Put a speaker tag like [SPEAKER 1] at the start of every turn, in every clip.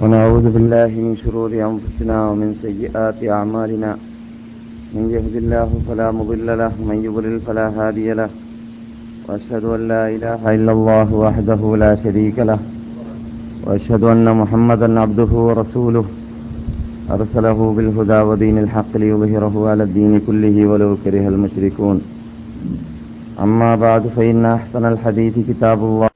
[SPEAKER 1] ونعوذ بالله من شرور أنفسنا ومن سيئات أعمالنا. من يهد الله فلا مضل له ومن يضلل فلا هادي له. وأشهد أن لا إله إلا الله وحده لا شريك له. وأشهد أن محمدا عبده ورسوله. أرسله بالهدى ودين الحق ليظهره على الدين كله ولو كره المشركون. أما بعد فإن أحسن الحديث كتاب الله.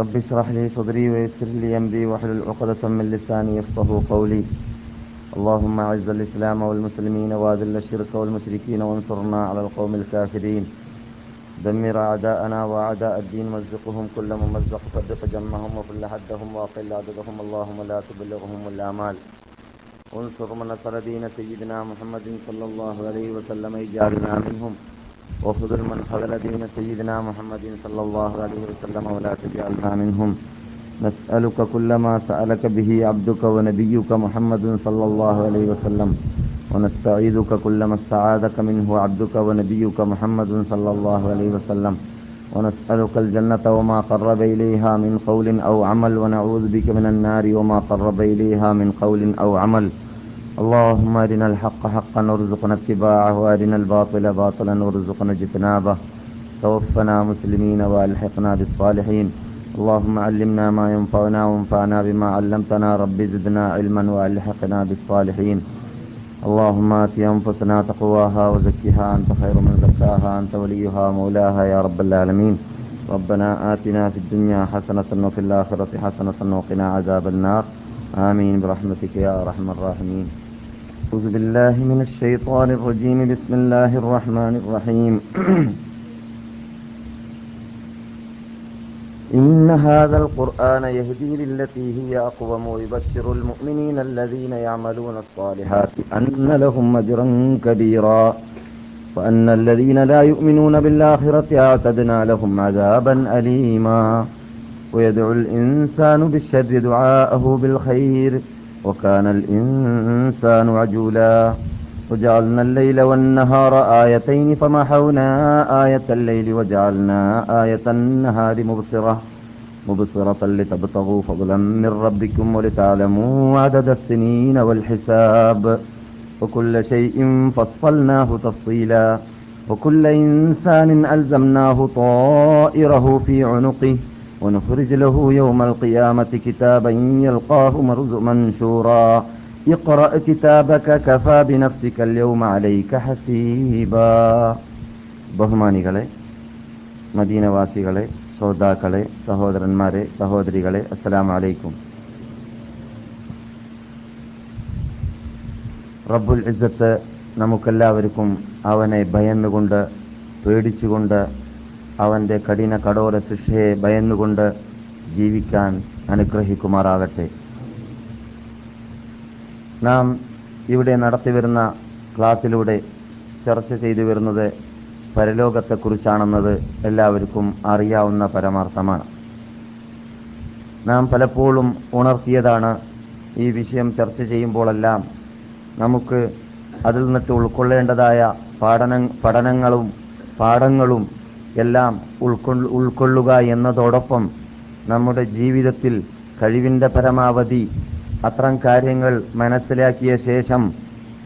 [SPEAKER 1] رب اشرح لي صدري ويسر لي أمري واحلل عقدة من لساني يفقه قولي. اللهم أعز الإسلام والمسلمين وأذل الشرك والمشركين وانصرنا على القوم الكافرين. دمر أعداءنا وأعداء الدين مزقهم كل ممزق فرق جمهم وكل حدهم وأقل عددهم. اللهم لا تبلغهم الآمال انصر من نصر دين سيدنا محمد صلى الله عليه وسلم اجعلنا منهم. من خذل دين سيدنا محمد صلى الله عليه وسلم ولا تجعلنا منهم. نسألك كل ما سألك به عبدك ونبيك محمد صلى الله عليه وسلم. ونستعيذك كل ما استعاذك منه عبدك ونبيك محمد صلى الله عليه وسلم. ونسألك الجنة وما قرب إليها من قول أو عمل. ونعوذ بك من النار وما قرب إليها من قول أو عمل. اللهم أرنا الحق حقا وارزقنا اتباعه وأرنا الباطل باطلا وارزقنا اجتنابه. توفنا مسلمين وألحقنا بالصالحين. اللهم علمنا ما ينفعنا وانفعنا بما علمتنا. رب زدنا علما وألحقنا بالصالحين. اللهم آت أنفسنا تقواها وزكها. أنت خير من زكاها. أنت وليها مولاها يا رب العالمين. ربنا آتنا في الدنيا حسنة وفي الآخرة حسنة وقنا عذاب النار. آمين برحمتك يا أرحم الراحمين. أعوذ بالله من الشيطان الرجيم. بسم الله الرحمن الرحيم. إن هذا القرآن يهدي للتي هي أقوم ويبشر المؤمنين الذين يعملون الصالحات أن لهم أجرا كبيرا وأن الذين لا يؤمنون بالآخرة أعتدنا لهم عذابا أليما. ويدعو الإنسان بالشر دعاءه بالخير وكان الإنسان عجولا. وجعلنا الليل والنهار آيتين فمحونا آية الليل وجعلنا آية النهار مبصرة. مبصرة لتبتغوا فضلا من ربكم ولتعلموا عدد السنين والحساب. وكل شيء فصلناه تفصيلا. وكل إنسان ألزمناه طائره في عنقه. ونخرج له يوم القيامة كتابا يلقاه مرز منشورا اقرأ كتابك كفى بنفسك اليوم عليك حسيبا ബഹുമാനികളെ മദീനവാസികളെ ശ്രോതാക്കളെ സഹോദരന്മാരെ സഹോദരികളെ അസ്സലാം അലൈക്കും റബ്ബുൽ ഇസ്സത്ത് നമുക്കെല്ലാവർക്കും അവനെ ഭയന്നുകൊണ്ട് പേടിച്ചുകൊണ്ട് അവന്റെ കഠിന കടോര ശിക്ഷയെ ഭയന്നുകൊണ്ട് ജീവിക്കാൻ അനുഗ്രഹിക്കുമാറാകട്ടെ. നാം ഇവിടെ നടത്തിവരുന്ന ക്ലാസ്സിലൂടെ ചർച്ച ചെയ്തു വരുന്നത് പരലോകത്തെക്കുറിച്ചാണെന്നത് എല്ലാവർക്കും അറിയാവുന്ന പരമാർത്ഥമാണ്. നാം പലപ്പോഴും ഉണർത്തിയതാണ് ഈ വിഷയം ചർച്ച ചെയ്യുമ്പോഴെല്ലാം നമുക്ക് അതിൽ നിന്നിട്ട് ഉൾക്കൊള്ളേണ്ടതായ പഠന പഠനങ്ങളും പാഠങ്ങളും എല്ലാം ഉൾക്കൊള്ളുക എന്നതോടൊപ്പം നമ്മുടെ ജീവിതത്തിൽ കഴിവിന്റെ പരമാവധി അത്തരം കാര്യങ്ങൾ മനസ്സിലാക്കിയ ശേഷം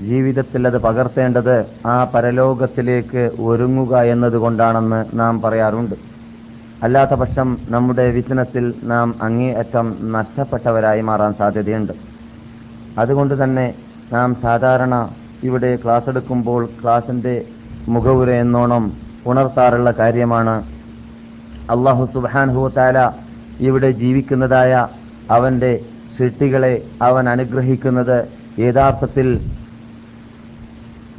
[SPEAKER 1] ജീവിതത്തിൽ അത് പകർത്തേണ്ടത് ആ പരലോകത്തിലേക്ക് ഒരുങ്ങുക എന്നതുകൊണ്ടാണെന്ന് നാം പറയാറുണ്ട്. അല്ലാത്ത പക്ഷം നമ്മുടെ ബിസിനസ്സിൽ നാം അങ്ങേയറ്റം നഷ്ടപ്പെട്ടവരായി മാറാൻ സാധ്യതയുണ്ട്. അതുകൊണ്ട് തന്നെ നാം സാധാരണ ഇവിടെ ക്ലാസ് എടുക്കുമ്പോൾ ക്ലാസിന്റെ മുഖവുര എന്നോണം ഉണർത്താറുള്ള കാര്യമാണ്. അള്ളാഹു സുബാൻഹുത്താല ഇവിടെ ജീവിക്കുന്നതായ അവന്റെ സൃഷ്ടികളെ അവൻ അനുഗ്രഹിക്കുന്നത് യഥാർത്ഥത്തിൽ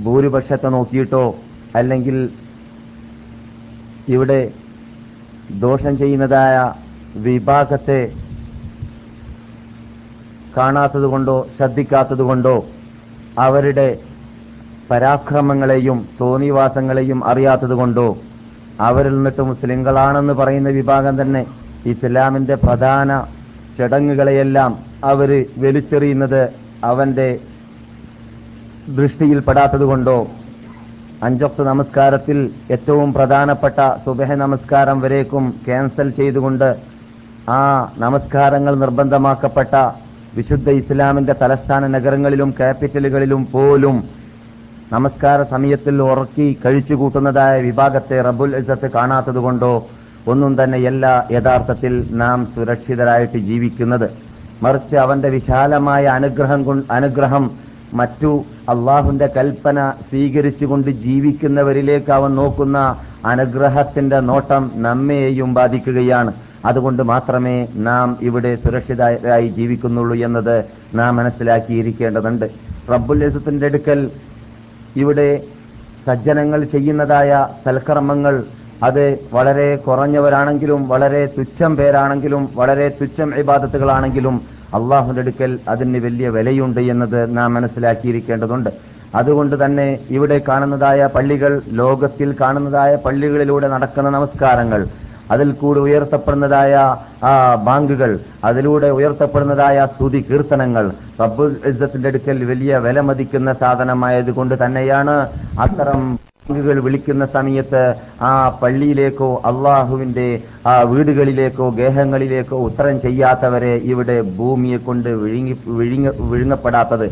[SPEAKER 1] ഭൂരിപക്ഷത്തെ നോക്കിയിട്ടോ അല്ലെങ്കിൽ ഇവിടെ ദോഷം ചെയ്യുന്നതായ വിഭാഗത്തെ കാണാത്തതുകൊണ്ടോ ശ്രദ്ധിക്കാത്തതുകൊണ്ടോ അവരുടെ പരാക്രമങ്ങളെയും തോന്നിവാസങ്ങളെയും അറിയാത്തതുകൊണ്ടോ അവരിൽ നിന്നിട്ട് മുസ്ലിങ്ങളാണെന്ന് പറയുന്ന വിഭാഗം തന്നെ ഇസ്ലാമിന്റെ പ്രധാന ചടങ്ങുകളെയെല്ലാം അവർ വലിച്ചെറിയുന്നത് അവന്റെ ദൃഷ്ടിയിൽപ്പെടാത്തതുകൊണ്ടോ അഞ്ചൊക്ത് നമസ്കാരത്തിൽ ഏറ്റവും പ്രധാനപ്പെട്ട സുബഹ നമസ്കാരം വരേക്കും ക്യാൻസൽ ചെയ്തുകൊണ്ട് ആ നമസ്കാരങ്ങൾ നിർബന്ധമാക്കപ്പെട്ട വിശുദ്ധ ഇസ്ലാമിന്റെ തലസ്ഥാന നഗരങ്ങളിലും ക്യാപിറ്റലുകളിലും പോലും നമസ്കാര സമയത്തിൽ ഉറക്കി കഴിച്ചു കൂട്ടുന്നതായ വിഭാഗത്തെ റബുൽ ഇസത്ത് കാണാത്തതുകൊണ്ടോ ഒന്നും തന്നെയല്ല യഥാർത്ഥത്തിൽ നാം സുരക്ഷിതരായിട്ട് ജീവിക്കുന്നത്. മറിച്ച് അവന്റെ വിശാലമായ അനുഗ്രഹം അനുഗ്രഹം മറ്റു അള്ളാഹുന്റെ കൽപ്പന സ്വീകരിച്ചുകൊണ്ട് ജീവിക്കുന്നവരിലേക്ക് അവൻ നോക്കുന്ന അനുഗ്രഹത്തിന്റെ നോട്ടം നമ്മെയും ബാധിക്കുകയാണ്. അതുകൊണ്ട് മാത്രമേ നാം ഇവിടെ സുരക്ഷിതരായി ജീവിക്കുന്നുള്ളൂ എന്നത് നാം മനസ്സിലാക്കിയിരിക്കേണ്ടതുണ്ട്. റബ്ബുൽ ഇസത്തിന്റെ അടുക്കൽ ഇവിടെ സജ്ജനങ്ങൾ ചെയ്യുന്നതായ സൽക്കർമ്മങ്ങൾ അത് വളരെ കുറഞ്ഞവരാണെങ്കിലും വളരെ തുച്ഛം പേരാണെങ്കിലും വളരെ തുച്ഛം ഇബാദത്തുകളാണെങ്കിലും അള്ളാഹുന്റെ അടുക്കൽ അതിന് വലിയ വിലയുണ്ട് എന്നത് നാം മനസ്സിലാക്കിയിരിക്കേണ്ടതുണ്ട്. അതുകൊണ്ട് തന്നെ ഇവിടെ കാണുന്നതായ പള്ളികൾ ലോകത്തിൽ കാണുന്നതായ പള്ളികളിലൂടെ നടക്കുന്ന നമസ്കാരങ്ങൾ അതിൽ കൂടെ ഉയർത്തപ്പെടുന്നതായ ആ ബാങ്കുകൾ അതിലൂടെ ഉയർത്തപ്പെടുന്നതായ സ്തുതി കീർത്തനങ്ങൾ റബ്ബുൽ ഇസ്സത്തിന്റെ അടുക്കൽ വലിയ വില മതിക്കുന്ന സാധനമായതുകൊണ്ട് തന്നെയാണ് അത്തരം ബാങ്കുകൾ വിളിക്കുന്ന സമയത്ത് ആ പള്ളിയിലേക്കോ അള്ളാഹുവിന്റെ ആ വീടുകളിലേക്കോ ഗേഹങ്ങളിലേക്കോ ഉത്തരം ചെയ്യാത്തവരെ ഇവിടെ ഭൂമിയെ കൊണ്ട് വിഴുങ്ങ വിഴുങ്ങപ്പെടാത്തത്.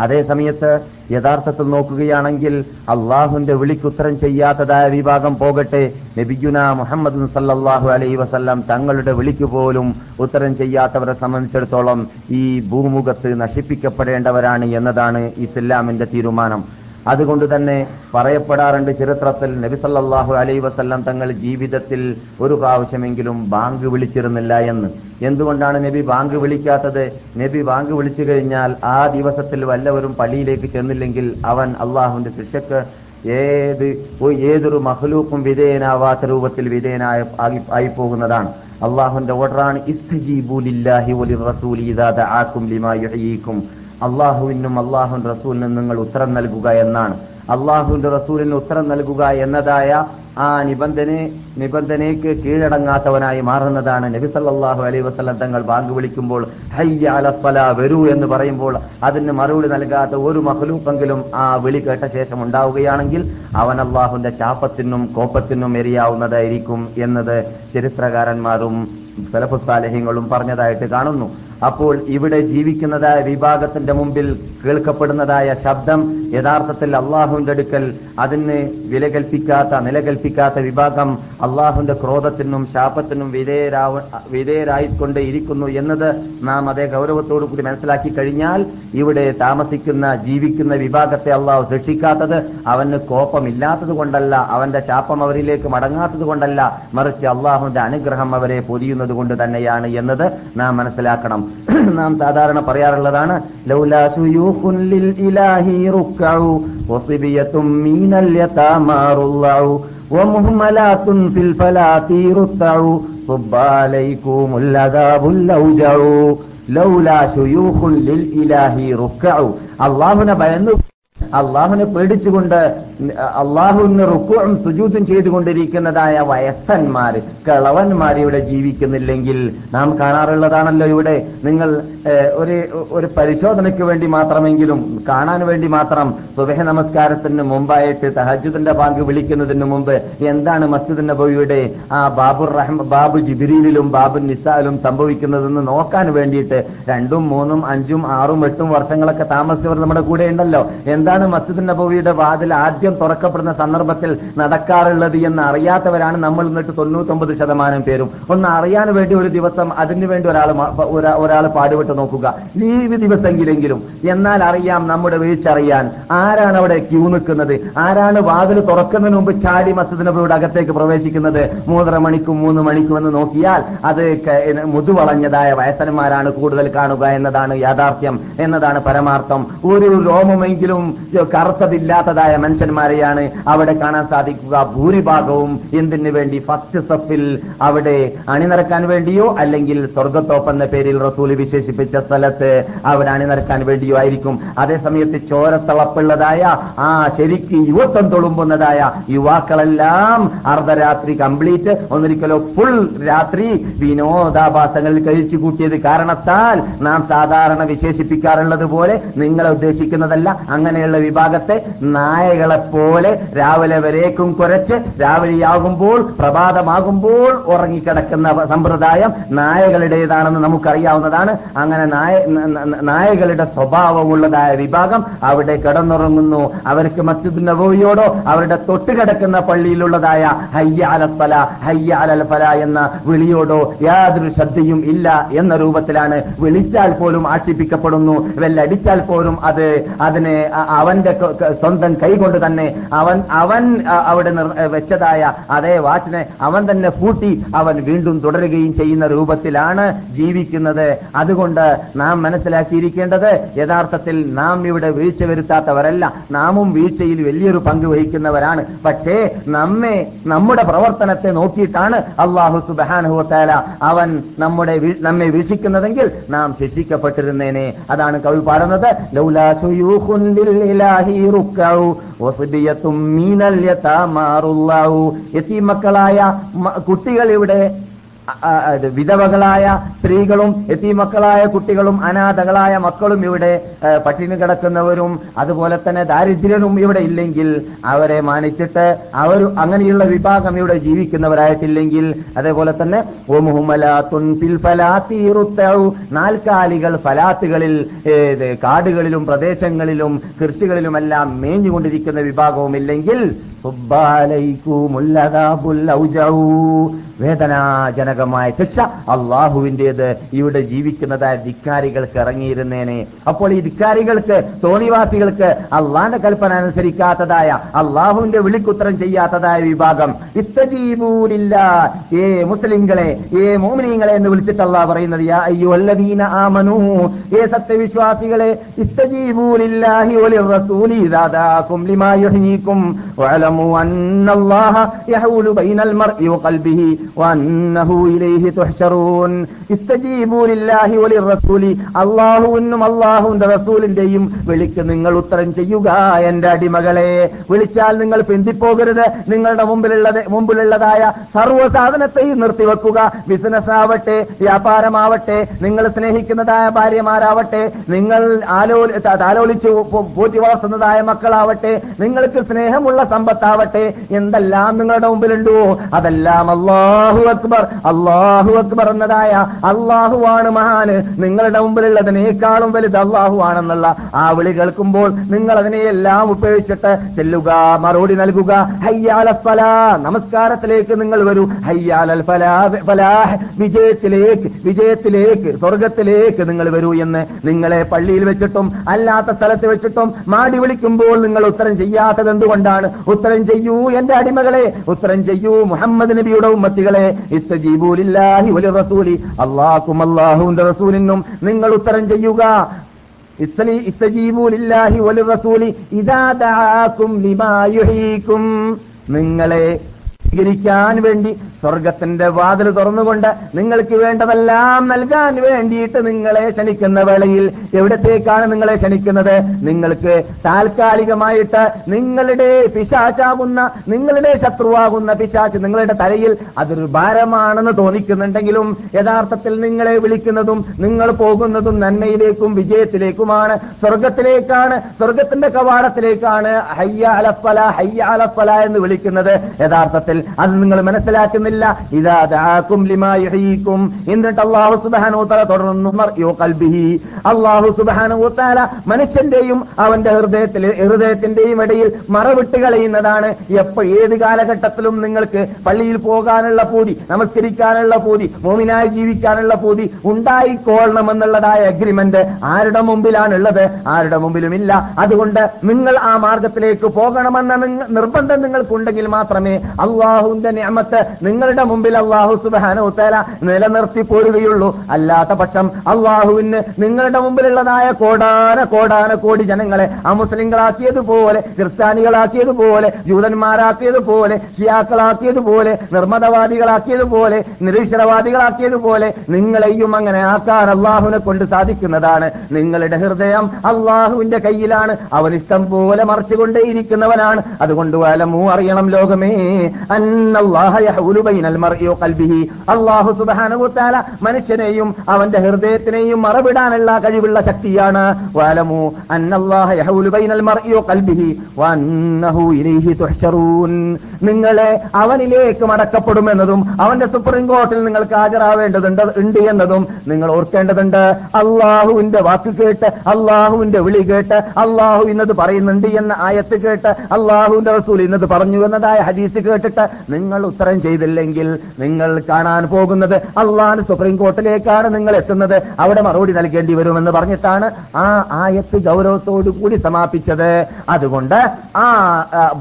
[SPEAKER 1] അതേ സമയത്ത് യഥാർത്ഥത്തിൽ നോക്കുകയാണെങ്കിൽ അള്ളാഹുന്റെ വിളിക്കുത്തരം ചെയ്യാത്തതായ വിഭാഗം പോകട്ടെ. നബിഗുന മുഹമ്മദ് സല്ലാഹു അലൈ വസല്ലം തങ്ങളുടെ വിളിക്ക് പോലും ഉത്തരം ചെയ്യാത്തവരെ സംബന്ധിച്ചിടത്തോളം ഈ ഭൂമുഖത്ത് നശിപ്പിക്കപ്പെടേണ്ടവരാണ് എന്നതാണ് ഇസ്ലാമിന്റെ തീരുമാനം. അതുകൊണ്ട് തന്നെ പറയപ്പെടാറുണ്ട് ചരിത്രത്തിൽ നബിസല്ലാഹു അലൈ വസല്ലം തങ്ങൾ ജീവിതത്തിൽ ഒരു പ്രാവശ്യമെങ്കിലും ബാങ്ക് വിളിച്ചിരുന്നില്ല എന്ന്. എന്തുകൊണ്ടാണ് നബി ബാങ്ക് വിളിക്കാത്തത്? നബി ബാങ്ക് വിളിച്ചു കഴിഞ്ഞാൽ ആ ദിവസത്തിൽ വല്ലവരും പള്ളിയിലേക്ക് ചെന്നില്ലെങ്കിൽ അവൻ അള്ളാഹുവിന്റെ ശിക്ഷക്ക് ഏത് ഏതൊരു മഹ്ലൂക്കും വിധേയനാവാത്ത രൂപത്തിൽ വിധേയനായ ആയി- പോകുന്നതാണ് അള്ളാഹുന്റെ ഓർഡറാണ് ഇസ്തജീബുലില്ലാഹി റസൂലി ആക്കും ലിമാ യുഹ്യീക്കും. അള്ളാഹുവിനും അള്ളാഹു റസൂലിനും നിങ്ങൾ ഉത്തരം നൽകുക എന്നാണ്. അള്ളാഹുവിന്റെ റസൂലിന് ഉത്തരം നൽകുക എന്നതായ ആ നിബന്ധന നിബന്ധനയ്ക്ക് കീഴടങ്ങാത്തവനായി മാറുന്നതാണ് നബി സല്ലല്ലാഹു അലൈ വസ്ലം തങ്ങൾ ബാങ്ക് വിളിക്കുമ്പോൾ ഹയ്യ വരൂ എന്ന് പറയുമ്പോൾ അതിന് മറുപടി നൽകാത്ത ഒരു മഹലൂപ്പെങ്കിലും ആ വിളി കേട്ട ശേഷം ഉണ്ടാവുകയാണെങ്കിൽ അവൻ അള്ളാഹുന്റെ ശാപത്തിനും കോപ്പത്തിനും എരിയാവുന്നതായിരിക്കും എന്നത് ചരിത്രകാരന്മാരും സലഫുസാലഹ്യങ്ങളും പറഞ്ഞതായിട്ട് കാണുന്നു. അപ്പോൾ ഇവിടെ ജീവിക്കുന്നതായ വിഭാഗത്തിന്റെ മുമ്പിൽ കേൾക്കപ്പെടുന്നതായ ശബ്ദം യഥാർത്ഥത്തിൽ അള്ളാഹുവിന്റെ അടുക്കൽ അതിന് വില കൽപ്പിക്കാത്ത വിഭാഗം അള്ളാഹുവിന്റെ ക്രോധത്തിനും ശാപത്തിനും വിധേയരാവ വിധേയരായിക്കൊണ്ട് ഇരിക്കുന്നു എന്നത് നാം അതേ ഗൗരവത്തോടു കൂടി മനസ്സിലാക്കി കഴിഞ്ഞാൽ ഇവിടെ താമസിക്കുന്ന ജീവിക്കുന്ന വിഭാഗത്തെ അള്ളാഹു ശിക്ഷിക്കാത്തത് അവന് കോപമില്ലാത്തത് കൊണ്ടല്ല അവന്റെ ശാപം അവരിലേക്ക് മടങ്ങാത്തത് കൊണ്ടല്ല മറിച്ച് അള്ളാഹുവിന്റെ അനുഗ്രഹം അവരെ പൊതിയുന്നത് കൊണ്ട് തന്നെയാണ് എന്നത് നാം മനസ്സിലാക്കണം. നാം സാധാരണ പറയാറുള്ളതാണ് അള്ളാഹുനെ ഭയന്നു അള്ളാഹുനെ പേടിച്ചുകൊണ്ട് അള്ളാഹുവിന് റുക്കുവും സുജൂതും ചെയ്തുകൊണ്ടിരിക്കുന്നതായ വയസ്സന്മാർ കളവന്മാർ ഇവിടെ ജീവിക്കുന്നില്ലെങ്കിൽ നാം കാണാറുള്ളതാണല്ലോ ഇവിടെ. നിങ്ങൾ ഒരു ഒരു പരിശോധനയ്ക്ക് വേണ്ടി മാത്രമെങ്കിലും കാണാൻ വേണ്ടി മാത്രം സുബഹ നമസ്കാരത്തിന് മുമ്പായിട്ട് തഹജുദിന്റെ ബാങ്ക് വിളിക്കുന്നതിന് മുമ്പ് എന്താണ് മസ്ജിദ് നബിയുടെ ആ ബാബുർ റഹ്മ ബാബു ജിബിരിയിലും ബാബു നിസാലും സംഭവിക്കുന്നതെന്ന് നോക്കാൻ വേണ്ടിയിട്ട് രണ്ടും മൂന്നും അഞ്ചും ആറും എട്ടും വർഷങ്ങളൊക്കെ താമസിച്ചവർ നമ്മുടെ കൂടെ ഉണ്ടല്ലോ. എന്താണ് മസ്ജിദ് നബിയുടെ വാതിൽ ആദ്യം തുറക്കപ്പെടുന്ന സന്ദർഭത്തിൽ നടക്കാറുള്ളത് എന്ന് അറിയാത്തവരാണ് നമ്മൾ എന്നിട്ട് തൊണ്ണൂറ്റൊമ്പത് ശതമാനം പേരും. ഒന്ന് അറിയാൻ വേണ്ടി ഒരു ദിവസം അതിനു വേണ്ടി ഒരാൾ ഒരാൾ പാടുപെട്ട് നോക്കുക. ലീവ് ദിവസമെങ്കിലെങ്കിലും എന്നാൽ അറിയാം നമ്മുടെ വീഴ്ചറിയാൻ ആരാണ് അവിടെ ക്യൂ നിൽക്കുന്നത്? ആരാണ് വാതിൽ തുറക്കുന്നതിന് മുമ്പ് ചാടി മസ്ജിദ് നബിയുടെ അകത്തേക്ക് പ്രവേശിക്കുന്നത്? മൂന്നര മണിക്കും മൂന്ന് മണിക്കും എന്ന് നോക്കിയാൽ അത് മുതുവളഞ്ഞതായ വയസ്സന്മാരാണ് കൂടുതൽ കാണുക എന്നതാണ് യാഥാർത്ഥ്യം എന്നതാണ് പരമാർത്ഥം. ഒരു രോമമെങ്കിലും കറുത്തതില്ലാത്തതായ മനുഷ്യന്മാരെയാണ് അവിടെ കാണാൻ സാധിക്കുക. ഭൂരിഭാഗവും എന്തിനു വേണ്ടി? ഫസ്റ്റ് സഫിൽ അവിടെ അണിനിറക്കാൻ വേണ്ടിയോ അല്ലെങ്കിൽ സ്വർഗത്തോപ്പ് എന്ന പേരിൽ റസൂൽ വിശേഷിപ്പിച്ച സ്ഥലത്ത് അവിടെ അണിനിറക്കാൻ വേണ്ടിയോ ആയിരിക്കും. അതേസമയത്ത് ചോരത്തളപ്പുള്ളതായ ആ ശരിക്ക് യുവത്വം തൊളുമ്പുന്നതായ യുവാക്കളെല്ലാം അർദ്ധരാത്രി കംപ്ലീറ്റ് ഒന്നിരിക്കലോ ഫുൾ രാത്രി വിനോദാഭാസങ്ങളിൽ കഴിച്ചു കൂട്ടിയത് കാരണത്താൽ നാം സാധാരണ വിശേഷിപ്പിക്കാറുള്ളത് പോലെ നിങ്ങളെ ഉദ്ദേശിക്കുന്നതല്ല അങ്ങനെയുള്ള വിഭാഗത്തെ നായകളെ പോലെ രാവിലെ വരേക്കും കുരച്ച് രാവിലെയാകുമ്പോൾ പ്രഭാതമാകുമ്പോൾ ഉറങ്ങിക്കിടക്കുന്ന സമ്പ്രദായം നായകളുടേതാണെന്ന് നമുക്കറിയാവുന്നതാണ്. അങ്ങനെ നായകളുടെ സ്വഭാവമുള്ളതായ വിഭാഗം അവിടെ കിടന്നുറങ്ങുന്നു. അവർക്ക് മസ്ജിദ് നബോയോടോ അവരുടെ തൊട്ടുകിടക്കുന്ന പള്ളിയിലുള്ളതായ ഹയ്യ അലഫല എന്ന വിളിയോടോ യാതൊരു ശ്രദ്ധയും ഇല്ല എന്ന രൂപത്തിലാണ് വിളിച്ചാൽ പോലും ആക്ഷേപിക്കപ്പെടുന്നു. വെല്ലടിച്ചാൽ പോലും അത് അതിനെ അവന്റെ സ്വന്തം കൈകൊണ്ട് തന്നെ അവൻ അവൻ അവിടെ വെച്ചതായ അതേ വാച്ചിനെ അവൻ തന്നെ പൂട്ടി അവൻ വീണ്ടും തുടരുകയും ചെയ്യുന്ന രൂപത്തിലാണ് ജീവിക്കുന്നത്. അതുകൊണ്ട് നാം മനസ്സിലാക്കിയിരിക്കേണ്ടത് യഥാർത്ഥത്തിൽ നാം ഇവിടെ വീഴ്ച വരുത്താത്തവരല്ല. നാമും വീഴ്ചയിൽ വലിയൊരു പങ്ക് വഹിക്കുന്നവരാണ്. പക്ഷേ നമ്മെ നമ്മുടെ പ്രവർത്തനത്തെ നോക്കിയിട്ടാണ് അള്ളാഹു സുബാനുഹുത്താല അവൻ നമ്മുടെ നമ്മെ വീക്ഷിക്കുന്നതെങ്കിൽ നാം ശിക്ഷിക്കപ്പെട്ടിരുന്നേനെ. അതാണ് കവി പാടുന്നത്. ലൗലാ യതീമക്കളായ കുട്ടികൾ ഇവിടെ വിധവകളായ സ്ത്രീകളും എത്തിമക്കളായ കുട്ടികളും അനാഥകളായ മക്കളും ഇവിടെ പട്ടിണി കിടക്കുന്നവരും അതുപോലെ തന്നെ ദാരിദ്ര്യനും ഇവിടെ ഇല്ലെങ്കിൽ അവരെ മാനിച്ചിട്ട് അവർ അങ്ങനെയുള്ള വിഭാഗം ഇവിടെ ജീവിക്കുന്നവരായിട്ടില്ലെങ്കിൽ അതേപോലെ തന്നെ. നാൽക്കാലികൾ ഫലാത്തുകളിൽ കാടുകളിലും പ്രദേശങ്ങളിലും കൃഷികളിലുമെല്ലാം മേഞ്ഞുകൊണ്ടിരിക്കുന്ന വിഭാഗവും ഇല്ലെങ്കിൽ. വേദനാജനകമായ ശിക്ഷ അള്ളാഹുവിന്റേത് ഇവിടെ ജീവിക്കുന്നതായ ധിക്കാരികൾക്ക് ഇറങ്ങിയിരുന്നേനെ. അപ്പോൾ ഈ ധിക്കാരികൾക്ക് തോണിവാസികൾക്ക് അള്ളാന്റെ കൽപ്പന അനുസരിക്കാത്തതായ അള്ളാഹുവിന്റെ വിളിക്കുത്തരം ചെയ്യാത്തതായ വിഭാഗം ഇത്തജീബൂരില്ല ഏ മുസ്ലിങ്ങളെ ഏ മോമിനിയങ്ങളെ എന്ന് വിളിച്ചിട്ട് അള്ളാഹ് പറയുന്നത് ഏ സത്യവിശ്വാസികളെ ഇസ്തജീബൂലില്ലാഹി റസൂലി ലിമാ വഅലമു യഹൂലു ബൈനൽ മർഇ വഖൽബിഹി അല്ലാഹുവിനും അല്ലാഹുവിന്റെ റസൂലിന്റെയും വിളിക്ക് നിങ്ങൾ ഉത്തരം ചെയ്യുക എന്റെ അടിമകളെ. വിളിച്ചാൽ നിങ്ങൾ പിന്തിപ്പോകരുത്. നിങ്ങളുടെ മുമ്പിലുള്ളത് മുമ്പിലുള്ളതായ സർവ സാധനത്തെയും നിർത്തിവെക്കുക ബിസിനസ് ആവട്ടെ വ്യാപാരമാവട്ടെ നിങ്ങൾ സ്നേഹിക്കുന്നതായ ഭാര്യമാരാവട്ടെ നിങ്ങൾ ആലോ പോറ്റി വളർത്തുന്നതായ മക്കളാവട്ടെ നിങ്ങൾക്ക് സ്നേഹമുള്ള സമ്പത്താവട്ടെ എന്തെല്ലാം നിങ്ങളുടെ മുമ്പിലുണ്ടോ? അതെല്ലാം അള്ളാഹു അക്ബർ അള്ളാഹു അക്ബർ എന്നതായ അള്ളാഹുവാണ് മഹാന് നിങ്ങളുടെ മുമ്പിലുള്ളതിനേക്കാളും വലുത് അള്ളാഹു ആണെന്നുള്ള ആ വിളി കേൾക്കുമ്പോൾ നിങ്ങൾ അതിനെയെല്ലാം ഉപയോഗിച്ചിട്ട് ചെല്ലുക മറുപടി നൽകുക. ഹയ്യാല ഫലാ നമസ്കാരത്തിലേക്ക് നിങ്ങൾ വരൂ. ഹയ്യാലൽ വിജയത്തിലേക്ക് വിജയത്തിലേക്ക് സ്വർഗത്തിലേക്ക് നിങ്ങൾ വരൂ എന്ന് നിങ്ങളെ പള്ളിയിൽ വെച്ചിട്ടും അല്ലാത്ത സ്ഥലത്ത് വെച്ചിട്ടും മാടി വിളിക്കുമ്പോൾ നിങ്ങൾ ഉത്തരം ചെയ്യാത്തത് എന്തുകൊണ്ടാണ് ഉത്തരം ചെയ്യൂ എന്റെ അടിമകളെ ഉത്തരം ചെയ്യൂ മുഹമ്മദ് നബിയുടെ ഉമ്മത്തികളെ ഇസ്തജീബൂലില്ലാഹി വലി റസൂലി. അള്ളാഹും അള്ളാഹുവിന്റെ റസൂലിനും നിങ്ങൾ ഉത്തരം ചെയ്യുക. ഇസ്തജീബൂലില്ലാഹി വലി റസൂലി യുഹീകും. നിങ്ങളെ സ്വീകരിക്കാൻ വേണ്ടി സ്വർഗത്തിന്റെ വാതിൽ തുറന്നുകൊണ്ട് നിങ്ങൾക്ക് വേണ്ടതെല്ലാം നൽകാൻ വേണ്ടിയിട്ട് നിങ്ങളെ ക്ഷണിക്കുന്ന വേളയിൽ എവിടത്തേക്കാണ് നിങ്ങളെ ക്ഷണിക്കുന്നത്? നിങ്ങൾക്ക് താൽക്കാലികമായിട്ട് നിങ്ങളുടെ പിശാചാകുന്ന നിങ്ങളുടെ ശത്രുവാകുന്ന പിശാച്ച് നിങ്ങളുടെ തലയിൽ അതൊരു ഭാരമാണെന്ന് തോന്നിക്കുന്നുണ്ടെങ്കിലും യഥാർത്ഥത്തിൽ നിങ്ങളെ വിളിക്കുന്നതും നിങ്ങൾ പോകുന്നതും നന്മയിലേക്കും വിജയത്തിലേക്കുമാണ്. സ്വർഗത്തിലേക്കാണ് സ്വർഗത്തിന്റെ കവാടത്തിലേക്കാണ് ഹയ്യ അലഫല ഹയ്യ അലഫല എന്ന് വിളിക്കുന്നത്. യഥാർത്ഥത്തിൽ അത് നിങ്ങൾ മനസ്സിലാക്കുന്നില്ല. ഇതാതാക്കും ലിമാ യുഹീക്കും. എന്നിട്ട് അള്ളാഹു തആല തുടർന്നു ഖൽബിഹി അള്ളാഹു വ മനുഷ്യന്റെയും അവന്റെ ഹൃദയത്തിൽ ഹൃദയത്തിന്റെയും ഇടയിൽ മറവിട്ട് കളയുന്നതാണ്. എപ്പോ ഏത് കാലഘട്ടത്തിലും നിങ്ങൾക്ക് പള്ളിയിൽ പോകാനുള്ള പൂതി നമസ്കരിക്കാനുള്ള പൂതി മോമിനായി ജീവിക്കാനുള്ള പൂതി ഉണ്ടായിക്കൊള്ളണമെന്നുള്ളതായ അഗ്രിമെന്റ് ആരുടെ മുമ്പിലാണുള്ളത്? ആരുടെ മുമ്പിലുമില്ല. അതുകൊണ്ട് നിങ്ങൾ ആ മാർഗത്തിലേക്ക് പോകണമെന്ന നിർബന്ധം നിങ്ങൾക്കുണ്ടെങ്കിൽ മാത്രമേ അള്ളാഹു അള്ളാഹുവിന്റെ നിയമത്ത് നിങ്ങളുടെ മുമ്പിൽ അള്ളാഹു സുബാനോത്തല നിലനിർത്തി പോരുകയുള്ളൂ. അല്ലാത്ത പക്ഷം അള്ളാഹുവിന് നിങ്ങളുടെ മുമ്പിലുള്ളതായ കോടാന കോടാന കോടി ജനങ്ങളെ അമുസ്ലിങ്ങളാക്കിയതുപോലെ ക്രിസ്ത്യാനികളാക്കിയതുപോലെ ജൂതന്മാരാക്കിയതുപോലെ ഷിയാക്കളാക്കിയതുപോലെ നിർമ്മതവാദികളാക്കിയതുപോലെ നിരീശ്വരവാദികളാക്കിയതുപോലെ നിങ്ങളെയും അങ്ങനെ ആക്കാൻ അള്ളാഹുവിനെ കൊണ്ട് സാധിക്കുന്നതാണ്. നിങ്ങളുടെ ഹൃദയം അള്ളാഹുവിന്റെ കയ്യിലാണ്. അവൻ ഇഷ്ടം പോലെ മറച്ചുകൊണ്ടേയിരിക്കുന്നവനാണ്. അതുകൊണ്ട് വലമൂ അറിയണം ലോകമേ. സുബ്ഹാനഹു വതആല മനുഷ്യനെയും അവന്റെ ഹൃദയത്തിനെയും മറവിടാനുള്ള കഴിവുള്ള ശക്തിയാണ്. നിങ്ങളെ അവനിലേക്ക് മടക്കപ്പെടുമെന്നതും അവന്റെ സുപ്രീം കോർട്ടിൽ നിങ്ങൾക്ക് ഹാജരാവേണ്ടതുണ്ട് ഉണ്ട് എന്നതും നിങ്ങൾ ഓർക്കേണ്ടതുണ്ട്. അള്ളാഹുവിന്റെ വാക്ക് കേട്ട് അള്ളാഹുവിന്റെ വിളി കേട്ട് അള്ളാഹു ഇന്നത് പറയുന്നുണ്ട് എന്ന ആയത്ത് കേട്ട് അള്ളാഹുവിന്റെ റസൂൽ ഇന്നത് പറഞ്ഞു എന്നതായ ഹദീസ് കേട്ടിട്ട് നിങ്ങൾ ഉത്തരം ചെയ്തില്ലെങ്കിൽ നിങ്ങൾ കാണാൻ പോകുന്നത് അള്ളാഹ് സുപ്രീം കോർട്ടിലേക്കാണ് നിങ്ങൾ എത്തുന്നത്. അവിടെ മറുപടി നൽകേണ്ടി വരുമെന്ന് പറഞ്ഞിട്ടാണ് ആ ആയത്ത് ഗൗരവത്തോടു കൂടി സമാപിച്ചത്. അതുകൊണ്ട് ആ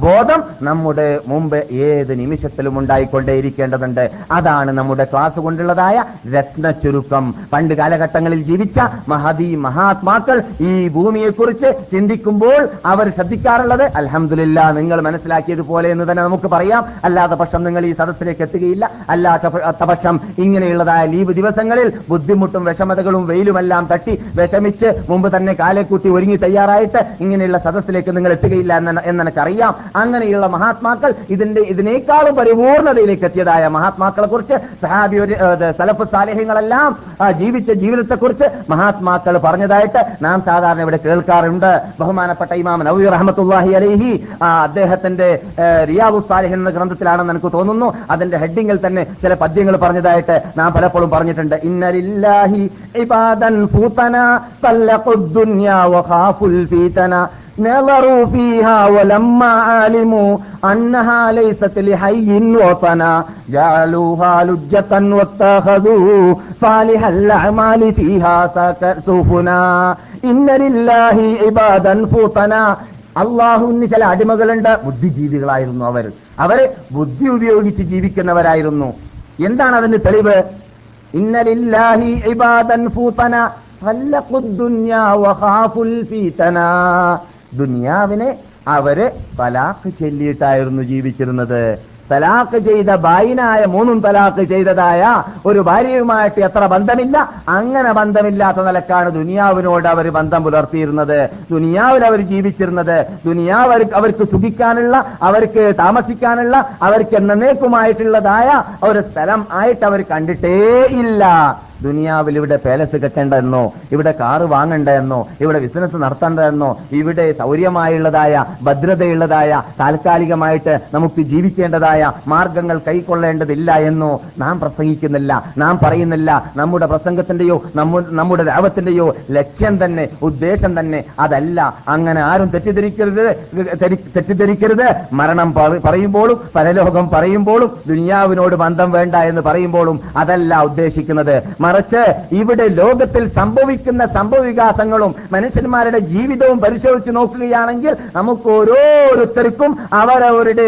[SPEAKER 1] ബോധം നമ്മുടെ മുമ്പ് ഏത് നിമിഷത്തിലും ഉണ്ടായിക്കൊണ്ടേയിരിക്കേണ്ടതുണ്ട്. അതാണ് നമ്മുടെ ക്ലാസ് കൊണ്ടുള്ളതായ രത്ന ചുരുക്കം പണ്ട് കാലഘട്ടങ്ങളിൽ ജീവിച്ച മഹതി മഹാത്മാക്കൾ ഈ ഭൂമിയെക്കുറിച്ച് ചിന്തിക്കുമ്പോൾ അവർ ശ്രദ്ധിക്കാറുള്ളത് അലഹമില്ല നിങ്ങൾ മനസ്സിലാക്കിയതുപോലെ എന്ന് തന്നെ നമുക്ക് പറയാം. അല്ലാത്ത പക്ഷം നിങ്ങൾ ഈ സദസ്സിലേക്ക് എത്തുകയില്ല. അല്ലാത്ത പക്ഷം ഇങ്ങനെയുള്ളതായ ലീവ് ദിവസങ്ങളിൽ ബുദ്ധിമുട്ടും വിഷമതകളും വെയിലുമെല്ലാം തട്ടി വിഷമിച്ച് മുമ്പ് തന്നെ കാലെക്കൂട്ടി ഒരുങ്ങി തയ്യാറായിട്ട് ഇങ്ങനെയുള്ള സദസ്സിലേക്ക് നിങ്ങൾ എത്തുകയില്ല എന്ന് എന്നെനിക്കറിയാം അങ്ങനെയുള്ള മഹാത്മാക്കൾ ഇതിന്റെ ഇതിനേക്കാളും പരിപൂർണതയിലേക്ക് എത്തിയതായ മഹാത്മാക്കളെ കുറിച്ച് സഹാബി സലഫ് സാലേഹ്യങ്ങളെല്ലാം ജീവിച്ച ജീവിതത്തെക്കുറിച്ച് മഹാത്മാക്കൾ പറഞ്ഞതായിട്ട് നാം സാധാരണ ഇവിടെ കേൾക്കാറുണ്ട്. ബഹുമാനപ്പെട്ട ഇമാം നവീർ റഹ്മത്തുല്ലാഹി അലൈഹി അദ്ദേഹത്തിന്റെ റിയാബു സാലിഹ് എന്ന ഗ്രന്ഥത്തിലാണെന്ന് എനിക്ക് തോന്നുന്നു അതിന്റെ ഹെഡിങ്ങിൽ തന്നെ ചില പദ്യങ്ങൾ പറഞ്ഞതായിട്ട് നാം പലപ്പോഴും പറഞ്ഞിട്ടുണ്ട് ഇന്നലില്ലാഹി ഇബാദൻ ഫൂതന തല്ലഖുദ് ദുനിയ വഖാഫുൽ ഫീതന نظروا فيها ولما علموا أنها ليست لحي وطنا جعلوها لجة واتخذوا صالح الأعمال فيها سك- سفنا إن لله عبادا فطنا അള്ളാഹുവിന് ചില അടിമകളുണ്ട്. ബുദ്ധിജീവികളായിരുന്നു അവർ. അവർ ബുദ്ധി ഉപയോഗിച്ച് ജീവിക്കുന്നവരായിരുന്നു. എന്താണ് അതിന് തെളിവ്? ഇന്നലില്ലാഹി ഇബാദൻ ദുനിയാവിനെ അവർ തലാഖ് ചൊല്ലിയിട്ടായിരുന്നു ജീവിച്ചിരുന്നത്. തലാഖ് ചെയ്ത ബായിനായ മൂന്നും തലാഖ് ചെയ്തതായ ഒരു ഭാര്യയുമായിട്ട് എത്ര ബന്ധമില്ല? അങ്ങനെ ബന്ധമില്ലാത്ത നിലക്കാണ് ദുനിയാവിനോട് അവർ ബന്ധം പുലർത്തിയിരുന്നത്. ദുനിയാവിൽ അവർ ജീവിച്ചിരുന്നത്. ദുനിയാവ് അവർക്ക് സുഖിക്കാനുള്ള അവർക്ക് താമസിക്കാനുള്ള അവർക്ക് എന്നേക്കുമായിട്ടുള്ളതായ ഒരു സ്ഥലം ആയിട്ട് അവർ കണ്ടിട്ടേ ഇല്ല. ദുനിയാവിൽ ഇവിടെ പാലസ് കെട്ടേണ്ടതെന്നോ ഇവിടെ കാറ് വാങ്ങേണ്ടതെന്നോ ഇവിടെ ബിസിനസ് നടത്തേണ്ടതെന്നോ ഇവിടെ സൗര്യമായുള്ളതായ ഭദ്രതയുള്ളതായ താൽക്കാലികമായിട്ട് നമുക്ക് ജീവിക്കേണ്ടതായ മാർഗങ്ങൾ കൈക്കൊള്ളേണ്ടതില്ല എന്നോ നാം പ്രസംഗിക്കുന്നില്ല. നാം പറയുന്നില്ല നമ്മുടെ പ്രസംഗത്തിന്റെയോ നമ്മുടെ രാവത്തിന്റെയോ ലക്ഷ്യം തന്നെ ഉദ്ദേശം തന്നെ അതല്ല. അങ്ങനെ ആരും തെറ്റിദ്ധരിക്കരുത് തെറ്റിദ്ധരിക്കരുത്. മരണം പറ- പറയുമ്പോഴും പരലോകം പറയുമ്പോഴും ദുനിയാവിനോട് ബന്ധം വേണ്ട എന്ന് പറയുമ്പോഴും അതല്ല ഉദ്ദേശിക്കുന്നത്. മറിച്ച് ഇവിടെ ലോകത്തിൽ സംഭവിക്കുന്ന സംഭവവികാസങ്ങളും മനുഷ്യന്മാരുടെ ജീവിതവും പരിശോധിച്ച് നോക്കുകയാണെങ്കിൽ നമുക്ക് ഓരോരുത്തർക്കും അവരവരുടെ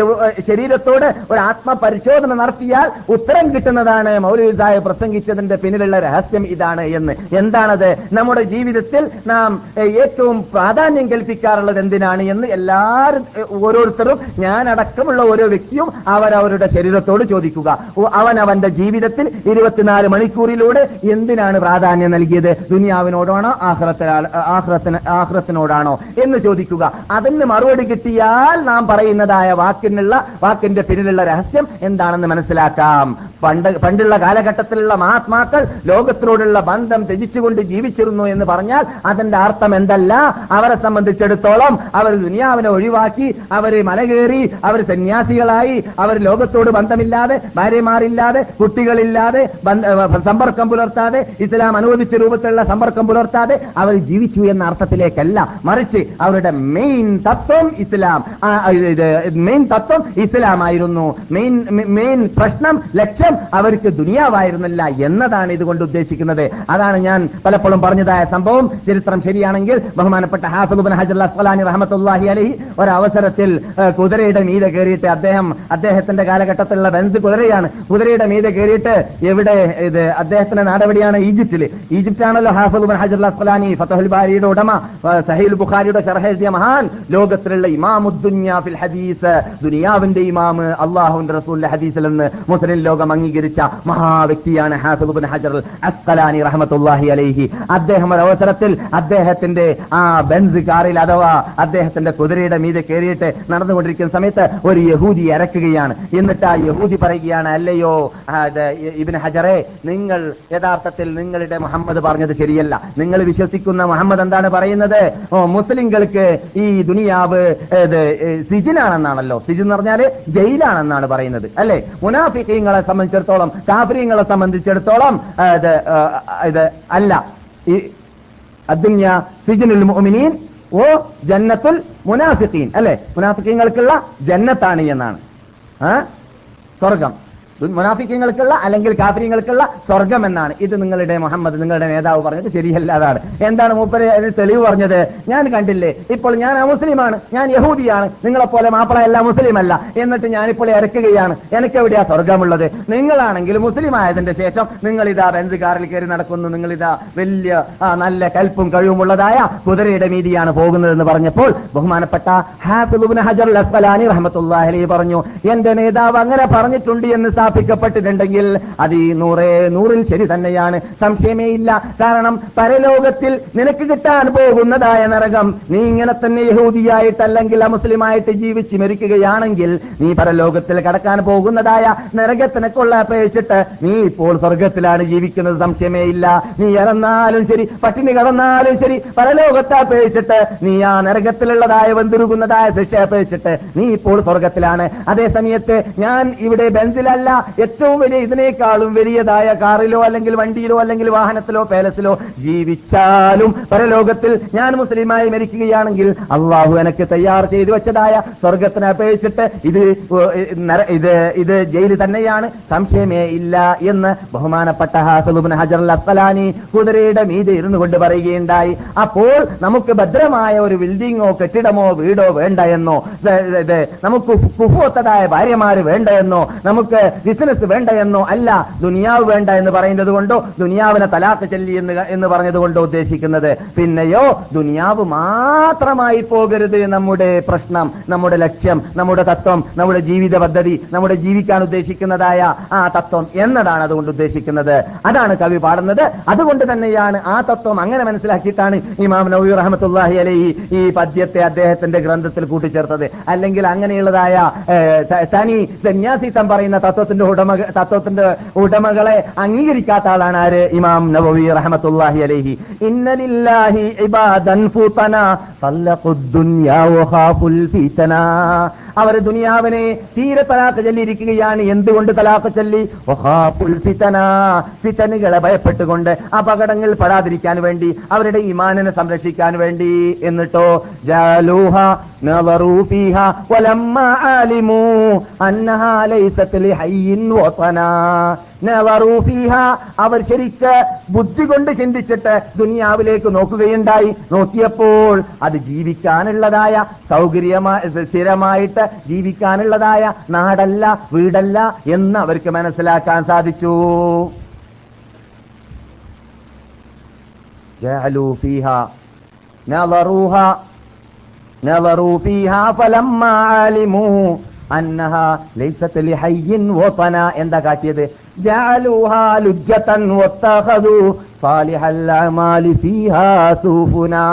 [SPEAKER 1] ശരീരത്തോട് ഒരു ആത്മപരിശോധന നടത്തിയാൽ ഉത്തരം കിട്ടുന്നതാണ് മൗലവി സാഹിബ് പ്രസംഗിച്ചതിന്റെ പിന്നിലുള്ള രഹസ്യം ഇതാണ് എന്ന്. എന്താണത്? നമ്മുടെ ജീവിതത്തിൽ നാം ഏറ്റവും പ്രാധാന്യം കൽപ്പിക്കാറുള്ളത് എന്തിനാണ് എന്ന് എല്ലാവരും ഓരോരുത്തരും ഞാൻ അടക്കമുള്ള ഓരോ വ്യക്തിയും അവരവരുടെ ശരീരത്തോട് ചോദിക്കുക. അവൻ അവന്റെ ജീവിതത്തിൽ ഇരുപത്തിനാല് മണിക്കൂറിലൂടെ എന്തിനാണ് പ്രാധാന്യം നൽകിയത്? ദുനിയാവിനോടാണോ ആഹ്റത്തിനാ- ആഹ്റത്തിന് ആഹ്റത്തിനോടാണോ? എന്ന് ചോദിക്കുക. അതിന് മറുപടി കിട്ടിയാൽ നാം പറയുന്നതായ വാക്കിനുള്ള വാക്കിന്റെ പിന്നിലുള്ള രഹസ്യം എന്താണെന്ന് മനസ്സിലാക്കാം. പണ്ട് പണ്ടുള്ള കാലഘട്ടത്തിലുള്ള മഹാത്മാക്കൾ ലോകത്തിനോടുള്ള ബന്ധം ത്യജിച്ചുകൊണ്ട് ജീവിച്ചിരുന്നു എന്ന് പറഞ്ഞാൽ അതിന്റെ അർത്ഥം എന്തല്ല? അവരെ സംബന്ധിച്ചിടത്തോളം അവർ ദുനിയാവിനെ ഒഴിവാക്കി അവർ മലകേറി അവർ സന്യാസികളായി അവർ ലോകത്തോട് ബന്ധമില്ലാതെ ഭാര്യമാരില്ലാതെ കുട്ടികളില്ലാതെ സമ്പർക്കം
[SPEAKER 2] പുലർത്താതെ ഇസ്ലാം അനുവദിച്ച രൂപത്തിലുള്ള സമ്പർക്കം പുലർത്താതെ അവർ ജീവിച്ചു എന്ന അർത്ഥത്തിലേക്കല്ല. മറിച്ച് അവരുടെ മെയിൻ തത്വം ഇസ്ലാം മെയിൻ തത്വം ഇസ്ലാമായിരുന്നു മെയിൻ മെയിൻ പ്രശ്നം ലക്ഷ്യം അവർക്ക് ദുനിയാവായിരുന്നില്ല എന്നതാണ് ഇതുകൊണ്ട് ഉദ്ദേശിക്കുന്നത്. അതാണ് ഞാൻ പലപ്പോഴും പറഞ്ഞതായ സംഭവം. ചരിത്രം ശരിയാണെങ്കിൽ ബഹുമാനപ്പെട്ട ഹാഫിദ് ബിൻ ഹജർ അസ്ഫലാനി റഹമത്തുല്ലാഹി അലഹി ഒരവസരത്തിൽ കുതിരയുടെ മീതെ കയറിയിട്ട് അദ്ദേഹം അദ്ദേഹത്തിന്റെ കാലഘട്ടത്തിലുള്ള ബെൻസ് കുതിരയാണ്. കുതിരയുടെ മീതെ കയറിയിട്ട് എവിടെ ഇത് അദ്ദേഹത്തിന്റെ നാടെവിടെയാണ് ഈജിപ്തിൽ ഈജിപ്റ്റാണല്ലോ ഹാഫിദ് ബിൻ ഹജർ അസ്ലാനി ഫതഹുൽ ബാരിയുടെ ഉടമ സഹീൽ ബുഖാരിയുടെ ഷർഹെഴുതിയ മഹാൻ ലോകത്തിലുള്ള ഇമാമുദ്ദുന്യ ഫിൽ ഹദീസ് ദുനിയാവിന്റെ ഇമാമ് അള്ളാഹുന്റെ റസൂലിന്റെ ഹദീസിൽ നിന്ന് മുസ്ലിം ലോകം അംഗീകരിച്ച മഹാവ്യക്തിയാണ് ബിൻ ഹജർ അസ്കലാനി റഹമത്തുല്ലാഹി അലൈഹി. അദ്ദേഹം ഒരു അവസരത്തിൽ അദ്ദേഹത്തിന്റെ ആ ബെൻസ് കാറിൽ അഥവാ അദ്ദേഹത്തിന്റെ കുതിരയുടെ മീതെ കയറിയിട്ട് നടന്നുകൊണ്ടിരിക്കുന്ന സമയത്ത് ഒരു യഹൂദി ഇറക്കുകയാണ്. എന്നിട്ട് ആ യഹൂദി പറയുകയാണ് അല്ലയോ ഇബിൻ ഹജറെ നിങ്ങൾ യഥാർത്ഥത്തിൽ നിങ്ങളുടെ മുഹമ്മദ് പറഞ്ഞത് ശരിയല്ല. നിങ്ങൾ വിശ്വസിക്കുന്ന മുഹമ്മദ് എന്താണ് പറയുന്നത്? ഓ മുസ്ലിങ്ങൾക്ക് ഈ ദുനിയാവ് സിജിനാണെന്നാണല്ലോ. സിജിൻ എന്ന് പറഞ്ഞാൽ ജയിലാണെന്നാണ് പറയുന്നത്. അല്ലെ? മുനാഫിഖീങ്ങളെ സംബന്ധിച്ചിടത്തോളം കാഫര്യങ്ങളെ സംബന്ധിച്ചിടത്തോളം ഇത് അല്ല. ഈ സിജിനുൽ മുഅ്മിനീൻ ഓ ജന്നത്തുൽ മുനാഫിഖീൻ. അല്ലെ? മുനാഫിഖീങ്ങൾക്കുള്ള ജന്നത്താണ് എന്നാണ്. സ്വർഗം. മുനാഫിക്കങ്ങൾക്കുള്ള അല്ലെങ്കിൽ കാഫര്യങ്ങൾക്കുള്ള സ്വർഗം എന്നാണ്. ഇത് നിങ്ങളുടെ മുഹമ്മദ് നിങ്ങളുടെ നേതാവ് പറഞ്ഞത് ശരിയല്ല അതാണ്. എന്താണ് മൂപ്പര് തെളിവ് പറഞ്ഞത്? ഞാൻ കണ്ടില്ലേ? ഇപ്പോൾ ഞാൻ മുസ്ലിമാണ് ഞാൻ യഹൂദിയാണ് നിങ്ങളെപ്പോലെ മാപ്പിള അല്ല മുസ്ലിം അല്ല എന്നിട്ട് ഞാനിപ്പോൾ ഇറക്കുകയാണ്. എനിക്ക് എവിടെയാ സ്വർഗമുള്ളത്? നിങ്ങളാണെങ്കിൽ മുസ്ലിം ആയതിന്റെ ശേഷം നിങ്ങൾ ഇതാ ബെഞ്ച് കാറിൽ കയറി നടക്കുന്നു. നിങ്ങൾ ഇതാ വലിയ നല്ല കൽപ്പും കഴിവുമുള്ളതായ കുതിരയുടെ മീതിയാണ് പോകുന്നതെന്ന് പറഞ്ഞപ്പോൾ ബഹുമാനപ്പെട്ട ഹാഫിദുബിൻ ഹജർ അസ്ഫലാനി റഹമത്തുല്ലാഹി അലൈഹി പറഞ്ഞു എന്റെ നേതാവ് അങ്ങനെ പറഞ്ഞിട്ടുണ്ട് എന്ന് സ്ഥാപിക്കപ്പെട്ടിട്ടുണ്ടെങ്കിൽ അത് ഈ നൂറേ നൂറിൽ ശരി തന്നെയാണ്. സംശയമേ ഇല്ല. കാരണം പരലോകത്തിൽ നിനക്ക് കിട്ടാൻ പോകുന്നതായ നരകം നീ ഇങ്ങനെ തന്നെ യഹൂദിയായിട്ടല്ലെങ്കിൽ അമുസ്ലിമായിട്ട് ജീവിച്ച് മരിക്കുകയാണെങ്കിൽ നീ പരലോകത്തിൽ കടക്കാൻ പോകുന്നതായ നരകത്തിനെ കൊള്ള അപേക്ഷിച്ചിട്ട് നീ ഇപ്പോൾ സ്വർഗത്തിലാണ് ജീവിക്കുന്നത്. സംശയമേ ഇല്ല. നീ ഇറന്നാലും ശരി പട്ടിണി കടന്നാലും ശരി പരലോകത്തെ അപേക്ഷിച്ചിട്ട് നീ ആ നരകത്തിലുള്ളതായ വെന്തുരുകുന്നതായ ശിക്ഷ അപേക്ഷിച്ചിട്ട് നീ ഇപ്പോൾ സ്വർഗത്തിലാണ്. അതേ സമയത്ത് ഞാൻ ഇവിടെ ബെഞ്ചിലല്ല ഏറ്റവും വലിയ ഇതിനേക്കാളും വലിയതായ കാറിലോ അല്ലെങ്കിൽ വണ്ടിയിലോ അല്ലെങ്കിൽ വാഹനത്തിലോ പാലസിലോ ജീവിച്ചാലും പരലോകത്തിൽ ഞാൻ മുസ്ലിമായി മരിക്കുകയാണെങ്കിൽ അള്ളാഹു എനിക്ക് തയ്യാർ ചെയ്തു വെച്ചതായ സ്വർഗത്തിനെ അപേക്ഷിച്ചിട്ട് ഇത് ഇത് ഇത് ജയിൽ തന്നെയാണ്. സംശയമേ ഇല്ല എന്ന് ബഹുമാനപ്പെട്ട ഹാസലുബിൻ ഹജർ അസ്സലാനി കുതിരയുടെ മീതെ ഇരുന്നു കൊണ്ട് പറയുകയുണ്ടായി. അപ്പോൾ നമുക്ക് ഭദ്രമായ ഒരു ബിൽഡിങ്ങോ കെട്ടിടമോ വീടോ വേണ്ട എന്നോ നമുക്ക് കുഫുവത്തതായ ഭാര്യമാര് വേണ്ട എന്നോ നമുക്ക് ബിസിനസ് വേണ്ട എന്നോ അല്ല ദുനിയാവ് വേണ്ട എന്ന് പറയുന്നത് കൊണ്ടോ ദുനിയാവിനെ തലാക്ക് ചെല്ലി എന്ന് എന്ന് പറഞ്ഞത് കൊണ്ടോ ഉദ്ദേശിക്കുന്നത്. പിന്നെയോ ദുനിയാവ് മാത്രമായി പോകരുത് നമ്മുടെ പ്രശ്നം നമ്മുടെ ലക്ഷ്യം നമ്മുടെ തത്വം നമ്മുടെ ജീവിത പദ്ധതി നമ്മുടെ ജീവിക്കാൻ ഉദ്ദേശിക്കുന്നതായ ആ തത്വം എന്നതാണ് അതുകൊണ്ട് ഉദ്ദേശിക്കുന്നത്. അതാണ് കവി പാടുന്നത്. അതുകൊണ്ട് തന്നെയാണ് ആ തത്വം അങ്ങനെ മനസ്സിലാക്കിയിട്ടാണ് ഇമാം നബി റഹമത്തുല്ലാഹി അലൈഹി ഈ പദ്യത്തെ അദ്ദേഹത്തിന്റെ ഗ്രന്ഥത്തിൽ കൂട്ടിച്ചേർത്തത്. അല്ലെങ്കിൽ അങ്ങനെയുള്ളതായ തനി സന്യാസിത്തം പറയുന്ന തത്വത്തിന്റെ ഉടമ തത്വത്തിന്റെ ഉടമകളെ അംഗീകരിക്കാത്ത ആളാണ് ആര്? ഇമാം നബവി റഹമത്തുല്ലാഹി അലൈഹി. ഇന്നലില്ലാഹി ഇബാദൻ ഫൂതന അവർ ദുനിയാവിനെ തീരെ തലാക്ക് ചൊല്ലിയിരിക്കുകയാണ് എന്തുകൊണ്ട് തലാക്ക് ചൊല്ലി വഖാഫുൽ ഫിതന ഫിതനുകളെ ഭയപ്പെട്ടുകൊണ്ട് അപകടങ്ങൾ പെടാതിരിക്കാൻ വേണ്ടി അവരുടെ ഈമാനിനെ സംരക്ഷിക്കാൻ വേണ്ടി എന്നിട്ടോ ജാലൂഹ نظروا فيها ولما علموا أنها ليست لحي وطنا نظروا فيها അവർ ശരിക്ക് ബുദ്ധി കൊണ്ട് ചിന്തിച്ചിട്ട് ദുനിയാവിലേക്ക് നോക്കുകയുണ്ടായി. നോക്കിയപ്പോൾ അത് ജീവിക്കാനുള്ളതായ സൗകര്യമായ സ്ഥിരമായിട്ട് ജീവിക്കാനുള്ളതായ നാടല്ല വീടല്ല എന്ന് അവർക്ക് മനസ്സിലാക്കാൻ സാധിച്ചു. ഫലം അന്നഹ ലിഹയ്യിൻ എന്താ കാട്ടിയത്? ജഅലൂഹാ അമാലി സൂഫുനാ.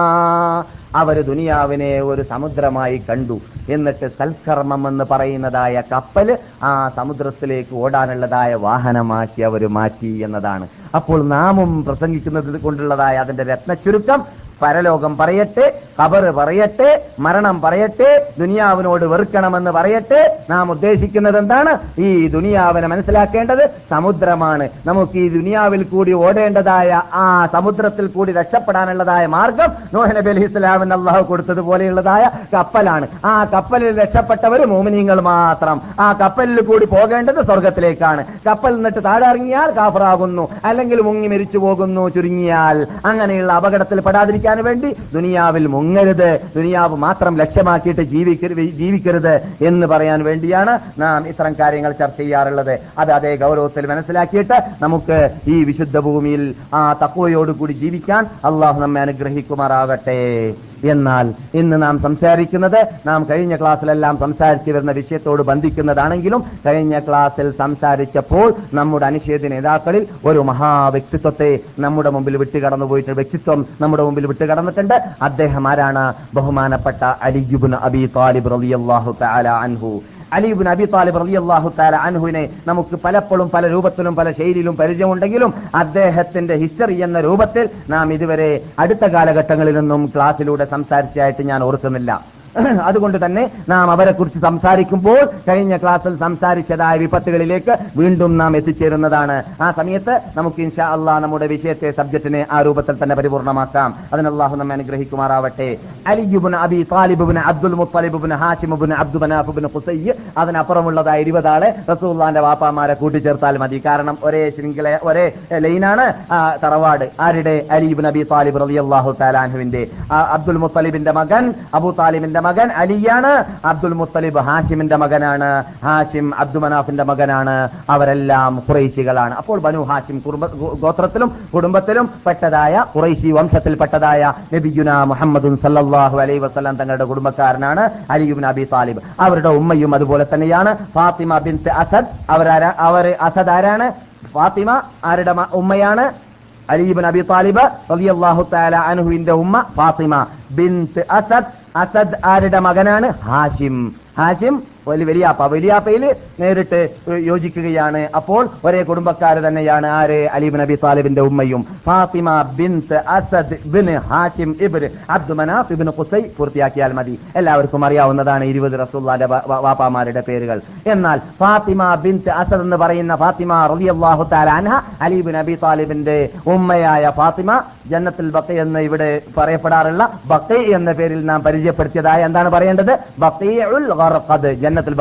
[SPEAKER 2] അവർ ദുനിയാവിനെ ഒരു സമുദ്രമായി കണ്ടു. എന്നിട്ട് സൽക്കർമ്മം എന്ന് പറയുന്നതായ കപ്പൽ ആ സമുദ്രത്തിലേക്ക് ഓടാനുള്ളതായ വാഹനമാക്കി അവർ മാറ്റി എന്നതാണ്. അപ്പോൾ നാമും പ്രസംഗിക്കുന്നത് കൊണ്ടുള്ളതായ അതിന്റെ രത്നച്ചുരുക്കം പരലോകം പറയട്ടെ കബറ് പറയട്ടെ മരണം പറയട്ടെ ദുനിയാവിനോട് വെറുക്കണമെന്ന് പറയട്ടെ. നാം ഉദ്ദേശിക്കുന്നത് എന്താണ് ഈ ദുനിയാവിനെ മനസ്സിലാക്കേണ്ടത് സമുദ്രമാണ്. നമുക്ക് ഈ ദുനിയാവിൽ കൂടി ഓടേണ്ടതായ ആ സമുദ്രത്തിൽ കൂടി രക്ഷപ്പെടാനുള്ളതായ മാർഗം നോഹ നബി അലൈഹി ഇസ്ലാമിന് അള്ളാഹു കൊടുത്തതുപോലെയുള്ളതായ കപ്പലാണ്. ആ കപ്പലിൽ രക്ഷപ്പെട്ടവർ മോമിനിയങ്ങൾ മാത്രം. ആ കപ്പലിൽ കൂടി പോകേണ്ടത് സ്വർഗത്തിലേക്കാണ് കപ്പൽ നിന്നിട്ട് താഴെ ഇറങ്ങിയാൽ കാഫറാകുന്നു. അല്ലെങ്കിൽ മുങ്ങി മരിച്ചു പോകുന്നു ചുരുങ്ങിയാൽ. അങ്ങനെയുള്ള അപകടത്തിൽ പെടാതിരിക്കാൻ വേണ്ടി ദുനിയാവിൽ മുങ്ങരുത്. ദുനിയാവ് മാത്രം ലക്ഷ്യമാക്കിയിട്ട് ജീവിക്കരുത് എന്ന് പറയാൻ വേണ്ടിയാണ് നാം ഇത്തരം കാര്യങ്ങൾ ചർച്ച ചെയ്യാറുള്ളത്. അത് അതേ ഗൗരവത്തിൽ മനസ്സിലാക്കിയിട്ട് നമുക്ക് ഈ വിശുദ്ധ ഭൂമിയിൽ ആ തക്കവയോടുകൂടി ജീവിക്കാൻ അള്ളാഹു നമ്മെ അനുഗ്രഹിക്കുമാറാകട്ടെ. എന്നാൽ ഇന്ന് നാം സംസാരിക്കുന്നത് നാം കഴിഞ്ഞ ക്ലാസ്സിലെല്ലാം സംസാരിച്ചു വരുന്ന വിഷയത്തോട് ബന്ധിക്കുന്നതാണെങ്കിലും കഴിഞ്ഞ ക്ലാസ്സിൽ സംസാരിച്ചപ്പോൾ നമ്മുടെ അനിഷേധ നേതാക്കളിൽ ഒരു മഹാ വ്യക്തിത്വത്തെ നമ്മുടെ മുമ്പിൽ വിട്ടുകടന്നു പോയിട്ട് വ്യക്തിത്വം നമ്മുടെ മുമ്പിൽ വിട്ടുകടന്നിട്ടുണ്ട്. അദ്ദേഹം ആരാണ്? ബഹുമാനപ്പെട്ട അലിയുബുൻ അബി താലിബ് റളിയല്ലാഹു തആല അൻഹു. അലിബിൻ അബി താലിബ് റബി അള്ളാഹു താല അൻഹുവിനെ നമുക്ക് പലപ്പോഴും പല രൂപത്തിലും പല ശൈലിയിലും പരിചയമുണ്ടെങ്കിലും അദ്ദേഹത്തിന്റെ ഹിസ്റ്ററി എന്ന രൂപത്തിൽ നാം ഇതുവരെ അടുത്ത കാലഘട്ടങ്ങളിൽ നിന്നും ക്ലാസ്സിലൂടെ സംസാരിച്ചായിട്ട് ഞാൻ ഓർക്കുന്നില്ല. അതുകൊണ്ട് തന്നെ നാം അവരെ കുറിച്ച് സംസാരിക്കുമ്പോൾ കഴിഞ്ഞ ക്ലാസ്സിൽ സംസാരിച്ചതായ വിപത്തുകളിലേക്ക് വീണ്ടും നാം എത്തിച്ചേരുന്നതാണ്. ആ സമയത്ത് നമുക്ക് ഇൻഷാ അള്ളാഹ് നമ്മുടെ വിഷയത്തെ സബ്ജക്റ്റിനെ ആ രൂപത്തിൽ തന്നെ പരിപൂർണമാക്കാം. അതിന് അള്ളാഹു നമ്മെ അനുഗ്രഹിക്കുമാറാവട്ടെ. അലിബുബിൻ അബി താലിബുബിന് അബ്ദുൽ മുത്തലിബുബിന് ഹാഷിമുബിൻ അബ്ദു മനാഫുബിൻ ഹുസൈ അതിനപ്പുറമുള്ളതായ ഇരുപതാളെ റസൂള്ളാന്റെ വാപ്പാമാരെ കൂട്ടിച്ചേർത്താൽ മതി. കാരണം ഒരേ ശൃംഖല ഒരേ ലൈനാണ് തറവാട്. ആരുടെ? അലിബിൻ അബി താലിബ് റളിയല്ലാഹു താലാൻഹുവിന്റെ അബ്ദുൽ മുത്തലിബിന്റെ മകൻ അബു താലിബിന്റെ മകൻ അലിയാണ്. അബ്ദുൽ മുത്തലിബ് ഹാഷിമിന്റെ മകനാണ്. ഹാഷിം അബ്ദു മനാഫിന്റെ മകനാണ്. അവരെല്ലാം കുറേശികളാണ് അപ്പോൾ ബനു ഹാഷിം ഗോത്രത്തിലും കുടുംബത്തിലും പെട്ടതായ കുറേശി വംശത്തിൽപ്പെട്ടതായ നബിയുന മുഹമ്മദും സല്ലാഹു അലൈ വസ്ലാം തങ്ങളുടെ കുടുംബക്കാരനാണ് അലിയുബിൻ അബി താലിബ്. അവരുടെ ഉമ്മയും അതുപോലെ തന്നെയാണ്. ഫാത്തിമ ബിൻ അസദ് അവർ അസദ് ആരാണ്? ഫാത്തിമ ആരുടെ ഉമ്മയാണ്? അലീബിൻ അബി താലിബ് റളിയല്ലാഹു താല അനുഹുവിന്റെ ഉമ്മ ഫാത്തിമ ബിൻ അസദ് അസദ് ആരുടെ മകനാണ്? ഹാഷിം. ഹാഷിം വലിയ വലിയാപ്പ വലിയാപ്പയിൽ നേരിട്ട് യോജിക്കുകയാണ്. അപ്പോൾ ഒരേ കുടുംബക്കാർ തന്നെയാണ് ആര്? അലീബ് നബി താലിബിന്റെ ഉമ്മയും. Fatima bint Asad bin Hashim ibn Abdu Manaf ibn Qusai പൂർത്തിയാക്കിയാൽ മതി. എല്ലാവർക്കും അറിയാവുന്നതാണ് ഇരുപത് വ- വാപ്പാമാരുടെ പേരുകൾ. എന്നാൽ ഫാത്തിമ ബിൻത് അസദ് എന്ന് പറയുന്ന ഫാത്തിമ റളിയല്ലാഹു തആല അൻഹ അലീബ് നബി താലിബിന്റെ ഉമ്മയായ ഫാത്തിമ ജന്നത്തുൽ ബക്കൈ എന്ന് ഇവിടെ പറയപ്പെടാറുള്ള ബക്കൈ എന്ന പേരിൽ നാം പരിചയപ്പെടുത്തിയതായ എന്താണ് പറയേണ്ടത്? ബഖീഉൽ ഗർഖദ് ജന്നത്തുൽ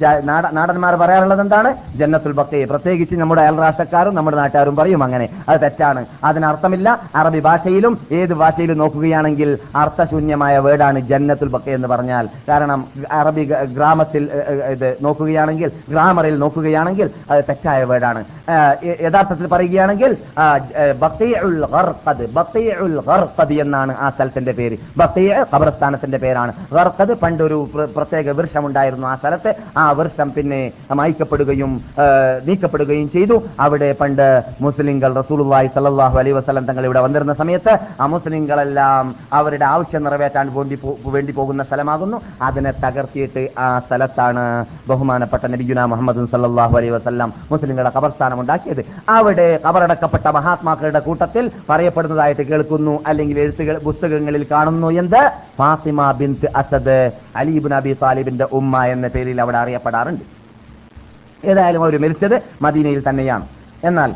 [SPEAKER 2] ജ- നാടന്മാർ പറയാറുള്ളത് എന്താണ്? ജന്നത്തുൽ ബഖി പ്രത്യേകിച്ച് നമ്മുടെ അയൽരാഷ്ട്രക്കാരും നമ്മുടെ നാട്ടുകാരും പറയും അങ്ങനെ. അത് തെറ്റാണ്. അതിനർത്ഥമില്ല അറബി ഭാഷയിലും ഏത് ഭാഷയിലും നോക്കുകയാണെങ്കിൽ അർത്ഥശൂന്യമായ വേർഡാണ് ജന്നത്തുൽ ബഖി എന്ന് പറഞ്ഞാൽ. കാരണം അറബി ഗ്രാമത്തിൽ ഇത് നോക്കുകയാണെങ്കിൽ ഗ്രാമറിൽ നോക്കുകയാണെങ്കിൽ അത് തെറ്റായ വേർഡാണ്. യഥാർത്ഥത്തിൽ പറയുകയാണെങ്കിൽ ഖർഖദ് എന്നാണ് ആ സ്ഥലത്തിന്റെ പേര്. ബഖിയ ഖബർസ്ഥാനത്തിന്റെ പേരാണ്. ഗർഖദ് പണ്ടൊരു പ്ര- പ്രത്യേക വൃക്ഷമുണ്ടായിരുന്നു ആ സ്ഥലത്ത്. ആ വൃക്ഷം പിന്നെ മായ്ക്കപ്പെടുകയും നീക്കപ്പെടുകയും ചെയ്തു. അവിടെ പണ്ട് മുസ്ലിങ്ങൾ റസൂലുള്ളാഹി സല്ലല്ലാഹു അലൈഹി വസല്ലം തങ്ങൾ ഇവിടെ വന്നിരുന്ന സമയത്ത് ആ മുസ്ലിങ്ങളെല്ലാം അവരുടെ ആവശ്യം നിറവേറ്റാൻ വേണ്ടി വേണ്ടി പോകുന്ന സ്ഥലമാകുന്നു. അതിനെ തകർത്തിയിട്ട് ആ സ്ഥലത്താണ് ബഹുമാനപ്പെട്ട നബിഗുന മുഹമ്മദ് സല്ലല്ലാഹു അലൈഹി വസല്ലം മുസ്ലിങ്ങളുടെ കബർസ്ഥാനം ഉണ്ടാക്കിയത്. അവിടെ കബറടക്കപ്പെട്ട മഹാത്മാക്കളുടെ കൂട്ടത്തിൽ പറയപ്പെടുന്നതായിട്ട് കേൾക്കുന്നു. അല്ലെങ്കിൽ എഴുത്തുകൾ പുസ്തകങ്ങളിൽ കാണുന്നു എന്ത്? ഫാത്തിമ ബിൻ അസദ് അലീബിൻ അബി താലിബിന്റെ ഉമ്മ എന്ന പേരിൽ അവിടെ അറിയപ്പെടാറുണ്ട്. ഏതായാലും അവർ മരിച്ചത് മദീനയിൽ തന്നെയാണ്. എന്നാൽ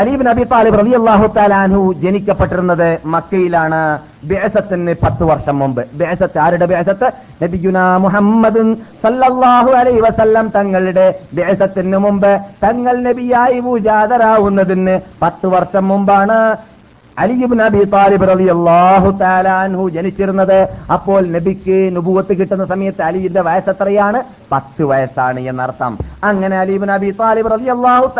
[SPEAKER 2] അലീബിൻ നബി താലിബ് റബി അള്ളാഹു താലാനു ജനിക്കപ്പെട്ടിരുന്നത് മക്കയിലാണ് ബേസത്തിന് പത്ത് വർഷം മുമ്പ്. ബേസത്ത് ആരുടെ ബേസത്ത് നബിയുന മുഹമ്മദ് സല്ലല്ലാഹു അലൈ വസല്ലം തങ്ങളുടെ ബേസത്തിന് മുമ്പ് തങ്ങൾ നബിയായി പൂജാതരാവുന്നതിന് പത്ത് വർഷം മുമ്പാണ് Ali bin Abi Talib Ali അള്ളാഹു താലാൻഹു ജനിച്ചിരുന്നത്. അപ്പോൾ നബിക്ക് നുപുവത്ത് കിട്ടുന്ന സമയത്ത് അലിയുടെ വയസ്സ് എത്രയാണ്? പത്ത് വയസ്സാണ് എന്നർത്ഥം. അങ്ങനെ Ali bin Abi Talib Ali അള്ളാഹു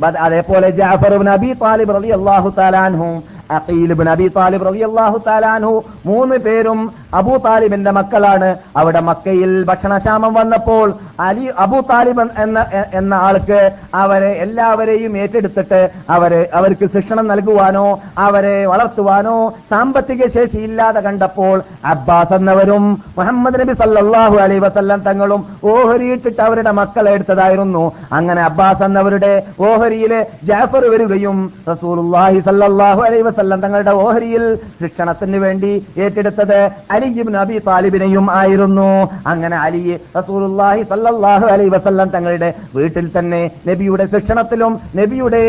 [SPEAKER 2] ബദ- അതേപോലെ ജാഫർ നബി താലിബ് അലി അള്ളാഹു അൻഹും അബി താലിബ് റളിയല്ലാഹു തആല അൻഹു മൂന്ന് പേരും അബൂ താലിബിന്റെ മക്കളാണ്. അവിടെ മക്കയിൽ ഭക്ഷണക്ഷാമം വന്നപ്പോൾ അലി അബൂ താലിബ് എന്ന എന്ന ആൾക്ക് അവരെ എല്ലാവരെയും ഏറ്റെടുത്തിട്ട് അവരെ അവർക്ക് ശിക്ഷണം നൽകുവാനോ അവരെ വളർത്തുവാനോ സാമ്പത്തിക ശേഷി ഇല്ലാതെ കണ്ടപ്പോൾ അബ്ബാസ് എന്നവരും മുഹമ്മദ് നബി സല്ലാഹു അലൈ വസല്ലം തങ്ങളും ഓഹരിയിട്ടിട്ട് അവരുടെ മക്കളെ എടുത്തതായിരുന്നു. അങ്ങനെ അബ്ബാസ് എന്നവരുടെ ഓഹരിയിലെ ജാഫർ വരികയും റസൂലുള്ളാഹി സല്ലല്ലാഹു അലൈഹി വസല്ലം തങ്ങളുടെ ഓഹരിയിൽ ശിക്ഷണത്തിന് വേണ്ടി ഏറ്റെടുത്തത് അലി ഇബ്നു അബി താലിബിനെയും ആയിരുന്നു. അങ്ങനെ അലി റസൂലുല്ലാഹി സല്ലാഹു അലൈഹി വസല്ലം തങ്ങളുടെ വീട്ടിൽ തന്നെ നബിയുടെ ശിക്ഷണത്തിലും നബിയുടെ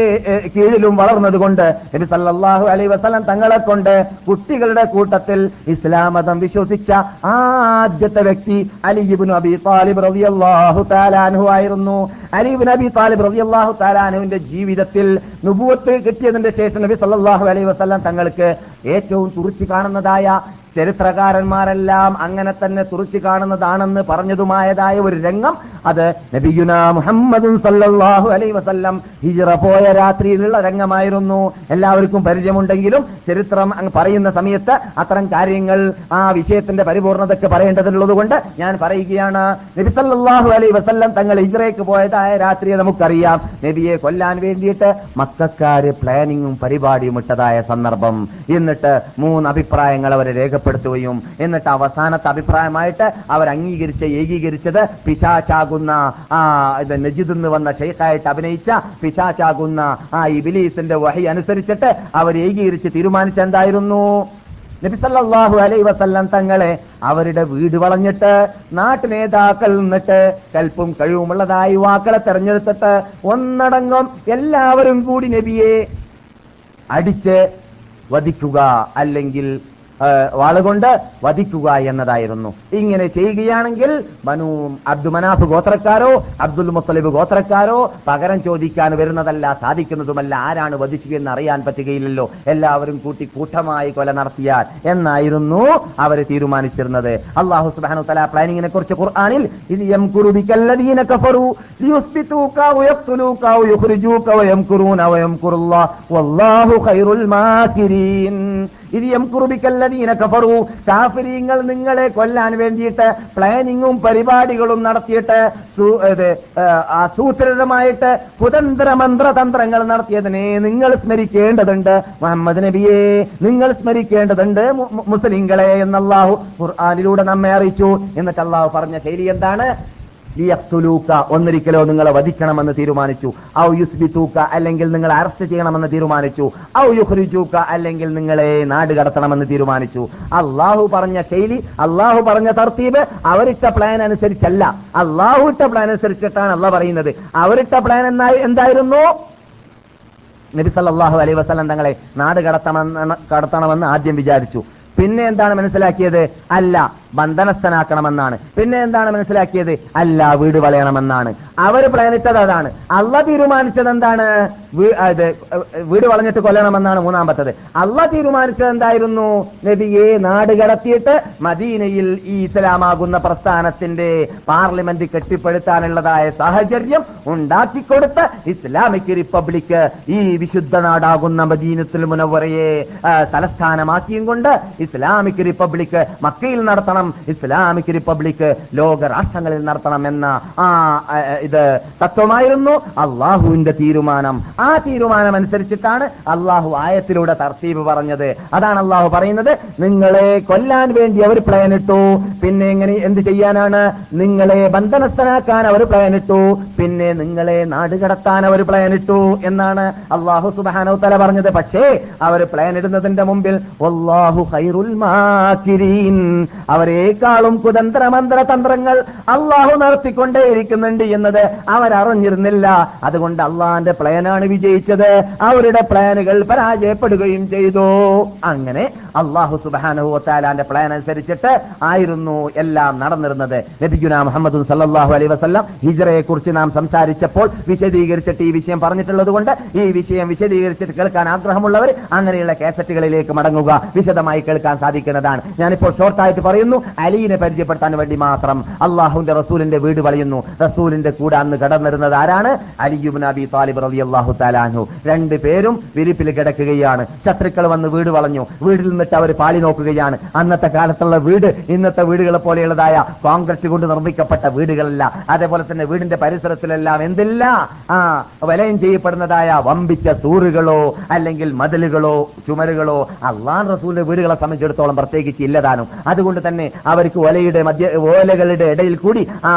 [SPEAKER 2] കീഴിലും വളർന്നതുകൊണ്ട് നബി സല്ലാഹു അലൈഹി വസല്ലം തങ്ങളെ കൊണ്ട് കുട്ടികളുടെ കൂട്ടത്തിൽ ഇസ്ലാം മതം വിശ്വസിച്ച ആദ്യത്തെ വ്യക്തി അലി ഇബ്നു അബി താലിബ് തആല അൻഹു ആയിരുന്നു. അലി ഇബ്നു അബി താലിബ് റളിയല്ലാഹു തആല അൻഹുവിന്റെ ജീവിതത്തിൽ നുപൂത്ത് കിട്ടിയതിന്റെ ശേഷം നബി സല്ലാഹു അലൈഹി വസല്ലം തങ്ങൾക്ക് ഏറ്റവും തുറിച്ചു കാണുന്നതായ ചരിത്രകാരന്മാരെല്ലാം അങ്ങനെ തന്നെ തുറച്ചു കാണുന്നതാണെന്ന് പറഞ്ഞതുമായതായ ഒരു രംഗം അത് നബിയുന മുഹമ്മദും സല്ലാഹു അലൈ വസല്ലം ഹിജ്റ പോയ രാത്രിയിലുള്ള രംഗമായിരുന്നു. എല്ലാവർക്കും പരിചയമുണ്ടെങ്കിലും ചരിത്രം പറയുന്ന സമയത്ത് അത്തരം കാര്യങ്ങൾ ആ വിഷയത്തിന്റെ പരിപൂർണതയ്ക്ക് പറയേണ്ടതുള്ളത് കൊണ്ട് ഞാൻ പറയുകയാണ് നബി സല്ലാഹു അലൈ വസല്ലം തങ്ങൾ ഹിജ്റയ്ക്ക് പോയതായ രാത്രിയെ നമുക്കറിയാം. നബിയെ കൊല്ലാൻ വേണ്ടിയിട്ട് മക്കാര് പ്ലാനിങ്ങും പരിപാടിയും ഇട്ടതായ സന്ദർഭം. എന്നിട്ട് മൂന്ന് അഭിപ്രായങ്ങൾ അവരെ രേഖപ്പെടുത്തുകയും. എന്നിട്ട് അവസാനത്തെ അഭിപ്രായമായിട്ട് അവർ അംഗീകരിച്ച ഏകീകരിച്ചത് പിശാചാകുന്ന ആ നജിദ് എന്ന് വന്ന ഷെയ്ഖായിട്ട് അഭിനയിച്ച പിശാചാകുന്ന ആ ഇബിലീസിന്റെ വഹി അനുസരിച്ചിട്ട് അവർ ഏകീകരിച്ച് തീരുമാനിച്ചെന്തായിരുന്നു നബി സല്ലല്ലാഹു അലൈഹി വസല്ലം തങ്ങളെ അവരുടെ വീട് വളഞ്ഞിട്ട് നാട്ടു നേതാക്കൾ നിന്നിട്ട് കൽപ്പും കഴിവുമുള്ളതായ യുവാക്കളെ തെരഞ്ഞെടുത്തിട്ട് ഒന്നടങ്കം എല്ലാവരും കൂടി നബിയെ അടിച്ച് വധിക്കുക അല്ലെങ്കിൽ വാളുകൊണ്ട് വധിക്കുക എന്നതായിരുന്നു. ഇങ്ങനെ ചെയ്യുകയാണെങ്കിൽ മനു അബ്ദു മനാഫ് ഗോത്രക്കാരോ അബ്ദുൽ മുത്തലിബ് ഗോത്രക്കാരോ പകരം ചോദിക്കാൻ വരുന്നതല്ല സാധിക്കുന്നതുമല്ല. ആരാണ് വധിച്ചു എന്ന് അറിയാൻ പറ്റുകയില്ലല്ലോ. എല്ലാവരും കൂട്ടി കൂട്ടമായി കൊല നടത്തിയാൽ എന്നായിരുന്നു അവർ തീരുമാനിച്ചിരുന്നത്. അള്ളാഹു സുബാനു തല പ്ലാനിങ്ങിനെ കുറിച്ച് ഖുർആനിൽ ഇത് എം കുറുബിക്കല്ലതീന കഫറു. കാഫിരീങ്ങൾ നിങ്ങളെ കൊല്ലാൻ വേണ്ടിയിട്ട് പ്ലാനിങ്ങും പരിപാടികളും നടത്തിയിട്ട് ആസൂത്രിതമായിട്ട് കുതന്ത്ര മന്ത്രതന്ത്രങ്ങൾ നടത്തിയതിനെ നിങ്ങൾ സ്മരിക്കേണ്ടതുണ്ട്. മുഹമ്മദ് നബിയെ നിങ്ങൾ സ്മരിക്കേണ്ടതുണ്ട് മുസ്ലിങ്ങളെ എന്നല്ലാഹു ഖുർആാനിലൂടെ നമ്മെ അറിയിച്ചു. എന്നിട്ട് അള്ളാഹു പറഞ്ഞ ശൈലി എന്താണ്? ലിയഖ്തുലൂക ഒന്നിരിക്കലോ നിങ്ങളെ വധിക്കണമെന്ന് തീരുമാനിച്ചു. ഔ യുസ്ബിത്തൂക്ക അല്ലെങ്കിൽ നിങ്ങളെ അറസ്റ്റ് ചെയ്യണമെന്ന് തീരുമാനിച്ചു. ഔ യുഖ്രിജൂക്ക അല്ലെങ്കിൽ നിങ്ങളെ നാട് കടത്തണമെന്ന് തീരുമാനിച്ചു. അള്ളാഹു പറഞ്ഞ ശൈലി അള്ളാഹു പറഞ്ഞ തർത്തീബ് അവരിട്ട പ്ലാൻ അനുസരിച്ചല്ല. അള്ളാഹു ഇട്ട പ്ലാൻ അനുസരിച്ചിട്ടാണ് അല്ല പറയുന്നത്. അവരിട്ട പ്ലാൻ എന്തായിരുന്നു? നബി അലൈഹി വസല്ലം തങ്ങളെ നാട് കടത്തണമെന്ന് കടത്തണമെന്ന് ആദ്യം വിചാരിച്ചു. പിന്നെ എന്താണ് മനസ്സിലാക്കിയത്? അല്ല ബന്ധനസ്ഥനാക്കണമെന്നാണ്. പിന്നെ എന്താണ് മനസ്സിലാക്കിയത്? അല്ല വീട് വളയണമെന്നാണ്. അവർ പ്രയണിച്ചത് അതാണ്. അള്ള തീരുമാനിച്ചത് എന്താണ്? വീട് വളഞ്ഞിട്ട് കൊല്ലണമെന്നാണ് മൂന്നാമത്തത്. അള്ള തീരുമാനിച്ചത് എന്തായിരുന്നു? നബിയെ നാട് കടത്തിയിട്ട് മദീനയിൽ ഈ ഇസ്ലാമാകുന്ന പ്രസ്ഥാനത്തിന്റെ പാർലമെന്റ് കെട്ടിപ്പടുത്താനുള്ളതായ സാഹചര്യം ഉണ്ടാക്കിക്കൊടുത്ത് ഇസ്ലാമിക് റിപ്പബ്ലിക് ഈ വിശുദ്ധ നാടാകുന്ന മദീനത്തിൽ മുനവറയെ തലസ്ഥാനമാക്കിയും കൊണ്ട് ഇസ്ലാമിക് റിപ്പബ്ലിക് മക്കയിൽ നടത്തണം ഇസ്ലാമിക് റിപ്പബ്ലിക് ലോക രാഷ്ട്രങ്ങളിൽ നടത്തണം എന്ന ആ ഇത് തത്വമായിരുന്നു അള്ളാഹുവിന്റെ തീരുമാനം. ആ തീരുമാനം അനുസരിച്ചിട്ടാണ് അള്ളാഹു ആയത്തിലൂടെ തർസീബ് പറഞ്ഞത്. അതാണ് അള്ളാഹു പറയുന്നത് നിങ്ങളെ കൊല്ലാൻ വേണ്ടി അവർ പ്ലാനിട്ടു പിന്നെ എങ്ങനെ എന്ത് ചെയ്യാനാണ്? നിങ്ങളെ ബന്ധനസ്ഥനാക്കാൻ അവർ പ്ലാനിട്ടു പിന്നെ നിങ്ങളെ നാട് കടത്താൻ അവർ പ്ലാനിട്ടു എന്നാണ് അള്ളാഹു സുബാനോ തല പറഞ്ഞത്. പക്ഷേ അവർ പ്ലാൻ ഇടുന്നതിന്റെ മുമ്പിൽ ഖൈറുൽ മാകിരീൻ അവരെക്കാളും കുതന്ത്ര മന്ത്ര തന്ത്രങ്ങൾ അള്ളാഹു നടത്തിക്കൊണ്ടേയിരിക്കുന്നുണ്ട് എന്നത് അവരറിഞ്ഞിരുന്നില്ല. അതുകൊണ്ട് അള്ളാന്റെ പ്ലാനാണ് വിജയിച്ചത്. അവരുടെ പ്ലാനുകൾ പരാജയപ്പെടുകയും ചെയ്തു. അങ്ങനെ അള്ളാഹു സുബാനുഹുത്താലാന്റെ പ്ലാൻ അനുസരിച്ചിട്ട് ആയിരുന്നു എല്ലാം നടന്നിരുന്നത്. നബിഗുന മുഹമ്മദ് സല്ലാഹു അലൈ വസ്ല്ലാം ഹിജറയെ കുറിച്ച് നാം സംസാരിച്ചപ്പോൾ വിശദീകരിച്ചിട്ട് ഈ വിഷയം പറഞ്ഞിട്ടുള്ളത് കൊണ്ട് ഈ വിഷയം വിശദീകരിച്ചിട്ട് കേൾക്കാൻ ആഗ്രഹമുള്ളവർ അങ്ങനെയുള്ള കാസറ്റുകളിലേക്ക് മടങ്ങുക. വിശദമായി കേൾക്കാൻ മനസ്സിലാക്കാൻ സാധിക്കുന്നതാണ്. ഞാനിപ്പോൾ ഷോർട്ടായിട്ട് പറയുന്നു അലിയിനെ പരിചയപ്പെടുത്താൻ വേണ്ടി മാത്രം. അള്ളാഹുവിന്റെ റസൂലിന്റെ വീട് വളയുന്നു. റസൂലിന്റെ കൂടെ അന്ന് കടന്നിരുന്നത് ആരാണ്? അലിയുബ് നബി താലിബ് റബി അള്ളാഹു താലാഹു രണ്ട് പേരും വിരിപ്പിൽ കിടക്കുകയാണ്. ശത്രുക്കൾ വന്ന് വീട് വളഞ്ഞു. വീട്ടിൽ നിന്നിട്ട് അവർ പാളി നോക്കുകയാണ്. അന്നത്തെ കാലത്തുള്ള വീട് ഇന്നത്തെ വീടുകളെ പോലെയുള്ളതായ കോൺക്രീറ്റ് കൊണ്ട് നിർമ്മിക്കപ്പെട്ട വീടുകളല്ല. അതേപോലെ തന്നെ വീടിന്റെ പരിസരത്തിലെല്ലാം എന്തില്ല? ആ വലയം ചെയ്യപ്പെടുന്നതായ വമ്പിച്ച സൂറുകളോ അല്ലെങ്കിൽ മതിലുകളോ ചുമരുകളോ അള്ളാൻ റസൂലിന്റെ വീടുകളെ സംബന്ധിച്ചിടത്തോളം പ്രത്യേകിച്ച് ഇല്ലതാനും അതുകൊണ്ട് തന്നെ അവർക്ക് ഓലയുടെ മധ്യ ഓലകളുടെ ഇടയിൽ കൂടി ആ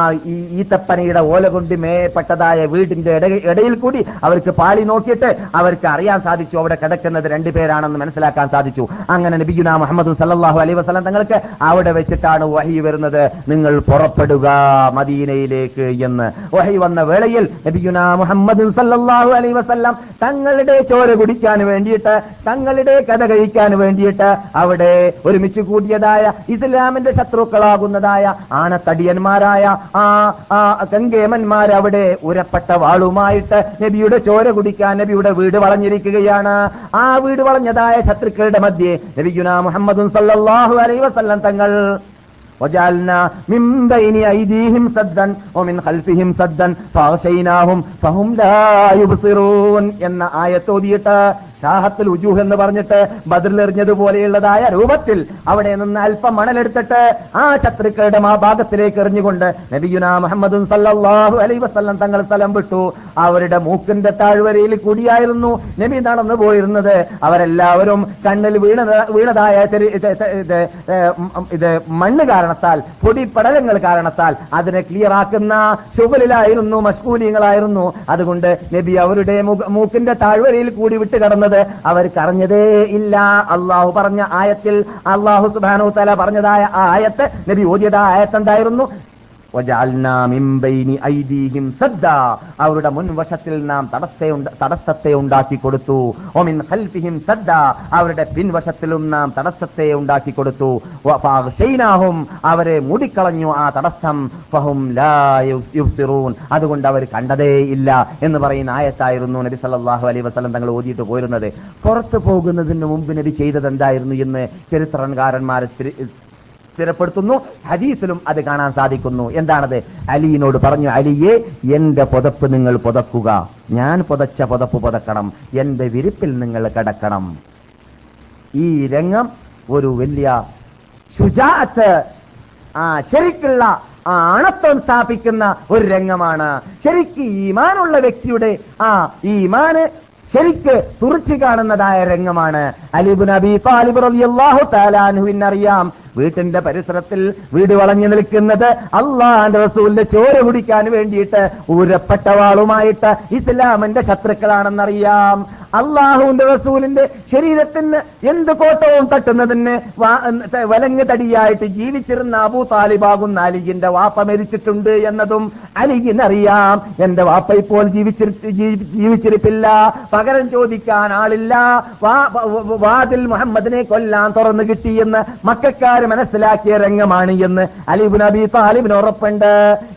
[SPEAKER 2] ഈത്തപ്പനയുടെ ഓല കൊണ്ട് മേപ്പെട്ടതായ വീടിന്റെ ഇടയിൽ കൂടി അവർക്ക് പാളി നോക്കിയിട്ട് അവർക്ക് അറിയാൻ സാധിച്ചു. അവിടെ കിടക്കുന്നത് രണ്ടുപേരാണെന്ന് മനസ്സിലാക്കാൻ സാധിച്ചു. അങ്ങനെ നബിഗുന മുഹമ്മദ് സല്ലാഹു അലൈ വസല്ലം തങ്ങൾക്ക് അവിടെ വെച്ചിട്ടാണ് വഹി വരുന്നത്. നിങ്ങൾ പുറപ്പെടുക മദീനയിലേക്ക് എന്ന്. വഹി വന്ന വേളയിൽ നബിഗുന മുഹമ്മദ് സല്ലാഹു അലൈ വസല്ലം തങ്ങളുടെ ചോര കുടിക്കാൻ വേണ്ടിയിട്ട് തങ്ങളുടെ കഥ കഴിക്കാൻ വേണ്ടിയിട്ട് അവിടെ ഒരുമിച്ച് കൂടിയതായ ഇസ്ലാമിന്റെ ശത്രുക്കളാകുന്നതായ ആണത്തടിയന്മാരായ ആ ആ കങ്കേമന്മാർ അവിടെ ഉരപ്പെട്ട വാളുമായിട്ട് നബിയുടെ ചോര കുടിക്കാൻ നബിയുടെ വീട് വളഞ്ഞിരിക്കുകയാണ് ആ വീട് വളഞ്ഞതായ ശത്രുക്കളുടെ മധ്യേ നബിഗുന മുഹമ്മദ് സല്ലല്ലാഹു അലൈഹി വസല്ലം തങ്ങൾ وجعلنا من بين أيديهم سدا ومن خلفهم سدا فأغشيناهم فهم لا يبصرون എന്ന ആയത്തോതിയിട്ട് ഷാഹത്തുൽ ഉജൂഹ് എന്ന് പറഞ്ഞിട്ട് ബദറിലെറിഞ്ഞതുപോലെയുള്ളതായ രൂപത്തിൽ അവിടെ നിന്ന് അല്പം മണലെടുത്തിട്ട് ആ ശത്രുക്കളുടെ ആ ഭാഗത്തിലേക്ക് എറിഞ്ഞുകൊണ്ട് നബിയുന മുഹമ്മദും സല്ലാഹു അലൈ വസ്ലം തങ്ങൾ സ്ഥലം വിട്ടു. അവരുടെ മൂക്കിന്റെ താഴ്വരയിൽ കൂടിയായിരുന്നു നബി നടന്നു പോയിരുന്നത്. അവരെല്ലാവരും കണ്ണിൽ വീണ വീണതായ ഇത് മണ്ണ് കാരണത്താൽ പൊടിപ്പടലങ്ങൾ കാരണത്താൽ അതിനെ ക്ലിയർ ആക്കുന്ന ശുഭലിലായിരുന്നു മഷ്കൂലിയങ്ങളായിരുന്നു അതുകൊണ്ട് നബി അവരുടെ മൂക്കിന്റെ താഴ്വരയിൽ കൂടി വിട്ട് കടന്നത് അവർക്ക് അറിഞ്ഞതേ ഇല്ല. അള്ളാഹു പറഞ്ഞ ആയത്തിൽ അള്ളാഹു സുബാനു തല പറഞ്ഞതായ ആയത്ത് നബി ഓതിയതായ ആയത്തുണ്ടായിരുന്നു അവരുടെ മുൻവശത്തിൽ നാം തടസ്സത്തെ ഉണ്ടാക്കി കൊടുത്തു. ഒമിൻ ഹൽഫിഹിം സദ്ദ. അവരുടെ പിൻവശത്തിലും നാം തടസ്സത്തെ ഉണ്ടാക്കി കൊടുത്തു. അവരെ മൂടിക്കളഞ്ഞു ആ തടസ്സം. ഫഹും അതുകൊണ്ട് അവർ കണ്ടതേ ഇല്ല എന്ന് പറയുന്ന ആയത്തായിരുന്നു നബി സല്ലാഹു അലൈ വസ്ലം തങ്ങൾ ഓതിയിട്ട് പോയിരുന്നത് പുറത്തു പോകുന്നതിന് മുമ്പ് നബി ചെയ്തത് എന്തായിരുന്നു എന്ന് ചരിത്രകാരന്മാരെ സ്ഥിരപ്പെടുത്തുന്നു. ഹദീസിലും അത് കാണാൻ സാധിക്കുന്നു. എന്താണത്? അലിയിനോട് പറഞ്ഞു അലിയെ എന്റെ പുതപ്പ് നിങ്ങൾ പുതക്കുക. ഞാൻ പുതച്ച പുതപ്പ് പുതക്കണം. എന്റെ വിരിപ്പിൽ നിങ്ങൾ കിടക്കണം. ഈ രംഗം ഒരു വലിയ ശുചാത്ത് ആ ശരിക്കുള്ള ആ അണത്വം സ്ഥാപിക്കുന്ന ഒരു രംഗമാണ്. ശരിക്ക് ഈമാനുള്ള വ്യക്തിയുടെ ആ ഈമാന് ശരിക്ക് തുറച്ചു കാണുന്നതായ രംഗമാണ്. അലിബുൻ അബി താലിബ് റളിയല്ലാഹു അറിയാം വീട്ടിന്റെ പരിസരത്തിൽ വീട് വളഞ്ഞു നിൽക്കുന്നത് അള്ളാന്റെ റസൂലിന്റെ ചോര കുടിക്കാൻ വേണ്ടിയിട്ട് ഊരപ്പെട്ടവാളുമായിട്ട് ഇസ്ലാമിന്റെ ശത്രുക്കളാണെന്നറിയാം. അള്ളാഹുവിന്റെ റസൂലിന്റെ ശരീരത്തിന് എന്ത് കോട്ടവും തട്ടുന്നതിന് വലങ്ങ് തടിയായിട്ട് ജീവിച്ചിരുന്ന അബൂ താലിബാകുന്ന അലിഗിന്റെ വാപ്പ മരിച്ചിട്ടുണ്ട് എന്നതും അലിഗിനറിയാം. എന്റെ വാപ്പ ഇപ്പോൾ ജീവിച്ചിരി ജീവിച്ചിരിപ്പില്ല. പകരം ചോദിക്കാൻ ആളില്ല. വാതിൽ മുഹമ്മദിനെ കൊല്ലാൻ തുറന്നു കിട്ടിയെന്ന് മക്കാര് മനസ്സിലാക്കിയ രംഗമാണ് എന്ന് അലിബ് നബി താലിബിന് ഉറപ്പുണ്ട്.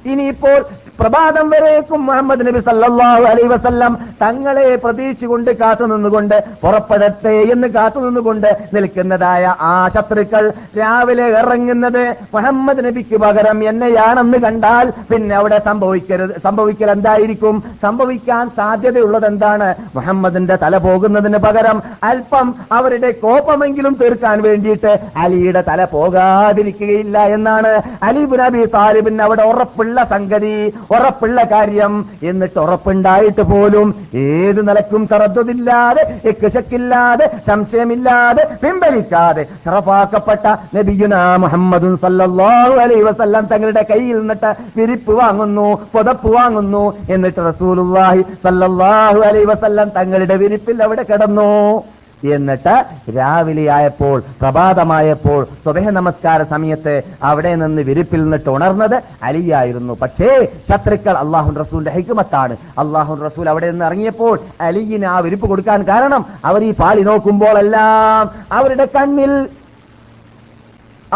[SPEAKER 2] ഇനിയിപ്പോൾ പ്രഭാതം വരേക്കും മുഹമ്മദ് നബി സല്ലാഹു അലൈ വസല്ലം തങ്ങളെ പ്രതീക്ഷിച്ചുകൊണ്ട് കാത്തുനിന്നുകൊണ്ട് പുറപ്പെടട്ടെ എന്ന് കാത്തുനിന്നുകൊണ്ട് നിൽക്കുന്നതായ ആ ശത്രുക്കൾ രാവിലെ ഇറങ്ങുന്നത് മുഹമ്മദ് നബിക്ക് പകരം എന്നെയാണെന്ന് കണ്ടാൽ പിന്നെ അവിടെ സംഭവിക്കരുത് സംഭവിക്കൽ എന്തായിരിക്കും? സംഭവിക്കാൻ സാധ്യതയുള്ളത് എന്താണ്? മുഹമ്മദിന്റെ തല പോകുന്നതിന് പകരം അല്പം അവരുടെ കോപമെങ്കിലും തീർക്കാൻ വേണ്ടിയിട്ട് അലിയുടെ തല പോകാതിരിക്കുകയില്ല എന്നാണ് അലി നബി താലിബിന് അവിടെ ഉറപ്പുള്ള സംഗതി. ഉറപ്പുള്ള കാര്യം. എന്നിട്ട് ഉറപ്പുണ്ടായിട്ട് പോലും ഏത് നിലക്കും തറദ്ദില്ലാതെ എക്കുശക്കില്ലാതെ സംശയമില്ലാതെ പിൻവലിക്കാതെ ഷറഫാക്കപ്പെട്ട നബിയുന മുഹമ്മദും സല്ലാഹു അലൈ വസല്ലം തങ്ങളുടെ കയ്യിൽ നിന്നിട്ട് പിരിപ്പ് വാങ്ങുന്നു പുതപ്പ് വാങ്ങുന്നു. എന്നിട്ട് റസൂലുള്ളാഹി സല്ലാഹു അലൈ വസല്ലം തങ്ങളുടെ വിരിപ്പിൽ അവിടെ കിടന്നു. എന്നിട്ട് രാവിലെ ആയപ്പോൾ പ്രഭാതമായപ്പോൾ സ്വദേഹ നമസ്കാര സമയത്ത് അവിടെ നിന്ന് വിരിപ്പിൽ നിന്നിട്ട് ഉണർന്നത് അലിയായിരുന്നു. പക്ഷേ ശത്രുക്കൾ അള്ളാഹു റസൂലിന്റെ ഹൈക്കുമത്താണ്. അള്ളാഹു റസൂൽ അവിടെ നിന്ന് ഇറങ്ങിയപ്പോൾ അലിയിന് ആ വിരിപ്പ് കൊടുക്കാൻ കാരണം അവർ ഈ പാളി നോക്കുമ്പോഴെല്ലാം അവരുടെ കണ്ണിൽ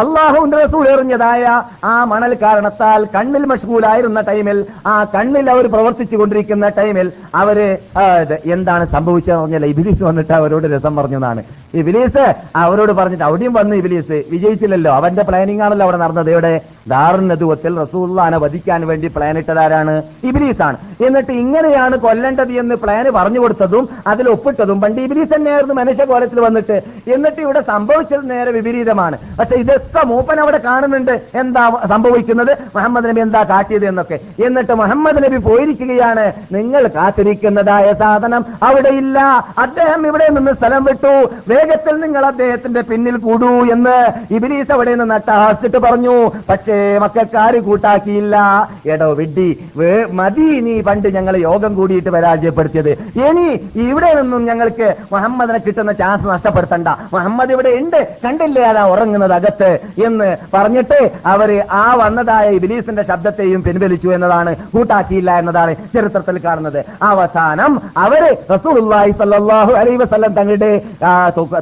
[SPEAKER 2] അള്ളാഹുവിന്റെ റസൂൽ എറിഞ്ഞതായ ആ മണൽ കാരണത്താൽ കണ്ണിൽ മഷ്കൂലായിരുന്ന ടൈമിൽ ആ കണ്ണിൽ അവർ പ്രവർത്തിച്ചു കൊണ്ടിരിക്കുന്ന ടൈമിൽ അവർ എന്താണ് സംഭവിച്ചതെന്ന് പറഞ്ഞാൽ ഇബിലീസ് വന്നിട്ട് അവരോട് രസം പറഞ്ഞതാണ്. ഇബിലീസ് അവരോട് പറഞ്ഞിട്ട് അവിടെയും വന്ന് ഇബിലീസ് വിജയിച്ചില്ലല്ലോ അവന്റെ പ്ലാനിംഗ് ആണല്ലോ അവിടെ നടന്നത്. ഇവിടെ ദാറുന്നതുവത്തിൽ റസൂള്ളാനെ വധിക്കാൻ വേണ്ടി പ്ലാൻ ഇട്ടതാരാണ്? ഇബിലീസ് ആണ് എന്നിട്ട് ഇങ്ങനെയാണ് കൊല്ലേണ്ടത് എന്ന് പ്ലാന് പറഞ്ഞു കൊടുത്തതും അതിൽ ഒപ്പിട്ടതും പണ്ട് ഇബിലീസ് തന്നെയായിരുന്നു മനുഷ്യ കോലത്തിൽ വന്നിട്ട്. എന്നിട്ട് ഇവിടെ സംഭവിച്ചത് നേരെ വിപരീതമാണ്. പക്ഷെ ഇതൊക്കെ മൂപ്പൻ അവിടെ കാണുന്നുണ്ട്. എന്താ സംഭവിക്കുന്നത്? മുഹമ്മദ് നബി എന്താ കാട്ടിയത് എന്നൊക്കെ. എന്നിട്ട് മുഹമ്മദ് നബി പോയിരിക്കുകയാണ്. നിങ്ങൾ കാത്തിരിക്കുന്നതായ സാധനം അവിടെയില്ല അദ്ദേഹം ഇവിടെ നിന്ന് സ്ഥലം വിട്ടു. വേഗത്തിൽ നിങ്ങൾ അദ്ദേഹത്തിന്റെ പിന്നിൽ കൂടൂ എന്ന് ഇബിലീസ് അവിടെ നിന്ന് അട്ടഹാസിച്ചിട്ട് പറഞ്ഞു. പക്ഷേ മക്കാര് കൂട്ടാക്കിയില്ല. എടോ വിഡ്ഡി മതി നീ പണ്ട് ഞങ്ങൾ യോഗം കൂടിയിട്ട് പരാജയപ്പെടുത്തിയത്. ഇനി ഇവിടെ നിന്നും ഞങ്ങൾക്ക് മുഹമ്മദിനെ കിട്ടുന്ന ചാൻസ് നഷ്ടപ്പെടുത്തണ്ട. മുഹമ്മദ് ഇവിടെ ഉണ്ട്. കണ്ടില്ലേ അതാ ഉറങ്ങുന്നത് അകത്ത്. എന്ന് പറഞ്ഞിട്ട് അവർ ആ വന്നതായ ഇബിലീസിന്റെ ശബ്ദത്തെയും പിൻവലിച്ചു എന്നതാണ് കൂട്ടാക്കിയില്ല എന്നതാണ് ചരിത്രത്തിൽ കാണുന്നത്. അവസാനം അവർ റസൂലുള്ളാഹി സല്ലാഹു അലൈ വസ്ലം തങ്ങളുടെ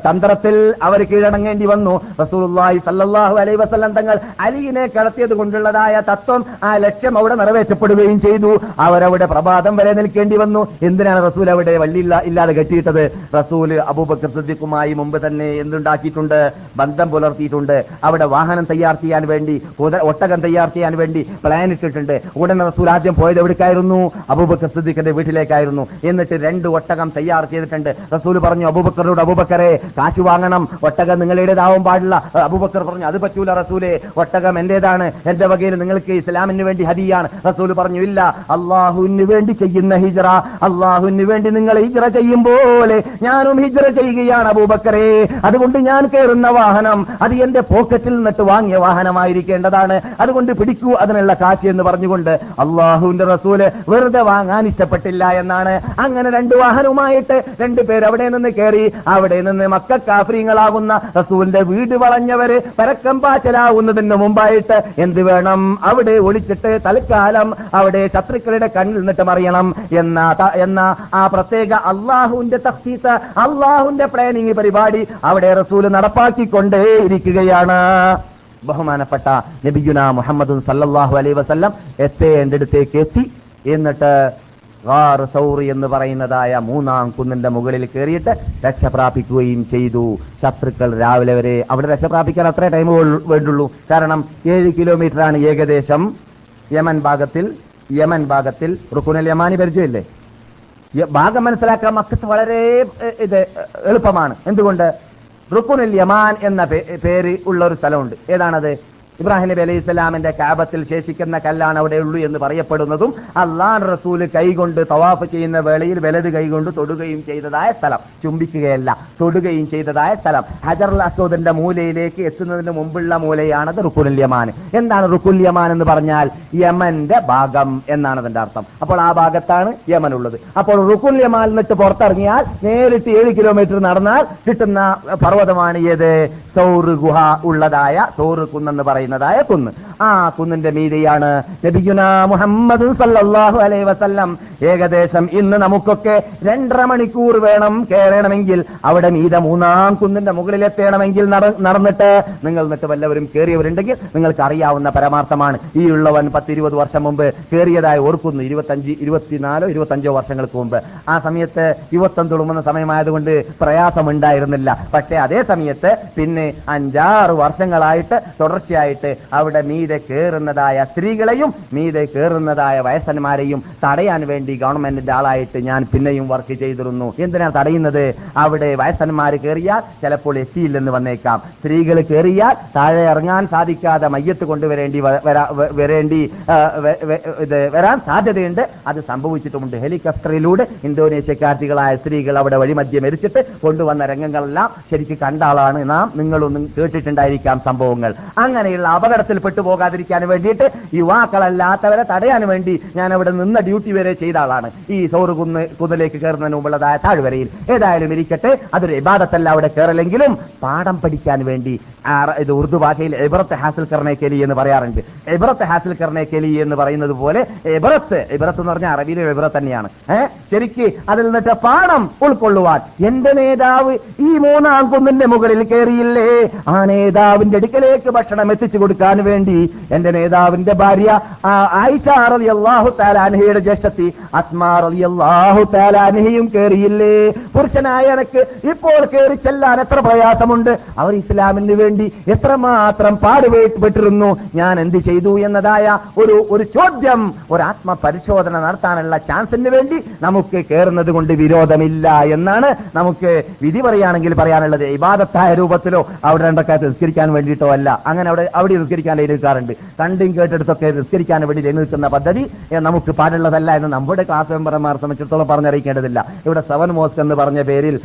[SPEAKER 2] തന്ത്രത്തിൽ അവർ കീഴടങ്ങേണ്ടി വന്നു. റസൂലുള്ളാഹി സല്ലാഹു അലൈ വസ്ലം തങ്ങൾ അലിയിനെ കടത്തിയത് കൊണ്ടുള്ളതായ തത്വം ആ ലക്ഷ്യം അവിടെ നിറവേറ്റപ്പെടുകയും ചെയ്തു. അവരവിടെ പ്രഭാതം വരെ നിൽക്കേണ്ടി വന്നു. എന്തിനാണ് റസൂൽ അവിടെ വള്ളിയില്ല ഇല്ലാതെ കെട്ടിയിട്ടത്? റസൂൽ അബൂബക്കർ സിദ്ദിഖുമായി മുമ്പ് തന്നെ എന്തുണ്ടാക്കിയിട്ടുണ്ട്? ബന്ധം പുലർത്തിയിട്ടുണ്ട്. അവിടെ വാഹനം തയ്യാർ ചെയ്യാൻ വേണ്ടി ഒട്ടകം തയ്യാർ ചെയ്യാൻ വേണ്ടി പ്ലാൻ ഇട്ടിട്ടുണ്ട്. ഉടനെ റസൂൽ ആദ്യം പോയത് എവിടേക്കായിരുന്നു? അബൂബക്കർ സിദ്ദിഖിന്റെ വീട്ടിലേക്കായിരുന്നു. എന്നിട്ട് രണ്ട് ഒട്ടകം തയ്യാർ ചെയ്തിട്ടുണ്ട്. റസൂൽ പറഞ്ഞു അബൂബക്കറിനോട് അബൂബക്കറെ കാശ് വാങ്ങണം. ഒട്ടകം നിങ്ങളുടേതാവാൻ പാടില്ല. അബൂബക്കർ പറഞ്ഞു അത് പറ്റൂല റസൂലെ. ഒട്ടകം എന്റേതാണ്. എന്റെ വകയിൽ നിങ്ങൾക്ക് ഇസ്ലാമിന് വേണ്ടി ഹദിയാണ്. റസൂൽ പറഞ്ഞു ഇല്ല. അള്ളാഹുവിന് വേണ്ടി ചെയ്യുന്ന ഹിജറ. അള്ളാഹുവിന് വേണ്ടി നിങ്ങൾ ഹിജറ ചെയ്യും പോലെ ഞാനും ഹിജറ ചെയ്യുകയാണ് അബൂബക്കറെ. അതുകൊണ്ട് ഞാൻ കയറുന്ന വാഹനം അത് എന്റെ പോക്കറ്റിൽ നിന്നിട്ട് വാങ്ങിയ വാഹനമായിരിക്കേണ്ടതാണ്. അതുകൊണ്ട് പിടിക്കൂ അതിനുള്ള കാശ് എന്ന് പറഞ്ഞുകൊണ്ട് അള്ളാഹുവിന്റെ റസൂൽ വെറുതെ വാങ്ങാൻ ഇഷ്ടപ്പെട്ടില്ല എന്നാണ്. അങ്ങനെ രണ്ട് വാഹനവുമായിട്ട് രണ്ടുപേർ അവിടെ നിന്ന് കയറി അവിടെ നിന്ന് മക്ക കാഫ്രീങ്ങളാവുന്ന റസൂലിന്റെ വീട് വളഞ്ഞവര് പരക്കം പാച്ചലാവുന്നതിന് മുമ്പായിട്ട് എന്ത് വേണം? അവിടെ ഒളിച്ചിട്ട് തൽക്കാലം അവിടെ ശത്രുക്കളുടെ കണ്ണിൽ നിന്നിട്ട് മറിയണം എന്ന എന്ന ആ പ്രത്യേക അള്ളാഹുവിന്റെ തഫ്സീസ് അള്ളാഹുവിന്റെ പ്ലാനിങ് പരിപാടി അവിടെ റസൂൽ നടപ്പാക്കിക്കൊണ്ടേ ഇരിക്കുകയാണ് ബഹുമാനപ്പെട്ട നബിയുന മുഹമ്മദ് സല്ലല്ലാഹു അലൈഹി വസല്ലം എത്തേണ്ടടുത്തേക്ക് എത്തി. എന്നിട്ട് ഗാർ സൗറി എന്ന് പറയുന്നതായ മൂന്നാം കുന്നിന്റെ മുകളിൽ കയറിയിട്ട് രക്ഷ പ്രാപിക്കുകയും ചെയ്തു. ശത്രുക്കൾ രാവിലെ വരെ അവിടെ രക്ഷ പ്രാപിക്കാൻ അത്രേ ടൈം വേണ്ടുള്ളൂ. കാരണം ഏഴ് കിലോമീറ്റർ ആണ് ഏകദേശം യമൻ ഭാഗത്തിൽ യമൻ ഭാഗത്തിൽ റുക്കുനൽ യമാനി പരിചയമില്ലേ? ഭാഗം മനസ്സിലാക്കാൻ മക്കത്ത് വളരെ ഇത് എളുപ്പമാണ്. എന്തുകൊണ്ട്? റുക്കുനുൽ യമാൻ എന്ന പേര് ഉള്ള ഒരു സ്ഥലമുണ്ട്. ഏതാണത്? ഇബ്രാഹിം നബി അലൈഹി സ്വലാമിന്റെ കാബത്തിൽ ശേഷിക്കുന്ന കല്ലാണ് അവിടെ ഉള്ളൂ എന്ന് പറയപ്പെടുന്നതും അള്ളാൻ റസൂൽ കൈകൊണ്ട് തവാഫ് ചെയ്യുന്ന വേളയിൽ വലത് കൈകൊണ്ട് തൊടുകയും ചെയ്തതായ സ്ഥലം. ചുംബിക്കുകയല്ല തൊടുകയും ചെയ്തതായ സ്ഥലം. ഹജർ അസോദിന്റെ മൂലയിലേക്ക് എത്തുന്നതിന് മുമ്പുള്ള മൂലയാണത് റുക്കുല്യമാൻ യമാൻ. എന്താണ് റുക്കുല്യമാൻ എന്ന് പറഞ്ഞാൽ യമന്റെ ഭാഗം എന്നാണ് അതിന്റെ അർത്ഥം. അപ്പോൾ ആ ഭാഗത്താണ് യമൻ ഉള്ളത്. അപ്പോൾ റുക്കുല്യമാൻ എന്നിട്ട് പുറത്തിറങ്ങിയാൽ നേരിട്ട് ഏഴ് കിലോമീറ്റർ നടന്നാൽ കിട്ടുന്ന പർവതമാണ് ഏത് സൗറ് ഗുഹ ഉള്ളതായ സൗറ് കുന്നെന്ന് പറയുന്നതായ കുന്ന്. ആ കുന്നിന്റെ മീതിയാണ് നബിയുന മുഹമ്മദ് സല്ലല്ലാഹു അലൈഹി വസല്ലം. ഏകദേശം ഇന്ന് നമുക്കൊക്കെ രണ്ടര മണിക്കൂർ വേണം കയറണമെങ്കിൽ അവിടെ മീത മൂന്നാം കുന്നിന്റെ മുകളിൽ എത്തണമെങ്കിൽ നടന്നിട്ട് നിങ്ങൾ എന്നിട്ട് വല്ലവരും കയറിയവരുണ്ടെങ്കിൽ നിങ്ങൾക്ക് അറിയാവുന്ന പരമാർത്ഥമാണ്. ഈ ഉള്ളവൻ പത്തിരുപത് വർഷം മുമ്പ് കയറിയതായി ഓർക്കുന്നു ഇരുപത്തഞ്ച് ഇരുപത്തിനാലോ ഇരുപത്തഞ്ചോ വർഷങ്ങൾക്ക് മുമ്പ്. ആ സമയത്ത് യുവത്വം തുളുമുന്ന സമയമായതുകൊണ്ട് പ്രയാസമുണ്ടായിരുന്നില്ല. പക്ഷേ അതേ സമയത്ത് പിന്നെ അഞ്ചാറ് വർഷങ്ങളായിട്ട് തുടർച്ചയായിട്ട് അവിടെ മീതെ കയറുന്നതായ സ്ത്രീകളെയും മീതെ കയറുന്നതായ വയസ്സന്മാരെയും തടയാൻ വേണ്ടി ഗവൺമെന്റിന്റെ ആളായിട്ട് ഞാൻ പിന്നെയും വർക്ക് ചെയ്തിരുന്നു. എന്തിനാണ് തടയുന്നത്? അവിടെ വയസ്സന്മാർ കയറിയാൽ ചിലപ്പോൾ എത്തിയില്ലെന്ന് വന്നേക്കാം. സ്ത്രീകൾ കയറിയാൽ താഴെ ഇറങ്ങാൻ സാധിക്കാതെ മയ്യത്ത് കൊണ്ടുവരേണ്ടി വരേണ്ടി ഇത് വരാൻ സാധ്യതയുണ്ട്. അത് സംഭവിച്ചിട്ടുമുണ്ട്. ഹെലികോപ്റ്ററിലൂടെ ഇന്തോനേഷ്യക്കാർത്തികളായ സ്ത്രീകൾ അവിടെ വഴിമധ്യ മരിച്ചിട്ട് കൊണ്ടുവന്ന രംഗങ്ങളെല്ലാം ശരിക്ക് കണ്ട ആളാണ് നാം. നിങ്ങളൊന്നും കേട്ടിട്ടുണ്ടായിരിക്കാം സംഭവങ്ങൾ. അങ്ങനെയുള്ള അപകടത്തിൽ പെട്ടുപോകാതിരിക്കാൻ പോകാതിരിക്കാൻ വേണ്ടിയിട്ട് യുവാക്കളല്ലാത്തവരെ തടയാൻ വേണ്ടി ഞാൻ അവിടെ നിന്ന ഡ്യൂട്ടി വരെ ചെയ്ത ആളാണ്. ഈ സൗറ് കുന്ന് കുന്നിലേക്ക് കയറുന്നതിന് മുമ്പുള്ളതായ താഴ്വരയിൽ. ഏതായാലും ഇരിക്കട്ടെ അതൊരു ഇബാദത്തല്ല അവിടെ കയറലെങ്കിലും പാഠം പഠിക്കാൻ വേണ്ടി ഇത് ഉറുദു ഭാഷയിൽ എബറത്ത് ഹാസിൽ കർണേ കെലി എന്ന് പറയാറുണ്ട്. എബറത്ത് ഹാസിൽ കർണേ കെലി എന്ന് പറയുന്നത് പോലെ എബറത്ത് എബറത്ത് എന്ന് പറഞ്ഞാൽ അറബിയിലെ എബറത്ത് തന്നെയാണ്. ഏഹ് ശരിക്ക് അതിൽ നിന്നിട്ട് പാഠം ഉൾക്കൊള്ളുവാൻ. എന്റെ നേതാവ് ഈ മൂന്നാം കുന്നിന്റെ മുകളിൽ കയറിയില്ലേ? ആ നേതാവിന്റെ അടുക്കലേക്ക് ഭക്ഷണം എത്തിച്ചു കൊടുക്കാൻ വേണ്ടി എന്റെ നേതാവിന്റെ ഭാര്യ ആയിഷ റതി അള്ളാഹു താലാനഹയുടെ ജ്യേഷ്ഠത്തി അസ്മാ റതി അള്ളാഹു താലാനഹയും കയറിയില്ലേ പുരുഷനായ എനക്ക് ഇപ്പോൾ കയറി ചെല്ലാൻ എത്ര പ്രയാസമുണ്ട്? അവർ ഇസ്ലാമിന് വേണ്ടി എത്രമാത്രം പാടുപെട്ടിരുന്നു? ഞാൻ എന്ത് ചെയ്തു എന്നതായ ഒരു ഒരു ചോദ്യം ഒരു ആത്മപരിശോധന നടത്താനുള്ള ചാൻസിന് വേണ്ടി നമുക്ക് കയറുന്നത് കൊണ്ട് വിരോധമില്ല എന്നാണ് നമുക്ക് വിധി പറയുകയാണെങ്കിൽ പറയാനുള്ളത്. ഇബാദത്തായ രൂപത്തിലോ അവിടെ രണ്ടൊക്കെ തിരസ്കരിക്കാൻ വേണ്ടിയിട്ടോ അല്ല. അങ്ങനെ അവിടെ അവിടെ നിസ്കരിക്കാൻ എഴുതിക്കാറുണ്ട് കണ്ടും കേട്ടെടുത്തൊക്കെ നിസ്കരിക്കാൻ വേണ്ടി നിൽക്കുന്ന പദ്ധതി നമുക്ക് പാടുള്ളതല്ല എന്ന് നമ്മുടെ ക്ലാസ് മെമ്പർമാർ സംബന്ധിച്ചിടത്തോളം പറഞ്ഞറിയിക്കേണ്ടതില്ല. ഇവിടെ സെവൻ മോസ്ക് എന്ന് പറഞ്ഞ പേരിൽ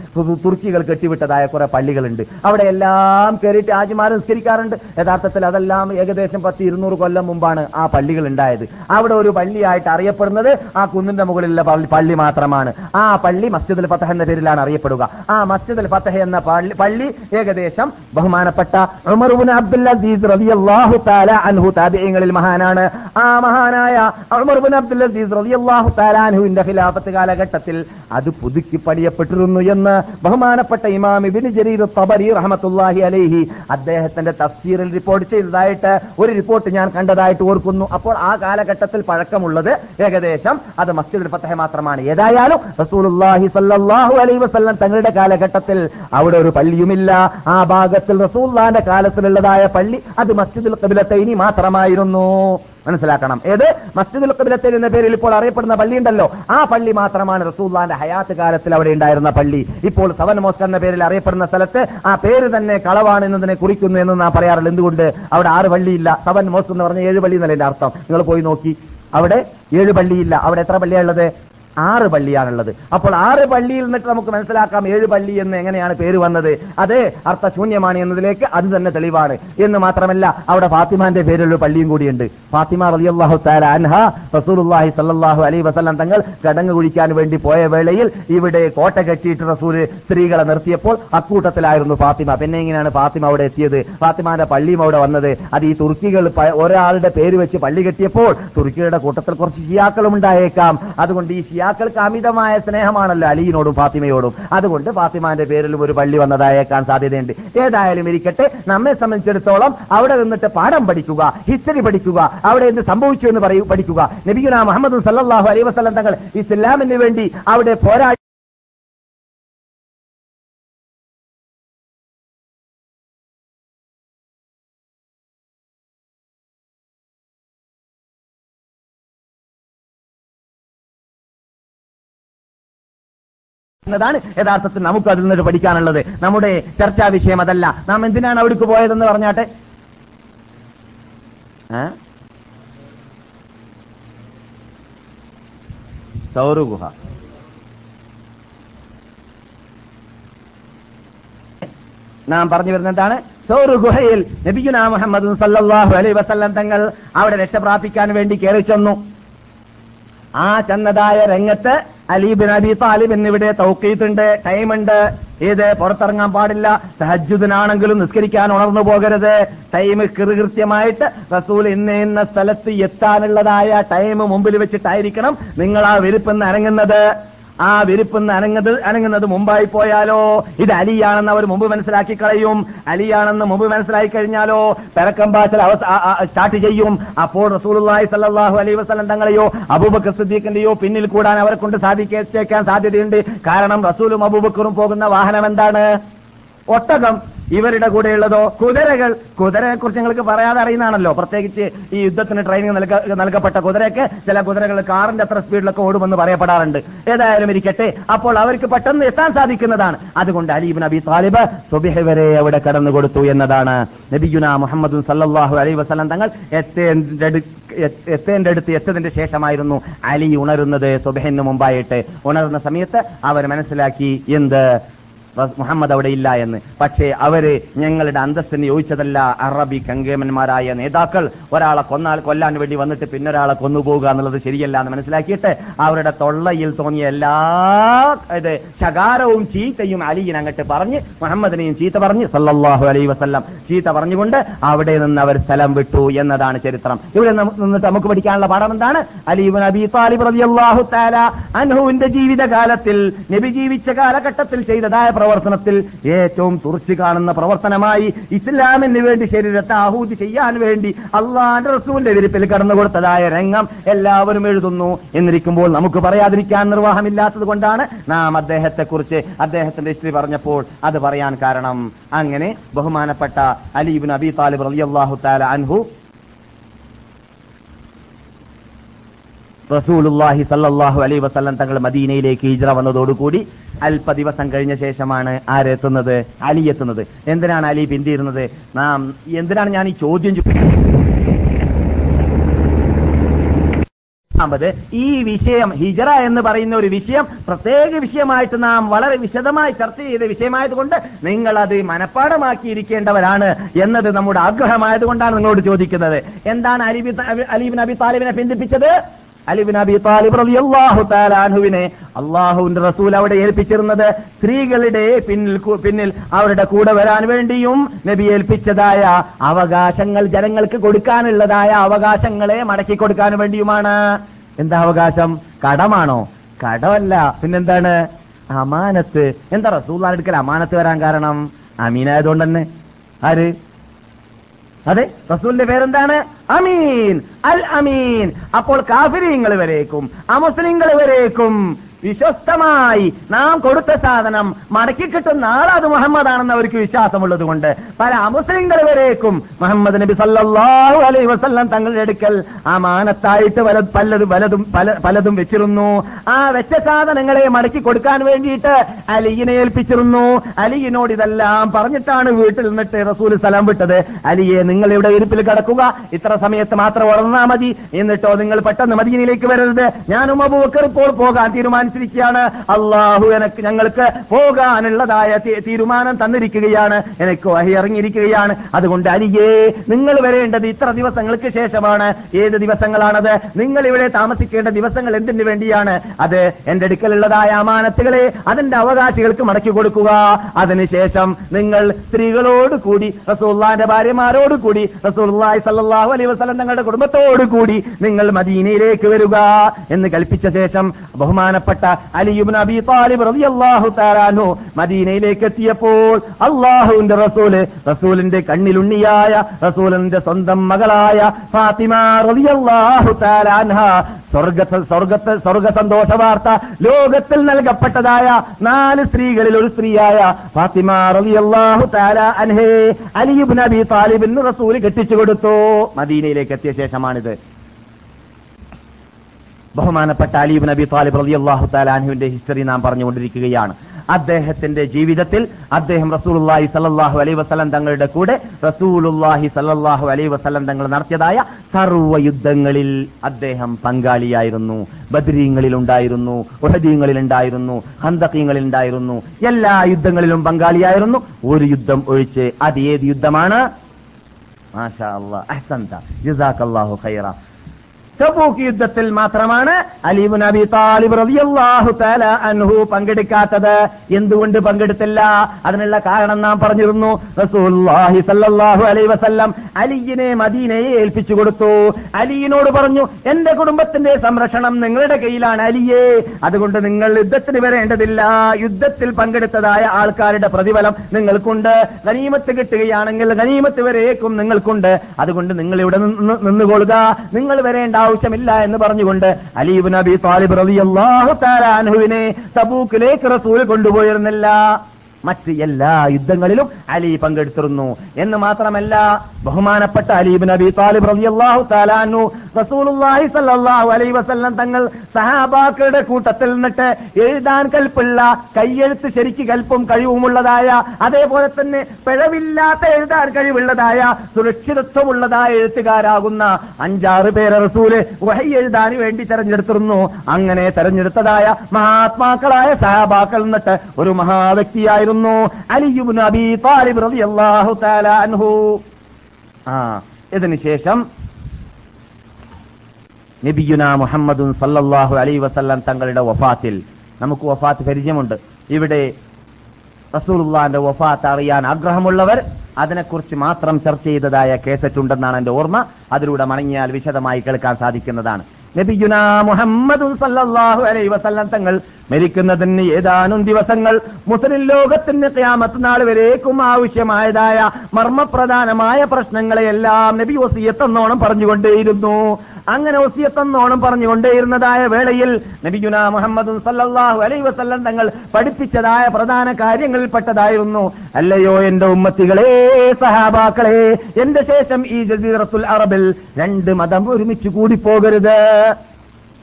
[SPEAKER 2] തുർക്കികൾ കെട്ടിവിട്ടതായ കുറെ പള്ളികളുണ്ട്. അവിടെ എല്ലാം കയറിയിട്ട് ആജിമാർ നിസ്കരിക്കാറുണ്ട്. യഥാർത്ഥത്തിൽ അതെല്ലാം ഏകദേശം പത്ത് ഇരുന്നൂറ് കൊല്ലം മുമ്പാണ് ആ പള്ളികൾ ഉണ്ടായത്. അവിടെ ഒരു പള്ളിയായിട്ട് അറിയപ്പെടുന്നത് ആ കുന്നിന്റെ മുകളിലുള്ള പള്ളി മാത്രമാണ്. ആ പള്ളി മസ്ജിദുൽ ഫത്തഹ എന്ന പേരിലാണ് അറിയപ്പെടുക. ആ മസ്ജിദുൽ ഫത്തഹ എന്ന പള്ളി ഏകദേശം ബഹുമാനപ്പെട്ട അബ്ദുൽ അസീസ് റളിയല്ലാഹു തആല അൻഹു താബിഈങ്ങളിൽ മഹാനാണ്. ആ മഹാനായ ഉമർബുൻ അബ്ദുൽ അസീസ് റളിയല്ലാഹു തആല അൻഹുവിന്റെ ഖിലാഫത്ത് കാലഘട്ടത്തിൽ അത് പുതുക്കി പണിയപ്പെട്ടിരുന്നു എന്ന് ബഹുമാനപ്പെട്ട ഇമാം ഇബ്നു ജരീർ തബരി റഹ്മത്തുള്ളാഹി അലൈഹി അദ്ദേഹത്തിന്റെ തഫ്സീറിൽ റിപ്പോർട്ട് ചെയ്തതായിട്ട് ഒരു റിപ്പോർട്ട് ഞാൻ കണ്ടതായിട്ട് ഓർക്കുന്നു. അപ്പോൾ ആ കാലഘട്ടത്തിൽ പഴക്കമുള്ളത് ഏകദേശം അത് മസ്ജിദുൽ ഫത്തഹ മാത്രമാണ്. ഏതായാലും റസൂലുള്ളാഹി സല്ലല്ലാഹു അലൈഹി വസല്ലം തങ്ങളുടെ കാലഘട്ടത്തിൽ അവിടെ ഒരു പള്ളിയുമില്ല. ആ ഭാഗത്തിൽ റസൂല്ലാന്റെ കാലത്തിലുള്ളതായ പള്ളി അത് മസ്ജിദുൽ കബിലത്തൈനി മാത്രമായിരുന്നു. മനസ്സിലാക്കണം. ഏത്? മസ്ജിദുൽ കബിലത്തൈൻ എന്ന പേരിൽ ഇപ്പോൾ അറിയപ്പെടുന്ന പള്ളി ഉണ്ടല്ലോ. ആ പള്ളി മാത്രമാണ് റസൂല്ലാന്റെ ഹയാത്ത് കാലത്തിൽ അവിടെ ഉണ്ടായിരുന്ന പള്ളി. ഇപ്പോൾ സവൻ മോസ്ക് എന്ന പേരിൽ അറിയപ്പെടുന്ന സ്ഥലത്ത് ആ പേര് തന്നെ കളവാണ് എന്നതിനെ കുറിക്കുന്നു എന്ന് നാം പറയാറുള്ളൂ എന്തുകൊണ്ട്? അവിടെ ആറ് പള്ളിയില്ല. സവൻ മോസ്ക് എന്ന് പറഞ്ഞ ഏഴ് പള്ളി എന്നല്ല അർത്ഥം. നിങ്ങൾ പോയി നോക്കി. അവിടെ ഏഴ് പള്ളിയില്ല. അവിടെ എത്ര പള്ളിയാണുള്ളത് ആറ് പള്ളിയാണുള്ളത്. അപ്പോൾ ആറ് പള്ളിയിൽ നിന്നിട്ട് നമുക്ക് മനസ്സിലാക്കാം ഏഴ് പള്ളി എന്ന് എങ്ങനെയാണ് പേര് വന്നത്. അത് അർത്ഥശൂന്യമാണ് എന്നതിലേക്ക് അത് തന്നെ തെളിവാണ്. എന്ന് മാത്രമല്ല അവിടെ ഫാത്തിമാന്റെ പേരിലുള്ള പള്ളിയും കൂടിയുണ്ട്. ഫാത്തിമ റളിയല്ലാഹു തആല അൻഹ റസൂലുള്ളാഹി സല്ലാഹു അലൈഹി വസല്ലം തങ്ങൾ കടങ്ങ് കുഴിക്കാൻ വേണ്ടി പോയ വേളയിൽ ഇവിടെ കോട്ട കെട്ടിയിട്ട് റസൂൽ സ്ത്രീകളെ നിർത്തിയപ്പോൾ അക്കൂട്ടത്തിലായിരുന്നു ഫാത്തിമ. പിന്നെ എങ്ങനെയാണ് ഫാത്തിമ അവിടെ എത്തിയത്? ഫാത്തിമാന്റെ പള്ളിയും അവിടെ വന്നത്. അത് ഈ തുർക്കികൾ ഒരാളുടെ പേര് വെച്ച് പള്ളി കെട്ടിയപ്പോൾ തുർക്കിയുടെ കൂട്ടത്തിൽ കുറച്ച് ഷിയാക്കളും ഉണ്ടായേക്കാം. അതുകൊണ്ട് ഈ ഷിയാക്കൾക്ക് അമിതമായ സ്നേഹമാണല്ലോ അലിയിനോടും ഫാത്തിമയോടും. അതുകൊണ്ട് ഫാത്തിമാന്റെ പേരിലും ഒരു പള്ളി വന്നതായേക്കാൻ സാധ്യതയുണ്ട്. ഏതായാലും ഇരിക്കട്ടെ നമ്മെ സംബന്ധിച്ചിടത്തോളം അവിടെ നിന്നിട്ട് പാഠം പഠിക്കുക ഹിസ്റ്ററി പഠിക്കുക അവിടെ എന്ത് സംഭവിച്ചു എന്ന് പറയൂ പഠിക്കുക. നബിഗുന മുഹമ്മദ് സല്ലാഹു വസല്ലം തങ്ങൾ ഇസ്ലാമിന് വേണ്ടി അവിടെ പോരാടി എന്നതാണ് യഥാർത്ഥത്തിൽ നമുക്ക് അതിൽ നിന്ന് പഠിക്കാനുള്ളത്. നമ്മുടെ ചർച്ചാ വിഷയം അതല്ല. നാം എന്തിനാണ് അവിടേക്ക് പോയതെന്ന് പറഞ്ഞാട്ടെ? സൗരഗുഹ. ഗുഹ നാം പറഞ്ഞു വരുന്നതാണ് സൗര ഗുഹയിൽ നബിയുന മുഹമ്മദ് സല്ലാഹു അലൈ വസല്ലം തങ്ങൾ അവിടെ രക്ഷപ്രാപിക്കാൻ വേണ്ടി കയറി ചെന്നു. ആ ചെന്നതായ രംഗത്ത് അലീബിൻ അബി താലിബ് എന്നിവിടെ തൗക്കീത്തുണ്ട് ടൈമുണ്ട്. ഇത് പുറത്തിറങ്ങാൻ പാടില്ല. സഹജുദിനാണെങ്കിലും നിസ്കരിക്കാൻ ഉണർന്നു പോകരുത്. ടൈം കൃത്യമായിട്ട് റസൂൽ ഇന്ന ഇന്ന സ്ഥലത്ത് എത്താനുള്ളതായ ടൈം മുമ്പിൽ വെച്ചിട്ടായിരിക്കണം നിങ്ങൾ ആ വിരിപ്പെന്ന് ഇറങ്ങുന്നത് ആ വിരിപ്പെന്ന് അനങ്ങത് അനങ്ങുന്നത് മുമ്പായി പോയാലോ? ഇത് അലിയാണെന്ന് അവർ മുമ്പ് മനസ്സിലാക്കി കളയും. അലിയാണെന്ന് മുമ്പ് മനസ്സിലാക്കി കഴിഞ്ഞാലോ? പെരക്കം പാച്ചൽ സ്റ്റാർട്ട് ചെയ്യും. അപ്പോൾ റസൂലുള്ളാഹി സല്ലല്ലാഹു അലൈഹി വസല്ലം തങ്ങളെയോ അബൂബക്കർ സിദ്ദീഖിന്റെയോ പിന്നിൽ കൂടാൻ അവരെ കൊണ്ട് സാധിക്കേക്കാൻ സാധ്യതയുണ്ട്. കാരണം റസൂലും അബൂബക്കറും പോകുന്ന വാഹനം എന്താണ്? ഒട്ടകം. ഇവരുടെ കൂടെയുള്ളതോ കുതിരകൾ കുതിരയെ കുറിച്ച് നിങ്ങൾക്ക് പറയാതെ അറിയുന്നതാണല്ലോ. പ്രത്യേകിച്ച് ഈ യുദ്ധത്തിന് ട്രെയിനിങ് നൽകപ്പെട്ട കുതിരയൊക്കെ ചില കുതിരകൾ കാറിന്റെ അത്ര സ്പീഡിലൊക്കെ ഓടുമെന്ന് പറയപ്പെടാറുണ്ട്. ഏതായാലും ഇരിക്കട്ടെ. അപ്പോൾ അവർക്ക് പെട്ടെന്ന് എത്താൻ സാധിക്കുന്നതാണ്. അതുകൊണ്ട് അലീബ് നബി താലിബ് സുബിഹ് വരെ അവിടെ കടന്നു കൊടുത്തു എന്നതാണ്. നബിയുന മുഹമ്മദ് സല്ലാഹു അലൈഹി വസല്ലം തങ്ങൾ എത്തേണ്ട അടുത്ത് എത്തതിന്റെ ശേഷമായിരുന്നു അലി ഉണരുന്നത് സുബഹിന് മുമ്പായിട്ട്. ഉണർന്ന സമയത്ത് അവർ മനസ്സിലാക്കി എന്ത്? മുഹമ്മദ് അവിടെ ഇല്ല എന്ന്. പക്ഷേ അവർ ഞങ്ങളുടെ അന്തസ്സിന് യോജിച്ചതല്ല അറബി കങ്കേമന്മാരായ നേതാക്കൾ. ഒരാളെ കൊന്നാൽ കൊല്ലാൻ വേണ്ടി വന്നിട്ട് പിന്നൊരാളെ കൊന്നുപോകുക എന്നുള്ളത് ശരിയല്ല എന്ന് മനസ്സിലാക്കിയിട്ട് അവരുടെ തൊള്ളയിൽ തോന്നിയ എല്ലാ ശകാരവും ചീത്തയും അലിയൻ അങ്ങോട്ട് പറഞ്ഞ് മുഹമ്മദിനെയും ചീത്ത പറഞ്ഞ് സല്ലാഹു അലൈ വസല്ലം ചീത്ത പറഞ്ഞുകൊണ്ട് അവിടെ നിന്ന് അവർ സ്ഥലം വിട്ടു എന്നതാണ് ചരിത്രം. ഇവിടെ നിന്നിട്ട് നമുക്ക് പഠിക്കാനുള്ള പാഠം എന്താണ്? അലീബ് നബി താലിബ് അൻഹുവിന്റെ ജീവിതകാലത്തിൽ നബി ജീവിച്ച കാലഘട്ടത്തിൽ ചെയ്തതായ പ്രവർത്തനത്തിൽ ഏറ്റവും തുറച്ചു കാണുന്ന പ്രവർത്തനമായി ഇസ്ലാമിന് വേണ്ടി ശരീരത്തെ ആഹൂതി ചെയ്യാൻ വേണ്ടി അള്ളാന്റെ റസൂലിന്റെ വിരിപ്പിൽ കടന്നു കൊടുത്തതായ രംഗം എല്ലാവരും എഴുതുന്നു എന്നിരിക്കുമ്പോൾ നമുക്ക് പറയാതിരിക്കാൻ നിർവാഹമില്ലാത്തത് കൊണ്ടാണ് നാം അദ്ദേഹത്തെ കുറിച്ച് അദ്ദേഹത്തിന്റെ ഹിസ്റ്ററി പറഞ്ഞപ്പോൾ അത് പറയാൻ കാരണം. അങ്ങനെ ബഹുമാനപ്പെട്ട അലീബിൻ അബി താലിബ് റളിയല്ലാഹു താല അൻഹു റസൂലുല്ലാഹി സല്ലാഹു അലൈഹി വസല്ലം തങ്ങൾ മദീനയിലേക്ക് ഹിജ്റ വന്നതോടുകൂടി അല്പ ദിവസം കഴിഞ്ഞ ശേഷമാണ് ആരെത്തുന്നത് അലി എത്തുന്നത്. എന്തിനാണ് അലി പിന്തിയിരുന്നത്? നാം എന്തിനാണ് ഞാൻ ഈ ചോദ്യം ഈ വിഷയം ഹിജറ എന്ന് പറയുന്ന ഒരു വിഷയം പ്രത്യേക വിഷയമായിട്ട് നാം വളരെ വിശദമായി ചർച്ച ചെയ്ത വിഷയമായതുകൊണ്ട് നിങ്ങൾ അത് മനഃപ്പാടമാക്കിയിരിക്കേണ്ടവരാണ് എന്നത് നമ്മുടെ ആഗ്രഹമായതുകൊണ്ടാണ് നിങ്ങളോട് ചോദിക്കുന്നത്. എന്താണ് അലിബി അലീബിൻ അബി താലിബിനെ പിന്തിപ്പിച്ചത്? അലിബിൻ അബി താലിബ് റളിയല്ലാഹു തആല അൻഹുവിനെ അള്ളാഹുവിന്റെ റസൂൽ അവിടെ ഏൽപ്പിച്ചിരുന്നത് സ്ത്രീകളുടെ പിന്നിൽ പിന്നിൽ അവരുടെ കൂടെ വരാൻ വേണ്ടിയും നബി ഏൽപ്പിച്ചതായ അവകാശങ്ങൾ ജനങ്ങൾക്ക് കൊടുക്കാനുള്ളതായ അവകാശങ്ങളെ മടക്കി കൊടുക്കാൻ വേണ്ടിയുമാണ്. എന്താ അവകാശം? കടമാണോ? കടമല്ല. പിന്നെന്താണ്? അമാനത്ത്. എന്താ റസൂൽ എടുക്കൽ അമാനത്ത് വരാൻ കാരണം? അമീനായതുകൊണ്ട് തന്നെ ആര്? അതെ റസൂലിന്റെ പേരെന്താണ്? അമീൻ. അൽ അമീൻ. അപ്പോൾ കാഫിരിങ്ങൾ വരേക്കും അമുസ്ലിങ്ങൾ വരേക്കും. വിശ്വസ്തമായി നാം കൊടുത്ത സാധനം മടക്കി കിട്ടുന്ന ആളത് മുഹമ്മദാണെന്ന് അവർക്ക് വിശ്വാസമുള്ളത് കൊണ്ട് പല അമുസ്ലിങ്ങൾ വരേക്കും. മുഹമ്മദ് നബി സല്ലാഹു അലൈ വസല്ലം തങ്ങളുടെ അടുക്കൽ ആ മാനത്തായിട്ട് പല പലതും പലതും പല പലതും വെച്ചിരുന്നു. ആ വെച്ച സാധനങ്ങളെ മടക്കി കൊടുക്കാൻ വേണ്ടിയിട്ട് അലിയിനെ ഏൽപ്പിച്ചിരുന്നു. അലിയിനോട് ഇതെല്ലാം പറഞ്ഞിട്ടാണ് വീട്ടിൽ നിന്നിട്ട് റസൂൽ സ്ഥലം വിട്ടത്. അലിയെ നിങ്ങൾ ഇവിടെ ഇരിപ്പിൽ കിടക്കുക. ഇത്ര സമയത്ത് മാത്രം ഉറന്നാ മതി. എന്നിട്ടോ നിങ്ങൾ പെട്ടെന്ന് മദീനയിലേക്ക് വരരുത്. ഞാനും അബൂബക്കർ ഇപ്പോൾ പോകാൻ തീരുമാനിച്ചിരിക്കുകയാണ് അള്ളാഹു എനക്ക് ഞങ്ങൾക്ക് പോകാനുള്ളതായ തീരുമാനം തന്നിരിക്കുകയാണ്. എനിക്ക് വഹി ഇറങ്ങിയിരിക്കുകയാണ്. അതുകൊണ്ട് അരികേ നിങ്ങൾ വരേണ്ടത് ഇത്ര ദിവസങ്ങൾക്ക് ശേഷമാണ്. ഏത് ദിവസങ്ങളാണത്? നിങ്ങൾ ഇവിടെ താമസിക്കേണ്ട ദിവസങ്ങൾ എന്തിനു വേണ്ടിയാണ്? അത് എന്റെ അടുക്കലുള്ളതായ അമാനത്തുകളെ അതിന്റെ അവകാശികൾക്ക് മടക്കി കൊടുക്കുക. അതിനുശേഷം നിങ്ങൾ സ്ത്രീകളോട് കൂടി റസൂള്ളാന്റെ ഭാര്യമാരോട് കൂടി റസൂള്ളി സല്ലാഹു അലൈ വസ്ലം തങ്ങളുടെ കുടുംബത്തോട് കൂടി നിങ്ങൾ മദീനയിലേക്ക് വരിക എന്ന് കൽപ്പിച്ച ശേഷം ബഹുമാനപ്പെട്ട അലിയുബിൻ അബി താലിബ് റളിയല്ലാഹു തആല മദീനയിലേക്ക് എത്തിയപ്പോൾ അള്ളാഹുവിന്റെ റസൂൽ റസൂലിന്റെ കണ്ണിലുണ്ണിയായ റസൂലിന്റെ സ്വന്തം മകളായ ഫാത്തിമ റളിയല്ലാഹു തആല അൻഹ സ്വർഗത്തിൽ സ്വർഗത്തിൽ സ്വർഗ സന്തോഷ വാർത്ത ലോകത്തിൽ നൽകപ്പെട്ടതായ നാല് സ്ത്രീകളിൽ ഒരു സ്ത്രീയായ ഫാത്തിമ റളിയല്ലാഹു തആല അൻഹേ അലിയുബ് നബി താലിബിന് റസൂൽ കെട്ടിച്ചു കൊടുത്തു. മദീനയിലേക്ക് എത്തിയ ശേഷമാണിത്. ബഹുമാനപ്പെട്ട അലീബ് നബി താലിബ് അലി അള്ളാഹു താലാഹുവിന്റെ ഹിസ്റ്ററി നാം പറഞ്ഞുകൊണ്ടിരിക്കുകയാണ്. അദ്ദേഹത്തിന്റെ ജീവിതത്തിൽ അദ്ദേഹം റസൂലുള്ളാഹി സല്ലാഹു അലൈ വസ്ലം തങ്ങളുടെ കൂടെ റസൂലുള്ളാഹി സല്ലാഹു അലൈ വസ്ലം തങ്ങൾ നടത്തിയതായ സർവ യുദ്ധങ്ങളിൽ അദ്ദേഹം പങ്കാളിയായിരുന്നു. ബദ്രീങ്ങളിൽ ഉണ്ടായിരുന്നു ഉഹദീങ്ങളിൽ ഉണ്ടായിരുന്നു ഹന്തക്കീങ്ങളിൽ ഉണ്ടായിരുന്നു. എല്ലാ യുദ്ധങ്ങളിലും പങ്കാളിയായിരുന്നു. ഒരു യുദ്ധം ഒഴിച്ച് അത് ഏത് യുദ്ധമാണ്? മാഷാ അല്ലാ അഹ്സൻത. അള്ളാഹു ഖൈറ. തബൂക്ക് യുദ്ധത്തിൽ മാത്രമാണ് അലീബ് നബി താലിബ് റളിയല്ലാഹു തആല അൻഹു പങ്കെടുക്കാത്തത്. എന്തുകൊണ്ട് പങ്കെടുത്തില്ല? അതിനുള്ള കാരണം നാം പറഞ്ഞിരുന്നു. റസൂലുള്ളാഹി സല്ലല്ലാഹു അലൈഹി വസല്ലം അലിയിനെ മദീനയെ ഏൽപ്പിച്ചു കൊടുത്തു. അലിയിനോട് പറഞ്ഞു എന്റെ കുടുംബത്തിന്റെ സംരക്ഷണം നിങ്ങളുടെ കയ്യിലാണ് അലിയെ. അതുകൊണ്ട് നിങ്ങൾ യുദ്ധത്തിന് വരേണ്ടതില്ല. യുദ്ധത്തിൽ പങ്കെടുത്തതായ ആൾക്കാരുടെ പ്രതിഫലം നിങ്ങൾക്കുണ്ട്. ഗനീമത്ത് കിട്ടുകയാണെങ്കിൽ ഗനീമത്ത് വരേക്കും നിങ്ങൾക്കുണ്ട്. അതുകൊണ്ട് നിങ്ങൾ ഇവിടെ നിന്ന് നിന്നുകൊള്ളുക. നിങ്ങൾ വരേണ്ട ആവശ്യമില്ല എന്ന് പറഞ്ഞുകൊണ്ട് അലീബ് നബി താലിബ് റളിയല്ലാഹു തആല അൻഹുവിനെ തബൂക്കിലേക്ക് റസൂൽ കൊണ്ടുപോയിരുന്നില്ല. മറ്റ് എല്ലാ യുദ്ധങ്ങളിലും അലി പങ്കെടുത്തിരുന്നു. എന്ന് മാത്രമല്ല ബഹുമാനപ്പെട്ട അലീബ് നബി താലിബ് റളിയല്ലാഹു താലാനു റസൂലുള്ളാഹി സ്വല്ലല്ലാഹു അലൈഹി വസല്ലം തങ്ങൾ സഹാബാക്കളുടെ കൂട്ടത്തിൽ നിന്നിട്ട് എഴുതാൻ കൽപ്പുള്ള കയ്യെഴുത്ത് ശരിക്ക് കൽപ്പും കഴിവുമുള്ളതായ അതേപോലെ തന്നെ പിഴവില്ലാത്ത എഴുതാൻ കഴിവുള്ളതായ സുരക്ഷിതത്വമുള്ളതായ എഴുത്തുകാരാകുന്ന അഞ്ചാറ് പേരെ റസൂൽ വഹി എഴുതാൻ വേണ്ടി തെരഞ്ഞെടുത്തിരുന്നു. അങ്ങനെ തെരഞ്ഞെടുത്തതായ മഹാത്മാക്കളായ സഹാബാക്കൾ എന്നിട്ട് ഒരു മഹാവ്യക്തിയായിരുന്നു പെട്ടതായിരുന്നു അലിയുബിൻ അബി താലിബ് റളിയല്ലാഹു തആല അൻഹു. ആ ഇതിനുശേഷം നബിയുന മുഹമ്മദും സല്ലല്ലാഹു അലൈഹി വസല്ലം തങ്ങളുടെ വഫാത്തിൽ നമുക്ക് വഫാത്ത് പരിചയമുണ്ട്. ഇവിടെ റസൂലുള്ളാന്റെ വഫാത്ത് അറിയാൻ ആഗ്രഹമുള്ളവർ അതിനെക്കുറിച്ച് മാത്രം ചർച്ച ചെയ്തതായ കേസറ്റ് ഉണ്ടെന്നാണ് എന്റെ ഓർമ്മ. അതിലൂടെ മടങ്ങിയാൽ വിശദമായി കേൾക്കാൻ സാധിക്കുന്നതാണ്. നബിയുന മുഹമ്മദ് സല്ലല്ലാഹു അലൈഹി വസല്ലം തങ്ങൾ മരിക്കുന്നതിന് ഏതാനും ദിവസങ്ങൾ മുസ്ലിം ലോകത്തിന് ക്യാമത്ത് നാൾ വരേക്കും ആവശ്യമായതായ മർമ്മപ്രധാനമായ പ്രശ്നങ്ങളെയെല്ലാം നബി വസിയത്തെന്നോണം പറഞ്ഞുകൊണ്ടേയിരുന്നു. അങ്ങനെ ഒസിയത്തെന്നോണം പറഞ്ഞുകൊണ്ടേയിരുന്നതായ വേളയിൽ നബിജുന മുഹമ്മദ് സല്ലാഹു അലൈ വസല്ലം തങ്ങൾ പഠിപ്പിച്ചതായ പ്രധാന കാര്യങ്ങളിൽപ്പെട്ടതായിരുന്നു. അല്ലയോ എന്റെ ഉമ്മത്തികളെ സഹാബാക്കളെ എന്റെ ശേഷം ഈ ജസീറത്തുൽ അറബിൽ രണ്ട് മതം ഒരുമിച്ച് കൂടിപ്പോകരുത്.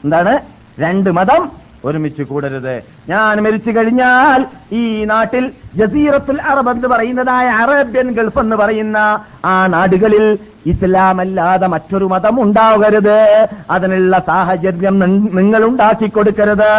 [SPEAKER 2] എന്താണ്? രണ്ട് മതം ഒരുമിച്ച് കൂടരുത്. ഞാൻ മരിച്ചു കഴിഞ്ഞാൽ ഈ നാട്ടിൽ ജസീറത്തുൽ അറബ് എന്ന് പറയുന്നതായ അറേബ്യൻ ഗൾഫ് എന്ന് പറയുന്ന ആ നാടുകളിൽ ഇസ്ലാം അല്ലാതെ മറ്റൊരു മതം ഉണ്ടാകരുത് അതിനുള്ള സാഹചര്യം നിങ്ങൾ ഉണ്ടാക്കി കൊടുക്കരുത്.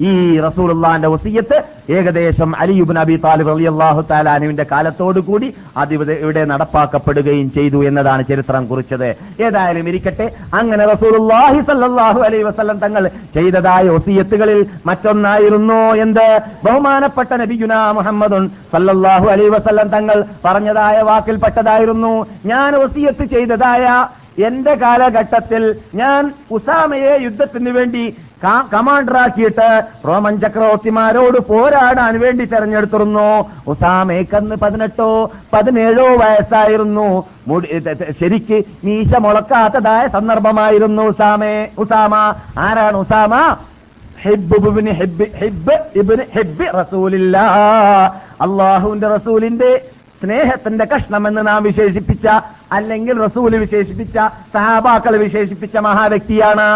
[SPEAKER 2] ഈ റസൂലുള്ളാന്റെ വസീയത്ത് ഏകദേശം Ali ibn Abi Talib Ali അള്ളാഹു താലാനുവിന്റെ കാലത്തോടു കൂടി അത് ഇവിടെ നടപ്പാക്കപ്പെടുകയും ചെയ്തു എന്നതാണ് ചരിത്രം കുറിച്ചത്. ഏതായാലും ഇരിക്കട്ടെ അങ്ങനെ റസൂലുള്ളാഹി സല്ലല്ലാഹു അലൈഹി വസല്ലം തങ്ങൾ ചെയ്തതായ വസീയത്തുകളിൽ മറ്റൊന്നായിരുന്നു എന്ത്? ബഹുമാനപ്പെട്ട നബിയുന മുഹമ്മദുൻ സല്ലല്ലാഹു അലൈഹി വസല്ലം തങ്ങൾ പറഞ്ഞതായ വാക്കിൽപ്പെട്ടതായിരുന്നു. ഞാൻ വസീയത്ത് ചെയ്തതായ എന്റെ കാലഘട്ടത്തിൽ ഞാൻ ഉസാമയെ യുദ്ധത്തിന് വേണ്ടി കമാൻഡറാക്കിയിട്ട് റോമൻ ചക്രവർത്തിമാരോട് പോരാടാൻ വേണ്ടി തെരഞ്ഞെടുത്തിരുന്നു. ഉസാമയ്ക്കന്ന് പതിനെട്ടോ പതിനേഴോ വയസ്സായിരുന്നു. ശരിക്ക് മീശ മുളക്കാത്തതായ സന്ദർഭമായിരുന്നു ഉസാമേ. ഉസാമ ആരാണ് ഉസാമ? അള്ളാഹുവിന്റെ റസൂലിന്റെ സ്നേഹത്തിന്റെ കഷ്ണമെന്ന് നാം വിശേഷിപ്പിച്ച അല്ലെങ്കിൽ റസൂൽ വിശേഷിപ്പിച്ച സഹാബാക്കൾ വിശേഷിപ്പിച്ച മഹാവ്യക്തിയാണ്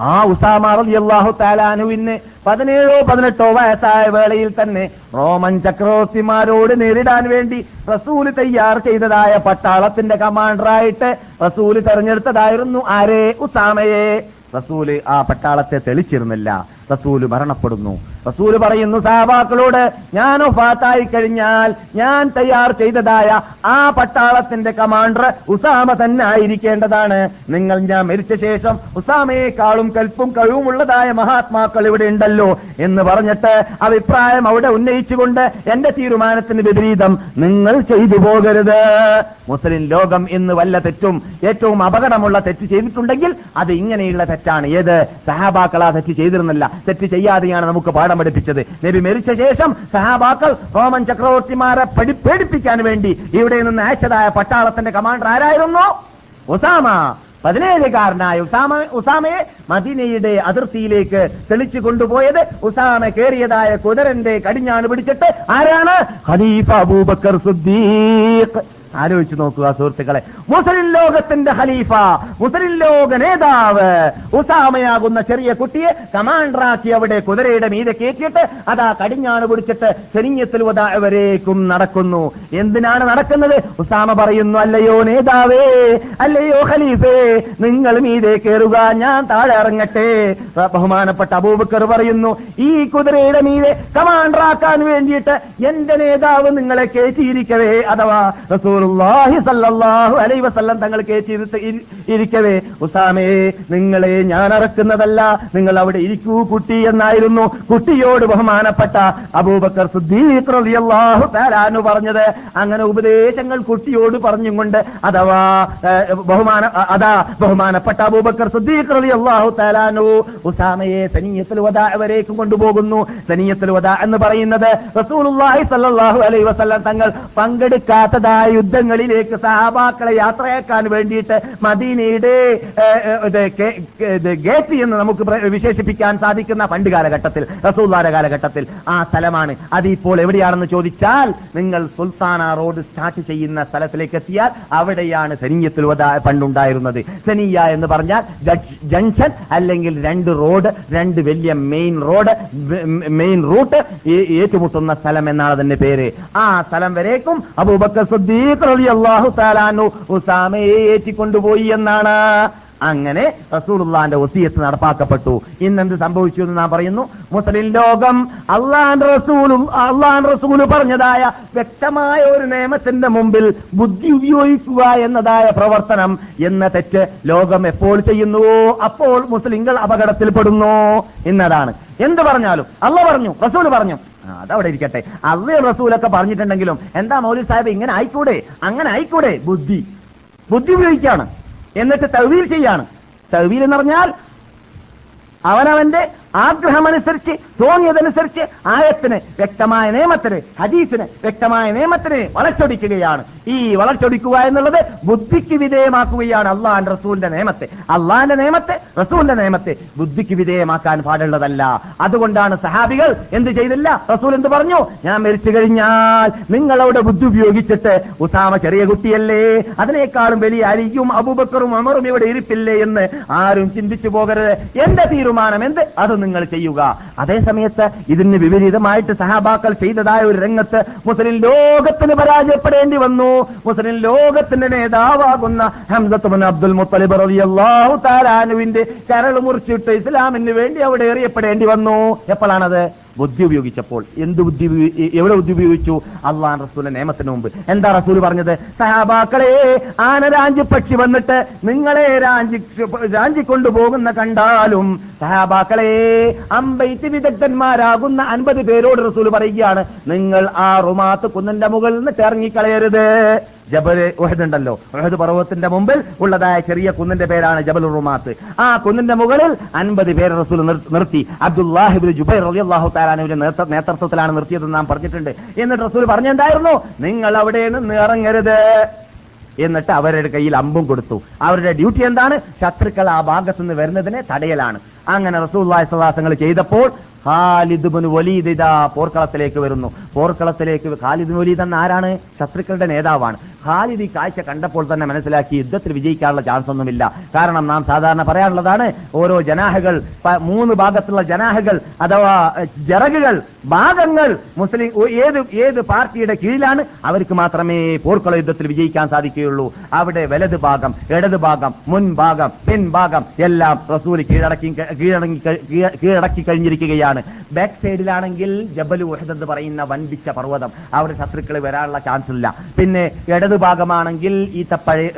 [SPEAKER 2] ആ ഉസാമ റളിയല്ലാഹു താലാനുവിന് പതിനേഴോ പതിനെട്ടോ വയസ്സായ വേളയിൽ തന്നെ റോമൻ ചക്രവർത്തിമാരോട് നേരിടാൻ വേണ്ടി റസൂൽ തയ്യാർ ചെയ്തതായ പട്ടാളത്തിന്റെ കമാൻഡറായിട്ട് റസൂൽ തെരഞ്ഞെടുത്തതായിരുന്നു ആരേ? ഉസാമയെ. റസൂൽ ആ പട്ടാളത്തെ തെളിച്ചിരുന്നില്ല. റസൂൽ മരണപ്പെടുന്നു. റസൂൽ പറയുന്നു സഹാബാക്കളോട് ഞാൻ ഒഫാത്തായി കഴിഞ്ഞാൽ ഞാൻ തയ്യാർ ചെയ്തതായ ആ പട്ടാളത്തിന്റെ കമാൻഡർ ഉസാമ തന്നെ ആയിരിക്കേണ്ടതാണ്. നിങ്ങൾ ഞാൻ മരിച്ച ശേഷം ഉസാമയെക്കാളും കൽപ്പും കഴിവുമുള്ളതായ മഹാത്മാക്കൾ ഇവിടെ ഉണ്ടല്ലോ എന്ന് പറഞ്ഞിട്ട് അഭിപ്രായം അവിടെ ഉന്നയിച്ചുകൊണ്ട് എന്റെ തീരുമാനത്തിന് വിപരീതം നിങ്ങൾ ചെയ്തു പോകരുത്. മുസ്ലിം ലോകം ഇന്ന് വല്ല തെറ്റും ഏറ്റവും അപകടമുള്ള തെറ്റ് ചെയ്തിട്ടുണ്ടെങ്കിൽ അത് ഇങ്ങനെയുള്ള തെറ്റാണ്. ഏത്? സഹാബാക്കൾ ആ തെറ്റ് ചെയ്തിരുന്നില്ല. തെറ്റ് ചെയ്യാതെയാണ് നമുക്ക് പാഠം പഠിപ്പിച്ചത്. നബി മരിച്ച ശേഷം സഹാബാക്കൾ റോമൻ ചക്രവർത്തിമാരെ പേടിപ്പിക്കാൻ വേണ്ടി ഇവിടെ നിന്ന് അയച്ചതായ പട്ടാളത്തിന്റെ കമാൻഡർ ആരായിരുന്നു? ഉസാമ. പതിനേഴുകാരനായ ഉസാമ ഉസാമയെ മദീനയുടെ അതിർത്തിയിലേക്ക് തെളിച്ചു കൊണ്ടുപോയത് ഉസാമ കേറിയതായ കുതിരന്റെ കടിഞ്ഞാണ് പിടിച്ചിട്ട് ആരാണ്? ഖലീഫ അബൂബക്കർ സുദ്ദീഖ്. ആലോചിച്ചു നോക്കുക സുഹൃത്തുക്കളെ. മുസ്ലിം ലോകത്തിന്റെ ഖലീഫ മുസ്ലിം ലോക നേതാവ് ഉസാമയാകുന്ന ചെറിയ കുട്ടിയെ കമാൻഡറാക്കി അവിടെ കുതിരയുടെ മീതെ കയറ്റിയിട്ട് അതാ കടിഞ്ഞാണ് പിടിച്ചിട്ട് ശരീരത്തിൽ വരേക്കും നടക്കുന്നു. എന്തിനാണ് നടക്കുന്നത്? ഉസാമ പറയുന്നു അല്ലയോ നേതാവേ അല്ലയോ ഖലീഫേ നിങ്ങൾ മീതെ കയറുക ഞാൻ താഴെ ഇറങ്ങട്ടെ. ബഹുമാനപ്പെട്ട അബൂബക്കർ പറയുന്നു ഈ കുതിരയുടെ മീതെ കമാൻഡറാക്കാൻ വേണ്ടിയിട്ട് എന്റെ നേതാവ് നിങ്ങളെ കയറ്റിയിരിക്കവേ അഥവാ റസൂലുള്ളാഹി സല്ലല്ലാഹു അലൈഹി വസല്ലം തങ്ങൾ ഇരിക്കവേ ഉസാമേ നിങ്ങളെ ഞാൻ അറക്കുന്നതല്ല. നിങ്ങൾ അവിടെ ഇരിക്കൂ കുട്ടി എന്നായിരുന്നു കുട്ടിയോട് ബഹുമാനപ്പെട്ട അബൂബക്കർ സുദ്ദീഖ് റളിയല്ലാഹു പറഞ്ഞത്. അങ്ങനെ ഉപദേശങ്ങൾ കുട്ടിയോട് പറഞ്ഞുകൊണ്ട് അഥവാ ബഹുമാന അതാ ബഹുമാനപ്പെട്ട അബൂബക്കർ സുദ്ദീഖ് റളിയല്ലാഹു തആലാനു ഉസാമയെ സനിയത്തുൽ വദാ വരേക്കും കൊണ്ടുപോകുന്നു. സനിയത്തുൽ വദാ എന്ന് പറയുന്നത് റസൂലുള്ളാഹി സല്ലല്ലാഹു അലൈഹി വസല്ലം തങ്ങൾ പങ്കെടുക്കാത്തതായ യുദ്ധങ്ങളിലേക്ക് സഹാബാക്കളെ യാത്രയാക്കാൻ വേണ്ടിയിട്ട് മദീനയുടെ ഗേറ്റ് എന്ന് നമുക്ക് വിശേഷിപ്പിക്കാൻ സാധിക്കുന്ന പണ്ട് കാലഘട്ടത്തിൽ റസൂദാര കാലഘട്ടത്തിൽ ആ സ്ഥലമാണ്. അതിപ്പോൾ എവിടെയാണെന്ന് ചോദിച്ചാൽ നിങ്ങൾ സുൽത്താന റോഡ് സ്റ്റാർട്ട് ചെയ്യുന്ന സ്ഥലത്തിലേക്ക് എത്തിയാൽ അവിടെയാണ് സനീയത്തിൽ പണ്ടുണ്ടായിരുന്നത്. സനിയ എന്ന് പറഞ്ഞാൽ ജംഗ്ഷൻ അല്ലെങ്കിൽ രണ്ട് റോഡ് രണ്ട് വലിയ മെയിൻ റോഡ് മെയിൻ റൂട്ട് ഏറ്റുമുട്ടുന്ന സ്ഥലം എന്നാണ് അതിന്റെ പേര്. ആ സ്ഥലം വരേക്കും അബൂബക്കർ സുദ്ദീഖ് റളിയല്ലാഹു താലാനു ഉസാമയെ ഏറ്റിക്കൊണ്ടുപോയി എന്നാണ്. അങ്ങനെ റസൂലുള്ളാന്റെ ഒസിയത്ത് നടപ്പാക്കപ്പെട്ടു. ഇന്നെന്ത് സംഭവിച്ചു എന്ന് നാം പറയുന്നു. മുസ്ലിം ലോകം അള്ളാൻ റസൂലും അള്ളാൻ റസൂൽ പറഞ്ഞതായ വ്യക്തമായ ഒരു നിയമത്തിന്റെ മുമ്പിൽ ബുദ്ധി ഉപയോഗിക്കുക എന്നതായ പ്രവർത്തനം എന്ന തെറ്റ് ലോകം എപ്പോൾ ചെയ്യുന്നുവോ അപ്പോൾ മുസ്ലിങ്ങൾ അപകടത്തിൽപ്പെടുന്നു എന്നതാണ്. എന്ത് പറഞ്ഞാലും അള്ള പറഞ്ഞു റസൂൽ പറഞ്ഞു അതവിടെ ഇരിക്കട്ടെ. അള്ളയും റസൂലൊക്കെ പറഞ്ഞിട്ടുണ്ടെങ്കിലും എന്താ മൗലി സാഹിബ് ഇങ്ങനെ ആയിക്കൂടെ? അങ്ങനെ ആയിക്കൂടെ? ബുദ്ധി. ബുദ്ധി ഉപയോഗിക്കാണ്. എന്നിട്ട് തവീൽ ചെയ്യാണ്. തവീൽ എന്ന് പറഞ്ഞാൽ അവനവന്റെ ആഗ്രഹമനുസരിച്ച് തോന്നിയതനുസരിച്ച് ആയത്തിന് വ്യക്തമായ നിയമത്തിന് ഹദീസിന് വ്യക്തമായ നിയമത്തിന് വളച്ചൊടിക്കുകയാണ്. ഈ വളച്ചൊടിക്കുക എന്നുള്ളത് ബുദ്ധിക്ക് വിധേയമാക്കുകയാണ് അള്ളാഹാൻ റസൂലിന്റെ നിയമത്തെ. അള്ളാഹാന്റെ നിയമത്തെ റസൂലിന്റെ നിയമത്തെ ബുദ്ധിക്ക് വിധേയമാക്കാൻ പാടുള്ളതല്ല. അതുകൊണ്ടാണ് സഹാബികൾ എന്ത് ചെയ്തില്ല? റസൂൽ എന്ത് പറഞ്ഞു? ഞാൻ മരിച്ചു കഴിഞ്ഞാൽ നിങ്ങളവിടെ ബുദ്ധി ഉപയോഗിച്ചിട്ട് ഉസാമ ചെറിയ കുട്ടിയല്ലേ? അതിനേക്കാളും വലിയ അലിയും അബൂബക്കറും അമറും ഇവിടെ ഇരിപ്പില്ലേ എന്ന് ആരും ചിന്തിച്ചു പോകരുത്. എന്റെ തീരുമാനം എന്ത്? അത് നിങ്ങൾ ചെയ്യുക. അതേ സമയത്ത് ഇതിന് വിപരീതമായിട്ട് സഹാബാക്കൾ ചെയ്തതായ ഒരു രംഗത്ത് മുസ്ലിം ലോകത്തിന് പരാജയപ്പെടേണ്ടി വന്നു. മുസ്ലിം ലോകത്തിന്റെ നേതാവാകുന്ന ഹംസത്തുബൻ അബ്ദുൽ മുത്തലിബ് റളിയല്ലാഹു താലാനുവിന്റെ കരൾ മുറിച്ചിട്ട് ഇസ്ലാമിന് വേണ്ടി അവിടെ എറിയപ്പെടേണ്ടി വന്നു. എപ്പോഴാണത്? ബുദ്ധി ഉപയോഗിച്ചപ്പോൾ എന്ത് ബുദ്ധി എവിടെ ബുദ്ധി ഉപയോഗിച്ചു അള്ളാൻ റസൂലിന്റെ നിയമത്തിന് മുമ്പ്. എന്താ റസൂൽ പറഞ്ഞത്? സഹാബാക്കളെ ആന ആനരാഞ്ചി പക്ഷി വന്നിട്ട് നിങ്ങളെ രാഞ്ചി രാഞ്ചി കൊണ്ടുപോകുന്ന കണ്ടാലും സഹാബാക്കളെ അമ്പൈത്ത് വിദഗ്ധന്മാരാകുന്ന അൻപത് പേരോട് റസൂൽ പറയുകയാണ് നിങ്ങൾ ആ റുമാത്ത് കുന്നിന്റെ മുകളിൽ നിന്ന് ഇറങ്ങിക്കളയരുത് ജബൽ ഉണ്ടല്ലോ ഉഹദ് പർവതത്തിന്റെ മുമ്പിൽ ഉള്ളതായ ചെറിയ കുന്നിന്റെ പേരാണ് ജബൽ റുമാത്ത്. ആ കുന്നിന്റെ മുകളിൽ അൻപത് പേര് റസൂൽ നിർത്തി. അബ്ദുല്ലാഹിബിൻ ജുബൈർ റളിയല്ലാഹു താലാനുവിന്റെ നേതൃ- നേതൃത്വത്തിലാണ് നിർത്തിയതെന്ന് നാം പറഞ്ഞിട്ടുണ്ട്. എന്നിട്ട് റസൂൽ പറഞ്ഞെന്തായിരുന്നു? നിങ്ങൾ അവിടെ നിന്ന് ഇറങ്ങരുത്. എന്നിട്ട് അവരുടെ കയ്യിൽ അമ്പും കൊടുത്തു. അവരുടെ ഡ്യൂട്ടി എന്താണ്? ശത്രുക്കൾ ആ ഭാഗത്തുനിന്ന് വരുന്നതിനെ തടയലാണ്. അങ്ങനെ റസൂല്ലായ സദാസങ്ങൾ ചെയ്തപ്പോൾ ഖാലിദ് ബിൻ വലീദ് ഇതാ പോർക്കളത്തിലേക്ക് വരുന്നു. പോർക്കളത്തിലേക്ക് ഖാലിദ് വലീദ് എന്ന ആരാണ്? ശത്രുക്കളുടെ നേതാവാണ്. ഖാലിദ് ഈ കാഴ്ച കണ്ടപ്പോൾ തന്നെ മനസ്സിലാക്കി യുദ്ധത്തിൽ വിജയിക്കാനുള്ള ചാൻസ് ഒന്നുമില്ല. കാരണം നാം സാധാരണ പറയാനുള്ളതാണ് ഓരോ ജനാഹകൾ മൂന്ന് ഭാഗത്തുള്ള ജനാഹകൾ അഥവാ ജറകുകൾ ഭാഗങ്ങൾ മുസ്ലിം ഏത് ഏത് പാർട്ടിയുടെ കീഴിലാണ് അവർക്ക് മാത്രമേ പോർക്കള യുദ്ധത്തിൽ വിജയിക്കാൻ സാധിക്കുകയുള്ളൂ. അവിടെ വലത് ഭാഗം ഇടത് ഭാഗം മുൻഭാഗം പിൻഭാഗം എല്ലാം റസൂൽ കീഴടക്കി കീഴടങ്ങി കീഴ- കീഴടക്കി കഴിഞ്ഞിരിക്കുകയാണ്. ബാക്ക് സൈഡിലാണെങ്കിൽ ജബലു ഉഹദ് എന്ന് പറയുന്ന വൻപിച്ച പർവതം. അവിടെ ശത്രുക്കൾ വരാനുള്ള ചാൻസ് ഇല്ല. പിന്നെ ഇടതുഭാഗമാണെങ്കിൽ ഈ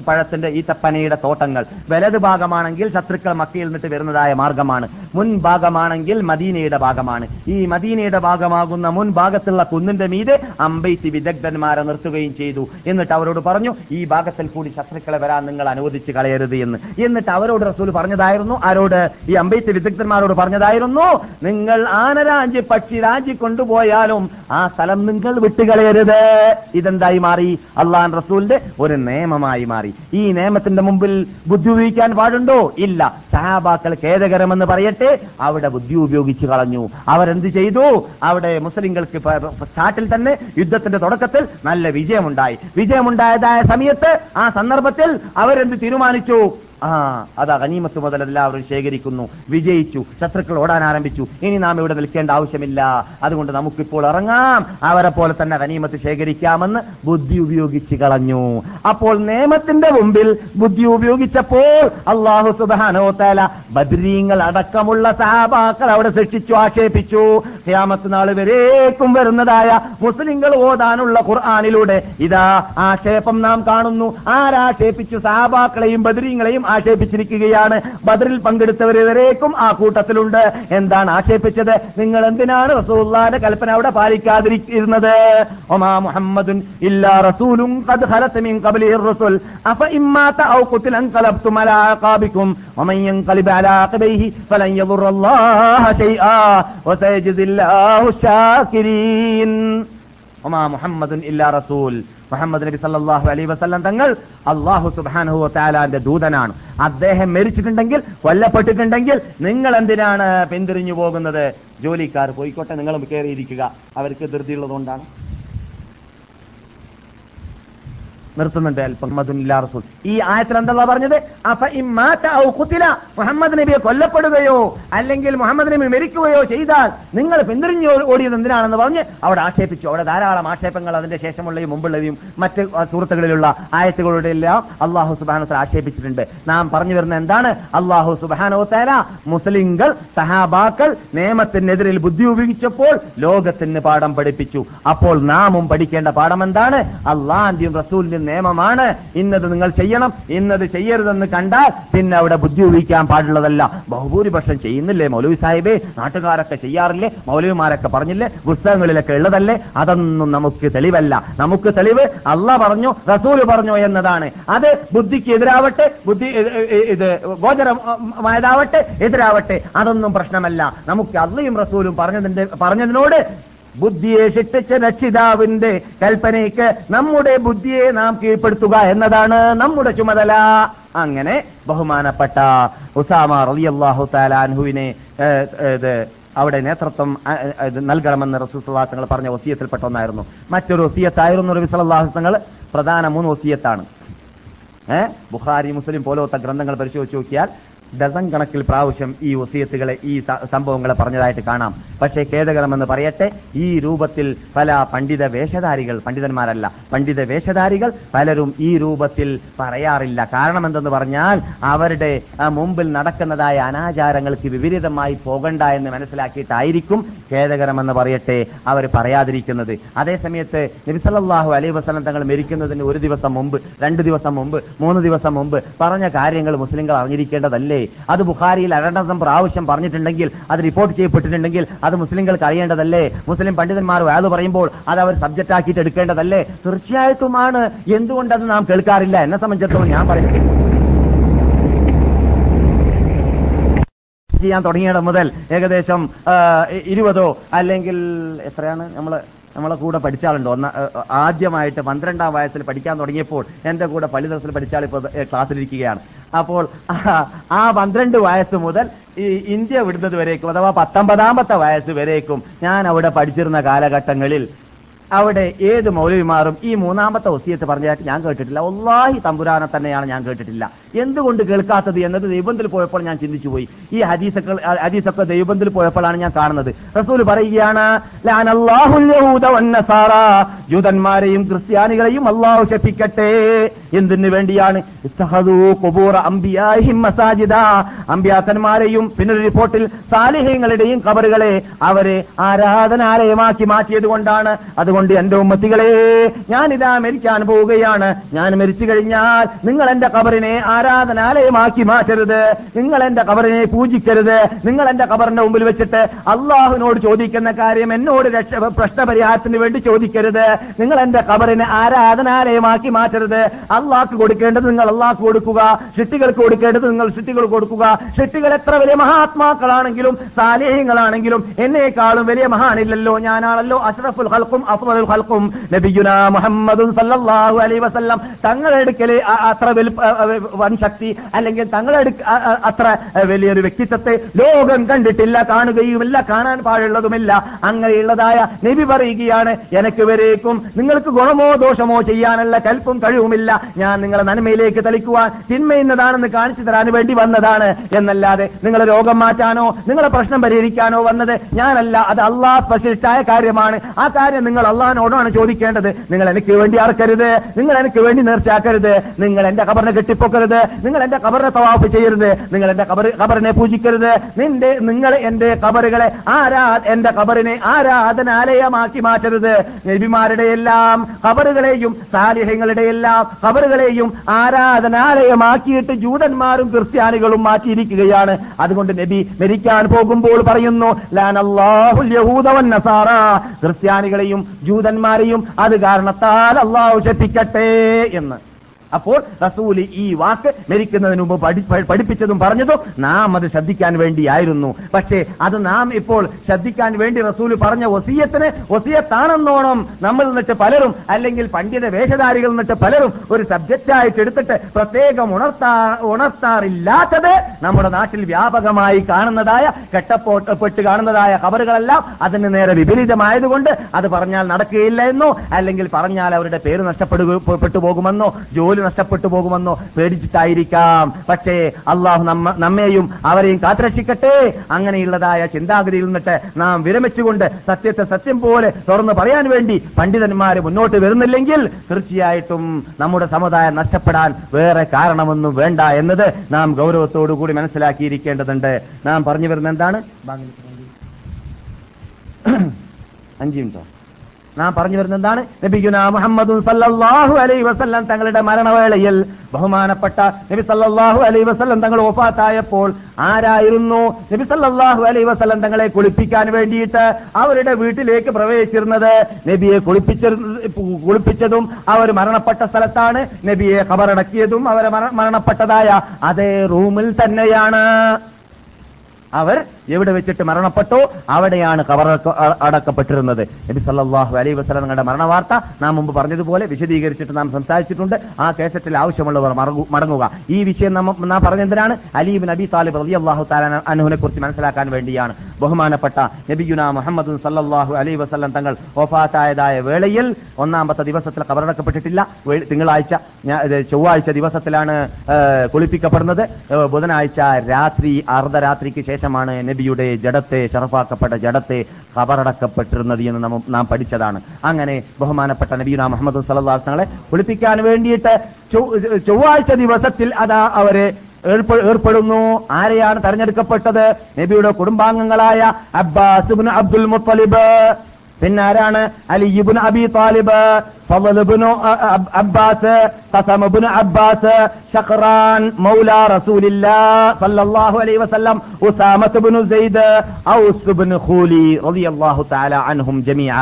[SPEAKER 2] പഴത്തിന്റെ ഈ തപ്പനയുടെ തോട്ടങ്ങൾ. വലതു ഭാഗമാണെങ്കിൽ ശത്രുക്കൾ മക്കയിൽ നിന്നിട്ട് വരുന്നതായ മാർഗമാണ്. മുൻഭാഗമാണെങ്കിൽ മദീനയുടെ ഭാഗമാണ്. ഈ മദീനയുടെ ഭാഗമാകുന്ന മുൻഭാഗത്തുള്ള കുന്നിന്റെ മീതെ അമ്പെയ്ത്ത് വിദഗ്ധന്മാരെ നിർത്തുകയും ചെയ്തു. എന്നിട്ട് അവരോട് പറഞ്ഞു ഈ ഭാഗത്തിൽ കൂടി ശത്രുക്കളെ വരാൻ നിങ്ങൾ അനുവദിച്ച് കളയരുത് എന്ന്. എന്നിട്ട് അവരോട് റസൂൽ പറഞ്ഞതായിരുന്നു ആരോട് ഈ അമ്പെയ്ത്ത് വിദഗ്ധന്മാരോട് പറഞ്ഞതായിരുന്നു നിങ്ങൾ ആനരാഞ്ചി പക്ഷി രാഞ്ചി കൊണ്ടുപോയാലും ആ സ്ഥലം നിങ്ങൾ വിട്ടുകളയരുത്. ഇതെന്തായി മാറി? അള്ളാൻ റസൂലിന്റെ ഒരു നിയമമായി മാറി. ഈ നിയമത്തിന്റെ മുമ്പിൽ ബുദ്ധി ഉപയോഗിക്കാൻ പാടുണ്ടോ? ഇല്ല. സഹാബാക്കൾ ഖേദകരമെന്ന് പറയട്ടെ അവിടെ ബുദ്ധി ഉപയോഗിച്ച് കളഞ്ഞു. അവരെന്ത് ചെയ്തു? അവിടെ മുസ്ലിങ്ങൾക്ക് സ്റ്റാർട്ടിൽ തന്നെ യുദ്ധത്തിന്റെ തുടക്കത്തിൽ നല്ല വിജയമുണ്ടായി. വിജയമുണ്ടായതായ സമയത്ത് ആ സന്ദർഭത്തിൽ അവരെന്ത് തീരുമാനിച്ചു? ആ അതാ ഗനീമത്ത് മുതൽ എല്ലാവരും ശേഖരിക്കുന്നു. വിജയിച്ചു. ശത്രുക്കൾ ഓടാൻ ആരംഭിച്ചു. ഇനി നാം ഇവിടെ നിൽക്കേണ്ട ആവശ്യമില്ല. അതുകൊണ്ട് നമുക്കിപ്പോൾ ഇറങ്ങാം. അവരെ പോലെ തന്നെ ഗനീമത്ത് ശേഖരിക്കാമെന്ന് ബുദ്ധി ഉപയോഗിച്ച് കളഞ്ഞു. അപ്പോൾ നിയമത്തിന്റെ മുമ്പിൽ ബുദ്ധി ഉപയോഗിച്ചപ്പോൾ അള്ളാഹു സുബാനോത്തേല തല ബദ്രീങ്ങൾ അടക്കമുള്ള സഹാബാക്കൾ അവിടെ ശിക്ഷിച്ചു ആക്ഷേപിച്ചു. ഖിയാമത്ത് നാൾ വരേക്കും വരുന്നതായ മുസ്ലിങ്ങൾ ഓതാനുള്ള ഖുർആാനിലൂടെ ഇതാ ആക്ഷേപം നാം കാണുന്നു. ആരാക്ഷേപിച്ചു സഹാബാക്കളെയും ബദ്രീങ്ങളെയും ആക്ഷേപിച്ചിരിക്കുകയാണ്. ബദറിൽ പങ്കെടുത്തവരേക്കും ആ കൂട്ടത്തിലുണ്ട്. എന്താണ് ആക്ഷേപിച്ചത്? നിങ്ങൾ എന്തിനാണ് റസൂള്ളാന്റെ കൽപ്പന അവിടെ പാലിക്കാതിരിക്കുന്നത്? ഒമാ മുഹമ്മദുൻ ഇല്ലാ റസൂലും ഖദ് ഖലത മിൻ ഖബ്ലിഹി റസൂൽ. അഫ ഇമ്മാത ഔ ഖുതില അൻഖലബ്തും അലാ ആഖാബികും വമൻ യൻഖലിബ് അലാ ആഖിബൈഹി ഫലൻ യദുറല്ലാഹ ശൈആ വസയജിദില്ലാഹു ശാകിരീൻ. ഒമാ മുഹമ്മദുൻ ഇല്ലാ റസൂൽ. മുഹമ്മദ് നബി സല്ലാഹു അലൈ വസ്ലം തങ്ങൾ അള്ളാഹു സുബ്ഹാനഹു താലാന്റെ ദൂതനാണ്. അദ്ദേഹം മരിച്ചിട്ടുണ്ടെങ്കിൽ കൊല്ലപ്പെട്ടിട്ടുണ്ടെങ്കിൽ നിങ്ങൾ എന്തിനാണ് പിന്തിരിഞ്ഞു പോകുന്നത്? ജോലിക്കാർ പോയിക്കോട്ടെ നിങ്ങളും കയറിയിരിക്കുക. അവർക്ക് ധൃതിയുള്ളതുകൊണ്ടാണ്. നിർത്തുന്നുണ്ട് അല്പം. റസൂൽ. ഈ ആയത്തിൽ എന്താ പറഞ്ഞത്? മുഹമ്മദ് നബിയെ കൊല്ലപ്പെടുകയോ അല്ലെങ്കിൽ മുഹമ്മദ് നബി മരിക്കുകയോ ചെയ്താൽ നിങ്ങൾ പിന്തിരിഞ്ഞ് ഓടിയത് എന്തിനാണെന്ന് പറഞ്ഞ് അവിടെ ആക്ഷേപിച്ചു. അവിടെ ധാരാളം ആക്ഷേപങ്ങൾ അതിന്റെ ശേഷമുള്ളയും മുമ്പുള്ളവയും മറ്റ് സുഹൃത്തുക്കളിലുള്ള ആയത്തുകളുടെ എല്ലാം അള്ളാഹു സുബാനോത്തല ആക്ഷേപിച്ചിട്ടുണ്ട്. നാം പറഞ്ഞു വരുന്ന എന്താണ്? അള്ളാഹു സുബാനോത്തല മുസ്ലിങ്ങൾ സഹാബാക്കൾ നിയമത്തിനെതിരിൽ ബുദ്ധി ഉപയോഗിച്ചപ്പോൾ ലോകത്തിന് പാഠം പഠിപ്പിച്ചു. അപ്പോൾ നാമും പഠിക്കേണ്ട പാഠം എന്താണ്? അള്ളാന്റെയും റസൂലിന്റെയും നിയമമാണ്. ഇന്നത് നിങ്ങൾ ചെയ്യണം. ഇന്നത് ചെയ്യരുതെന്ന് കണ്ടാൽ പിന്നെ അവിടെ ബുദ്ധി ഉപയോഗിക്കാൻ പാടുള്ളതല്ല. ബഹുഭൂരിപക്ഷം ചെയ്യുന്നില്ലേ മൗലവി സാഹിബേ? നാട്ടുകാരൊക്കെ ചെയ്യാറില്ലേ? മൗലവിമാരൊക്കെ പറഞ്ഞില്ലേ? പുസ്തകങ്ങളിലൊക്കെ ഉള്ളതല്ലേ? അതൊന്നും നമുക്ക് തെളിവല്ല. നമുക്ക് തെളിവ് അല്ല പറഞ്ഞു റസൂൽ പറഞ്ഞു എന്നതാണ്. അത് ബുദ്ധിക്ക് എതിരാവട്ടെ ബുദ്ധി ഇത് ഗോചരമായതാവട്ടെ എതിരാവട്ടെ അതൊന്നും പ്രശ്നമല്ല. നമുക്ക് അള്ളയും റസൂലും പറഞ്ഞതിന്റെ പറഞ്ഞതിനോട് ബുദ്ധിയെ ശിക്ഷിച്ച രക്ഷിതാവിന്റെ കൽപ്പനയ്ക്ക് നമ്മുടെ ബുദ്ധിയെ നാം കീഴ്പ്പെടുത്തുക എന്നതാണ് നമ്മുടെ ചുമതല. അങ്ങനെ ബഹുമാനപ്പെട്ട ഉസാമ റളിയല്ലാഹു താലാൻഹുവിനെ അവിടെ നേതൃത്വം നൽകണമെന്ന് റസൂസ്ലാസങ്ങൾ പറഞ്ഞ ഒസിയത്തിൽപ്പെട്ട ഒന്നായിരുന്നു. മറ്റൊരു ഒസിയത്തായിരുന്നു തങ്ങൾ പ്രധാന മൂന്ന് ഒസിയത്താണ് ബുഖാരി മുസ്ലിം പോലത്തെ ഗ്രന്ഥങ്ങൾ പരിശോധിച്ച് നോക്കിയാൽ ഡസൻ കണക്കിൽ പ്രാവശ്യം ഈ വസീയത്തുകളെ ഈ സംഭവങ്ങളെ പറഞ്ഞതായിട്ട് കാണാം. പക്ഷേ ഖേദകരമെന്ന് പറയട്ടെ ഈ രൂപത്തിൽ പല പണ്ഡിത വേഷധാരികൾ പണ്ഡിതന്മാരല്ല പണ്ഡിത വേഷധാരികൾ പലരും ഈ രൂപത്തിൽ പറയാറില്ല. കാരണം എന്തെന്ന് പറഞ്ഞാൽ അവരുടെ മുമ്പിൽ നടക്കുന്നതായ അനാചാരങ്ങൾക്ക് വിപരീതമായി പോകണ്ട എന്ന് മനസ്സിലാക്കിയിട്ടായിരിക്കും ഖേദകരമെന്ന് പറയട്ടെ അവർ പറയാതിരിക്കുന്നത്. അതേസമയത്ത് നബിസല്ലാഹു അലൈ വസല്ലം തങ്ങൾ മരിക്കുന്നതിന് ഒരു ദിവസം മുമ്പ് രണ്ട് ദിവസം മുമ്പ് മൂന്ന് ദിവസം മുമ്പ് പറഞ്ഞ കാര്യങ്ങൾ മുസ്ലിങ്ങൾ അറിഞ്ഞിരിക്കേണ്ടതല്ലേ? അത് ബുഖാരിയിൽ അരണ്ടം പ്രാവശ്യം പറഞ്ഞിട്ടുണ്ടെങ്കിൽ അത് റിപ്പോർട്ട് ചെയ്യപ്പെട്ടിട്ടുണ്ടെങ്കിൽ അത് മുസ്ലിങ്ങൾക്ക് അറിയേണ്ടതല്ലേ? മുസ്ലിം പണ്ഡിതന്മാർ വാത് പറയുമ്പോൾ അത് അവർ സബ്ജക്റ്റ് ആക്കിയിട്ട് എടുക്കേണ്ടതല്ലേ? തീർച്ചയായിട്ടുമാണ്. എന്തുകൊണ്ടത് നാം കേൾക്കാറില്ല? എന്നെ സംബന്ധിച്ചിടത്തോളം ഞാൻ പറയുന്നത് ചെയ്യാൻ തുടങ്ങിയിടം മുതൽ ഏകദേശം ഇരുപതോ അല്ലെങ്കിൽ എത്രയാണ് നമ്മൾ നമ്മളെ കൂടെ പഠിച്ചാളുണ്ട്? ഒന്ന ആദ്യമായിട്ട് പന്ത്രണ്ടാം വയസ്സിൽ പഠിക്കാൻ തുടങ്ങിയപ്പോൾ എന്റെ കൂടെ പള്ളി ദിവസത്തിൽ പഠിച്ച ആൾ ഇപ്പോൾ ക്ലാസ്സിലിരിക്കുകയാണ്. അപ്പോൾ ആ പന്ത്രണ്ട് വയസ്സ് മുതൽ ഈ ഇന്ത്യ വിടുന്നത് വരേക്കും അഥവാ പത്തൊമ്പതാമത്തെ വയസ്സ് വരേക്കും ഞാൻ അവിടെ പഠിച്ചിരുന്ന കാലഘട്ടങ്ങളിൽ അവിടെ ഏത് മൗലവിമാറും ഈ മൂന്നാമത്തെ ഒസിയത്ത് പറഞ്ഞതായിട്ട് ഞാൻ കേട്ടിട്ടില്ല. ഒല്ലാഹി തമ്പുരാനെ തന്നെയാണ് ഞാൻ കേട്ടിട്ടില്ല. എന്തുകൊണ്ട് കേൾക്കാത്തത് എന്നത് ദൈവത്തിൽ പോയപ്പോൾ ഞാൻ ചിന്തിച്ചു പോയി ഈ ഹദീസക്കൾ ഹദീസൊക്കെ ദൈവത്തിൽ പോയപ്പോഴാണ് ഞാൻ കാണുന്നത്. റസൂൽ പറയുകയാണ്. ജൂതന്മാരെയും ക്രിസ്ത്യാനികളെയും അള്ളാഹു ശപ്പിക്കട്ടെ എന്തിനു വേണ്ടിയാണ്? അമ്പ്യാക്കന്മാരെയും പിന്നൊരു റിപ്പോർട്ടിൽ സാലിഹ്യങ്ങളുടെയും കബറുകളെ അവരെ ആരാധനാലയമാക്കി മാറ്റിയത് കൊണ്ടാണ് അതുകൊണ്ട് എന്റെ ഉമ്മത്തികളെ ഞാനിതാ മരിക്കാൻ പോവുകയാണ്. ഞാൻ മരിച്ചു കഴിഞ്ഞാൽ നിങ്ങൾ എന്റെ കബറിനെ ആരാധനാലയമാക്കി മാറ്റരുത്. നിങ്ങൾ എന്റെ കബറിനെ പൂജിക്കരുത്. നിങ്ങൾ എന്റെ കബറിന്റെ മുമ്പിൽ വെച്ചിട്ട് അള്ളാഹുവിനോട് ചോദിക്കുന്ന കാര്യം എന്നോട് രക്ഷ പ്രശ്നപരിഹാരത്തിന് വേണ്ടി ചോദിക്കരുത്. നിങ്ങൾ എന്റെ കബറിനെ ആരാധനാലയമാക്കി മാറ്റരുത്. അള്ളാഹ്ക്ക് കൊടുക്കേണ്ടത് നിങ്ങൾ അള്ളാഹ്ക്ക് കൊടുക്കുക. ഷിട്ടികൾക്ക് കൊടുക്കേണ്ടത് നിങ്ങൾ ഷിട്ടികൾ കൊടുക്കുക. ഷിട്ടികൾ എത്ര വലിയ മഹാത്മാക്കളാണെങ്കിലും സാലേഹ്യങ്ങളാണെങ്കിലും എന്നേക്കാളും വലിയ മഹാനില്ലല്ലോ. ഞാനാണല്ലോ അഷ്റഫുൽ ഹൽക്കും ഹൽക്കും നബിയുന മുഹമ്മദും സല്ലല്ലാഹു അലൈഹി വസല്ലം. തങ്ങളുടെ അത്ര വൻ ശക്തി അല്ലെങ്കിൽ തങ്ങളുടെ അത്ര വലിയൊരു വ്യക്തിത്വത്തെ ലോകം കണ്ടിട്ടില്ല കാണുകയുമില്ല കാണാൻ പാടുള്ളതുമില്ല. അങ്ങനെയുള്ളതായ നബി പറയുകയാണ് എനിക്ക് വരേക്കും നിങ്ങൾക്ക് ഗുണമോ ദോഷമോ ചെയ്യാനുള്ള കൽപ്പും കഴിവുമില്ല. ഞാൻ നിങ്ങളെ നന്മയിലേക്ക് തളിക്കുവാൻ തിന്മയുന്നതാണെന്ന് കാണിച്ചു തരാൻ വേണ്ടി വന്നതാണ്. എന്നല്ലാതെ നിങ്ങളെ രോഗം മാറ്റാനോ നിങ്ങളെ പ്രശ്നം പരിഹരിക്കാനോ വന്നത് ഞാനല്ല. അത് അള്ളാഹ് പ്രശിഷ്ടായ കാര്യമാണ്. ആ കാര്യം നിങ്ങൾ അള്ളാഹിനോടാണ് ചോദിക്കേണ്ടത്. നിങ്ങൾ എനിക്ക് വേണ്ടി അറക്കരുത്. നിങ്ങൾ എനിക്ക് വേണ്ടി നേർച്ചയാക്കരുത്. നിങ്ങൾ എന്റെ കബറിനെ കെട്ടിപ്പൊക്കരുത്. നിങ്ങൾ എന്റെ കബറിനെ തവാഫ് ചെയ്യരുത്. നിങ്ങൾ എന്റെ കബർ കബറിനെ പൂജിക്കരുത്. നിന്റെ നിങ്ങൾ എന്റെ കബറുകളെ ആരാ എന്റെ കബറിനെ ആരാധനാലയമാക്കി മാറ്റരുത്. നബിമാരുടെ എല്ലാം കബറുകളെയും സാലിഹ്യങ്ങളുടെ എല്ലാം കബറുകളെയും ആരാധനാലയമാക്കിയിട്ട് ജൂതന്മാരും ക്രിസ്ത്യാനികളും മാറ്റിയിരിക്കുകയാണ്. അതുകൊണ്ട് നബി മരിക്കാൻ പോകുമ്പോൾ പറയുന്നു വന്നസാറ ക്രിസ്ത്യാനികളെയും ജൂതന്മാരെയും അത് കാരണത്താൽ അള്ളാഹു ശപ്പിക്കട്ടെ എന്ന്. അപ്പോൾ റസൂൽ ഈ വാക്ക് മരിക്കുന്നതിന് മുമ്പ് പഠി- പഠി- പഠിപ്പിച്ചതും പറഞ്ഞതും നാം അത് ശ്രദ്ധിക്കാൻ വേണ്ടിയായിരുന്നു. പക്ഷേ അത് നാം ഇപ്പോൾ ശ്രദ്ധിക്കാൻ വേണ്ടി റസൂൽ പറഞ്ഞ ഒസിയത്തിന് ഒസിയത്താണെന്നോണം നമ്മൾ നിന്നിട്ട് പലരും അല്ലെങ്കിൽ പണ്ഡിത വേഷധാരികൾ നിന്നിട്ട് പലരും ഒരു സബ്ജക്റ്റായിട്ട് എടുത്തിട്ട് പ്രത്യേകം ഉണർത്താ ഉണർത്താറില്ലാത്തത് നമ്മുടെ നാട്ടിൽ വ്യാപകമായി കാണുന്നതായ കെട്ടപ്പോട്ടപ്പെട്ട് കാണുന്നതായ ഖബറുകളെല്ലാം അതിന് നേരെ വിപരീതമായതുകൊണ്ട് അത് പറഞ്ഞാൽ നടക്കുകയില്ല എന്നോ അല്ലെങ്കിൽ പറഞ്ഞാൽ അവരുടെ പേര് നഷ്ടപ്പെട്ടു പോകുമെന്നോ ജോലി നഷ്ടപ്പെട്ടു പോകുമെന്നോ പേടിച്ചിട്ടായിരിക്കാം. പക്ഷേ അള്ളാഹു നമ്മ നമ്മെയും അവരെയും കാത്തുരക്ഷിക്കട്ടെ. അങ്ങനെയുള്ളതായ ചിന്താഗതിയിൽ നിന്നിട്ട് നാം വിരമിച്ചുകൊണ്ട് സത്യത്തെ സത്യം പോലെ തുറന്നു പറയാൻ വേണ്ടി പണ്ഡിതന്മാര് മുന്നോട്ട് വരുന്നില്ലെങ്കിൽ തീർച്ചയായിട്ടും നമ്മുടെ സമുദായം നഷ്ടപ്പെടാൻ വേറെ കാരണമൊന്നും വേണ്ട എന്നത് നാം ഗൗരവത്തോടു കൂടി മനസ്സിലാക്കിയിരിക്കേണ്ടതുണ്ട്. നാം പറഞ്ഞു വരുന്ന എന്താണ്? അഞ്ചു മിനിറ്റോ? നാം പറഞ്ഞു വരുന്നത് എന്താണ്? നബിഗുന മുഹമ്മദ് സല്ലല്ലാഹു അലൈഹി വസല്ലം തങ്ങളുടെ മരണവേളയിൽ ബഹുമാനപ്പെട്ട നബി സല്ലല്ലാഹു അലൈഹി വസല്ലം തങ്ങൾ ഒഫാത്തായപ്പോൾ ആരായിരുന്നു? നബി സല്ലല്ലാഹു അലൈഹി വസല്ലം തങ്ങളെ കുളിപ്പിക്കാൻ വേണ്ടിയിട്ട് അവരുടെ വീട്ടിലേക്ക് പ്രവേശിച്ചിരുന്നത് നബിയെ കുളിപ്പിച്ച കുളിപ്പിച്ചതും അവർ മരണപ്പെട്ട സ്ഥലത്താണ് നബിയെ ഖബറടക്കിയതും അവരെ മര- മരണപ്പെട്ടതായ അതേ റൂമിൽ തന്നെയാണ്. അവർ എവിടെ വെച്ചിട്ട് മരണപ്പെട്ടോ അവിടെയാണ് കവർ അടക്കപ്പെട്ടിരുന്നത്. നബി സല്ലാഹു അലൈ വസ്ലങ്ങളുടെ മരണവാർത്ത നാം മുമ്പ് പറഞ്ഞതുപോലെ വിശദീകരിച്ചിട്ട് നാം സംസാരിച്ചിട്ടുണ്ട്. ആ കേസറ്റിൽ ആവശ്യമുള്ളവർ മടങ്ങുക. ഈ വിഷയം നാം പറഞ്ഞെന്തിനാണ് അലീബ് നബി താലിബ് റളിയല്ലാഹു തആല അനുഹിനെ കുറിച്ച് മനസ്സിലാക്കാൻ വേണ്ടിയാണ്. ബഹുമാനപ്പെട്ട നബിയുന മുഹമ്മദ് സല്ലാഹു അലൈ വസ്ലം തങ്ങൾ ഒഫാത്തായതായ വേളയിൽ ഒന്നാമത്തെ ദിവസത്തിൽ കബറടക്കപ്പെട്ടിട്ടില്ല. വേ- തിങ്കളാഴ്ച ചൊവ്വാഴ്ച ദിവസത്തിലാണ് കുളിപ്പിക്കപ്പെടുന്നത്. ബുധനാഴ്ച രാത്രി അർദ്ധരാത്രിക്ക് ശേഷമാണ് നബിയുടെ ജഡത്തെ ഷറഫാക്കപ്പെട്ട ജഡത്തെ കബറടക്കപ്പെട്ടിരുന്നത് എന്ന് നാം പഠിച്ചതാണ്. അങ്ങനെ ബഹുമാനപ്പെട്ട നബിയുന മുഹമ്മദ് സല്ലല്ലാഹു തങ്ങളെ കുളിപ്പിക്കാൻ വേണ്ടിയിട്ട് ചൊവ്വ- ചൊവ്വാഴ്ച ദിവസത്തിൽ അതാ അവരെ ഏർപ്പെ- ഏർപ്പെടുന്നു. ആരെയാണ് തെരഞ്ഞെടുക്കപ്പെട്ടത്? നബിയുടെ കുടുംബാംഗങ്ങളായ അബ്ബാസ് അബ്ദുൽ മുത്തലിബ്. പിന്നെ ആരാണ്? Ali bin Abi Talib Abbas Abbas മൗല അലൈഹി വസല്ലം സെയ്ദ് റളിയല്ലാഹു തആല അൻഹും ജമീഅ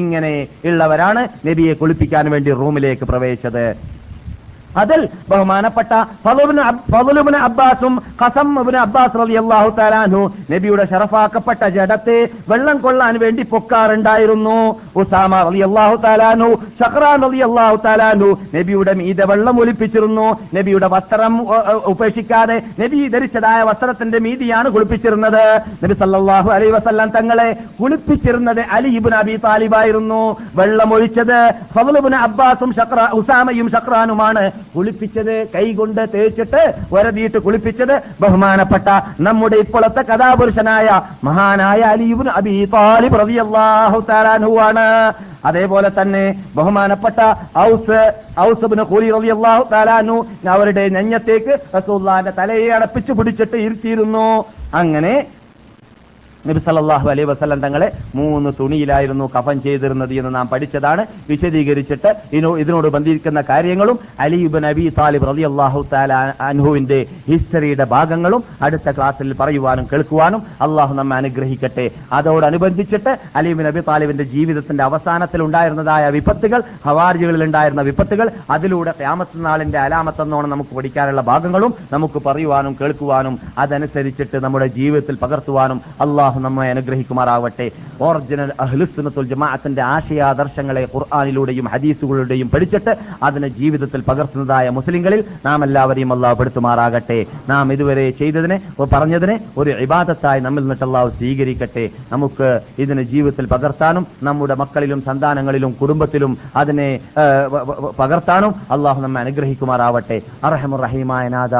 [SPEAKER 2] ഇങ്ങനെ ഉള്ളവരാണ് നബിയെ കുളിപ്പിക്കാൻ വേണ്ടി റൂമിലേക്ക് പ്രവേശിച്ചത്. അതിൽ ബഹുമാനപ്പെട്ട ഫലുബിന് അബ്ബാസും ഖസം അബ്ബാസ് റലി അള്ളാഹു താലാനു നബിയുടെ ഷറഫാക്കപ്പെട്ട ജഡത്തെ വെള്ളം കൊള്ളാൻ വേണ്ടി പൊക്കാറുണ്ടായിരുന്നു. ഉസാമ റളിയല്ലാഹു ഷഹ്റാൻ റബി അള്ളാഹു താലാനു നബിയുടെ മീത വെള്ളം ഒലിപ്പിച്ചിരുന്നു. നബിയുടെ വസ്ത്രം ഉപേക്ഷിക്കാതെ നബി ധരിച്ചതായ വസ്ത്രത്തിന്റെ മീതിയാണ് കുളിപ്പിച്ചിരുന്നത്. നബി സല്ലാഹു അലൈ വസല്ലം തങ്ങളെ കുളിപ്പിച്ചിരുന്നത് അലി ഇബ്നു അബി താലിബായിരുന്നു. വെള്ളം ഒഴിച്ചത് ഫലുബിന് അബ്ബാസും ഉസാമയും ഷഖ്റാനുമാണ് കുളിപ്പിച്ചത് കൈകൊണ്ട് തേച്ചിട്ട് വരതിയിട്ട് കുളിപ്പിച്ചത് ബഹുമാനപ്പെട്ട നമ്മുടെ ഇപ്പോഴത്തെ കഥാപുരുഷനായ മഹാനായ അലീബുൻ അബി താലിബ് റളിയല്ലാഹു താലാനുവാണ് അതേപോലെ തന്നെ ബഹുമാനപ്പെട്ട ഔസ് ഔസബിന് കൂലി റളിയല്ലാഹു താലാനു അവരുടെ നെഞ്ഞത്തേക്ക് റസൂല്ലാന്റെ തലയെ അടപ്പിച്ചു പിടിച്ചിട്ട് ഇരുത്തിയിരുന്നു. അങ്ങനെ നബി സല്ലല്ലാഹു അലൈഹി വസല്ലം തങ്ങളെ മൂന്ന് തുണിയിലായിരുന്നു കഫൻ ചെയ്തിരുന്നത് എന്ന് നാം പഠിച്ചതാണ്. വിശദീകരിച്ചിട്ട് ഇതിനോട് ബന്ധിക്കുന്ന കാര്യങ്ങളും അലിബ് നബി താലിബ് റളിയല്ലാഹു താല അനുഹുവിന്റെ ഹിസ്റ്ററിയുടെ ഭാഗങ്ങളും അടുത്ത ക്ലാസ്സിൽ പറയുവാനും കേൾക്കുവാനും അള്ളാഹു നമ്മെ അനുഗ്രഹിക്കട്ടെ. അതോടനുബന്ധിച്ചിട്ട് അലീബ് നബി താലിബിന്റെ ജീവിതത്തിന്റെ അവസാനത്തിൽ ഉണ്ടായിരുന്നതായ വിപത്തുകൾ ഹവാർജികളിൽ ഉണ്ടായിരുന്ന വിപത്തുകൾ അതിലൂടെ ക്യാമത്ത് നാളിന്റെ അലാമത്തെന്നോണം നമുക്ക് പഠിക്കാനുള്ള ഭാഗങ്ങളും നമുക്ക് പറയുവാനും കേൾക്കുവാനും അതനുസരിച്ചിട്ട് നമ്മുടെ ജീവിതത്തിൽ പകർത്തുവാനും അള്ളാഹു നമ്മെ അനുഗ്രഹിക്കുമാറാവട്ടെ. ഒറിജിനൽ അഹ്ലുസുനത്തുൽ ജമാഅത്തിന്റെ ആശയാദർശങ്ങളെ ഖുർആാനിലൂടെയും ഹദീസുകളുടെയും പഠിച്ചിട്ട് അതിനെ ജീവിതത്തിൽ പകർത്തുന്നതായ മുസ്ലിങ്ങളിൽ നാം എല്ലാവരെയും അള്ളാഹു പെടുത്തുമാറാകട്ടെ. നാം ഇതുവരെ ചെയ്തതിനെ പറഞ്ഞതിനെ ഒരു ഇബാദത്തായി നമ്മിൽ നിന്നിട്ട് അള്ളാഹു സ്വീകരിക്കട്ടെ. നമുക്ക് ഇതിനെ ജീവിതത്തിൽ പകർത്താനും നമ്മുടെ മക്കളിലും സന്താനങ്ങളിലും കുടുംബത്തിലും അതിനെ പകർത്താനും അള്ളാഹു നമ്മെ അനുഗ്രഹിക്കുമാറാവട്ടെ. അറഹമുറഹീമായ നാഥ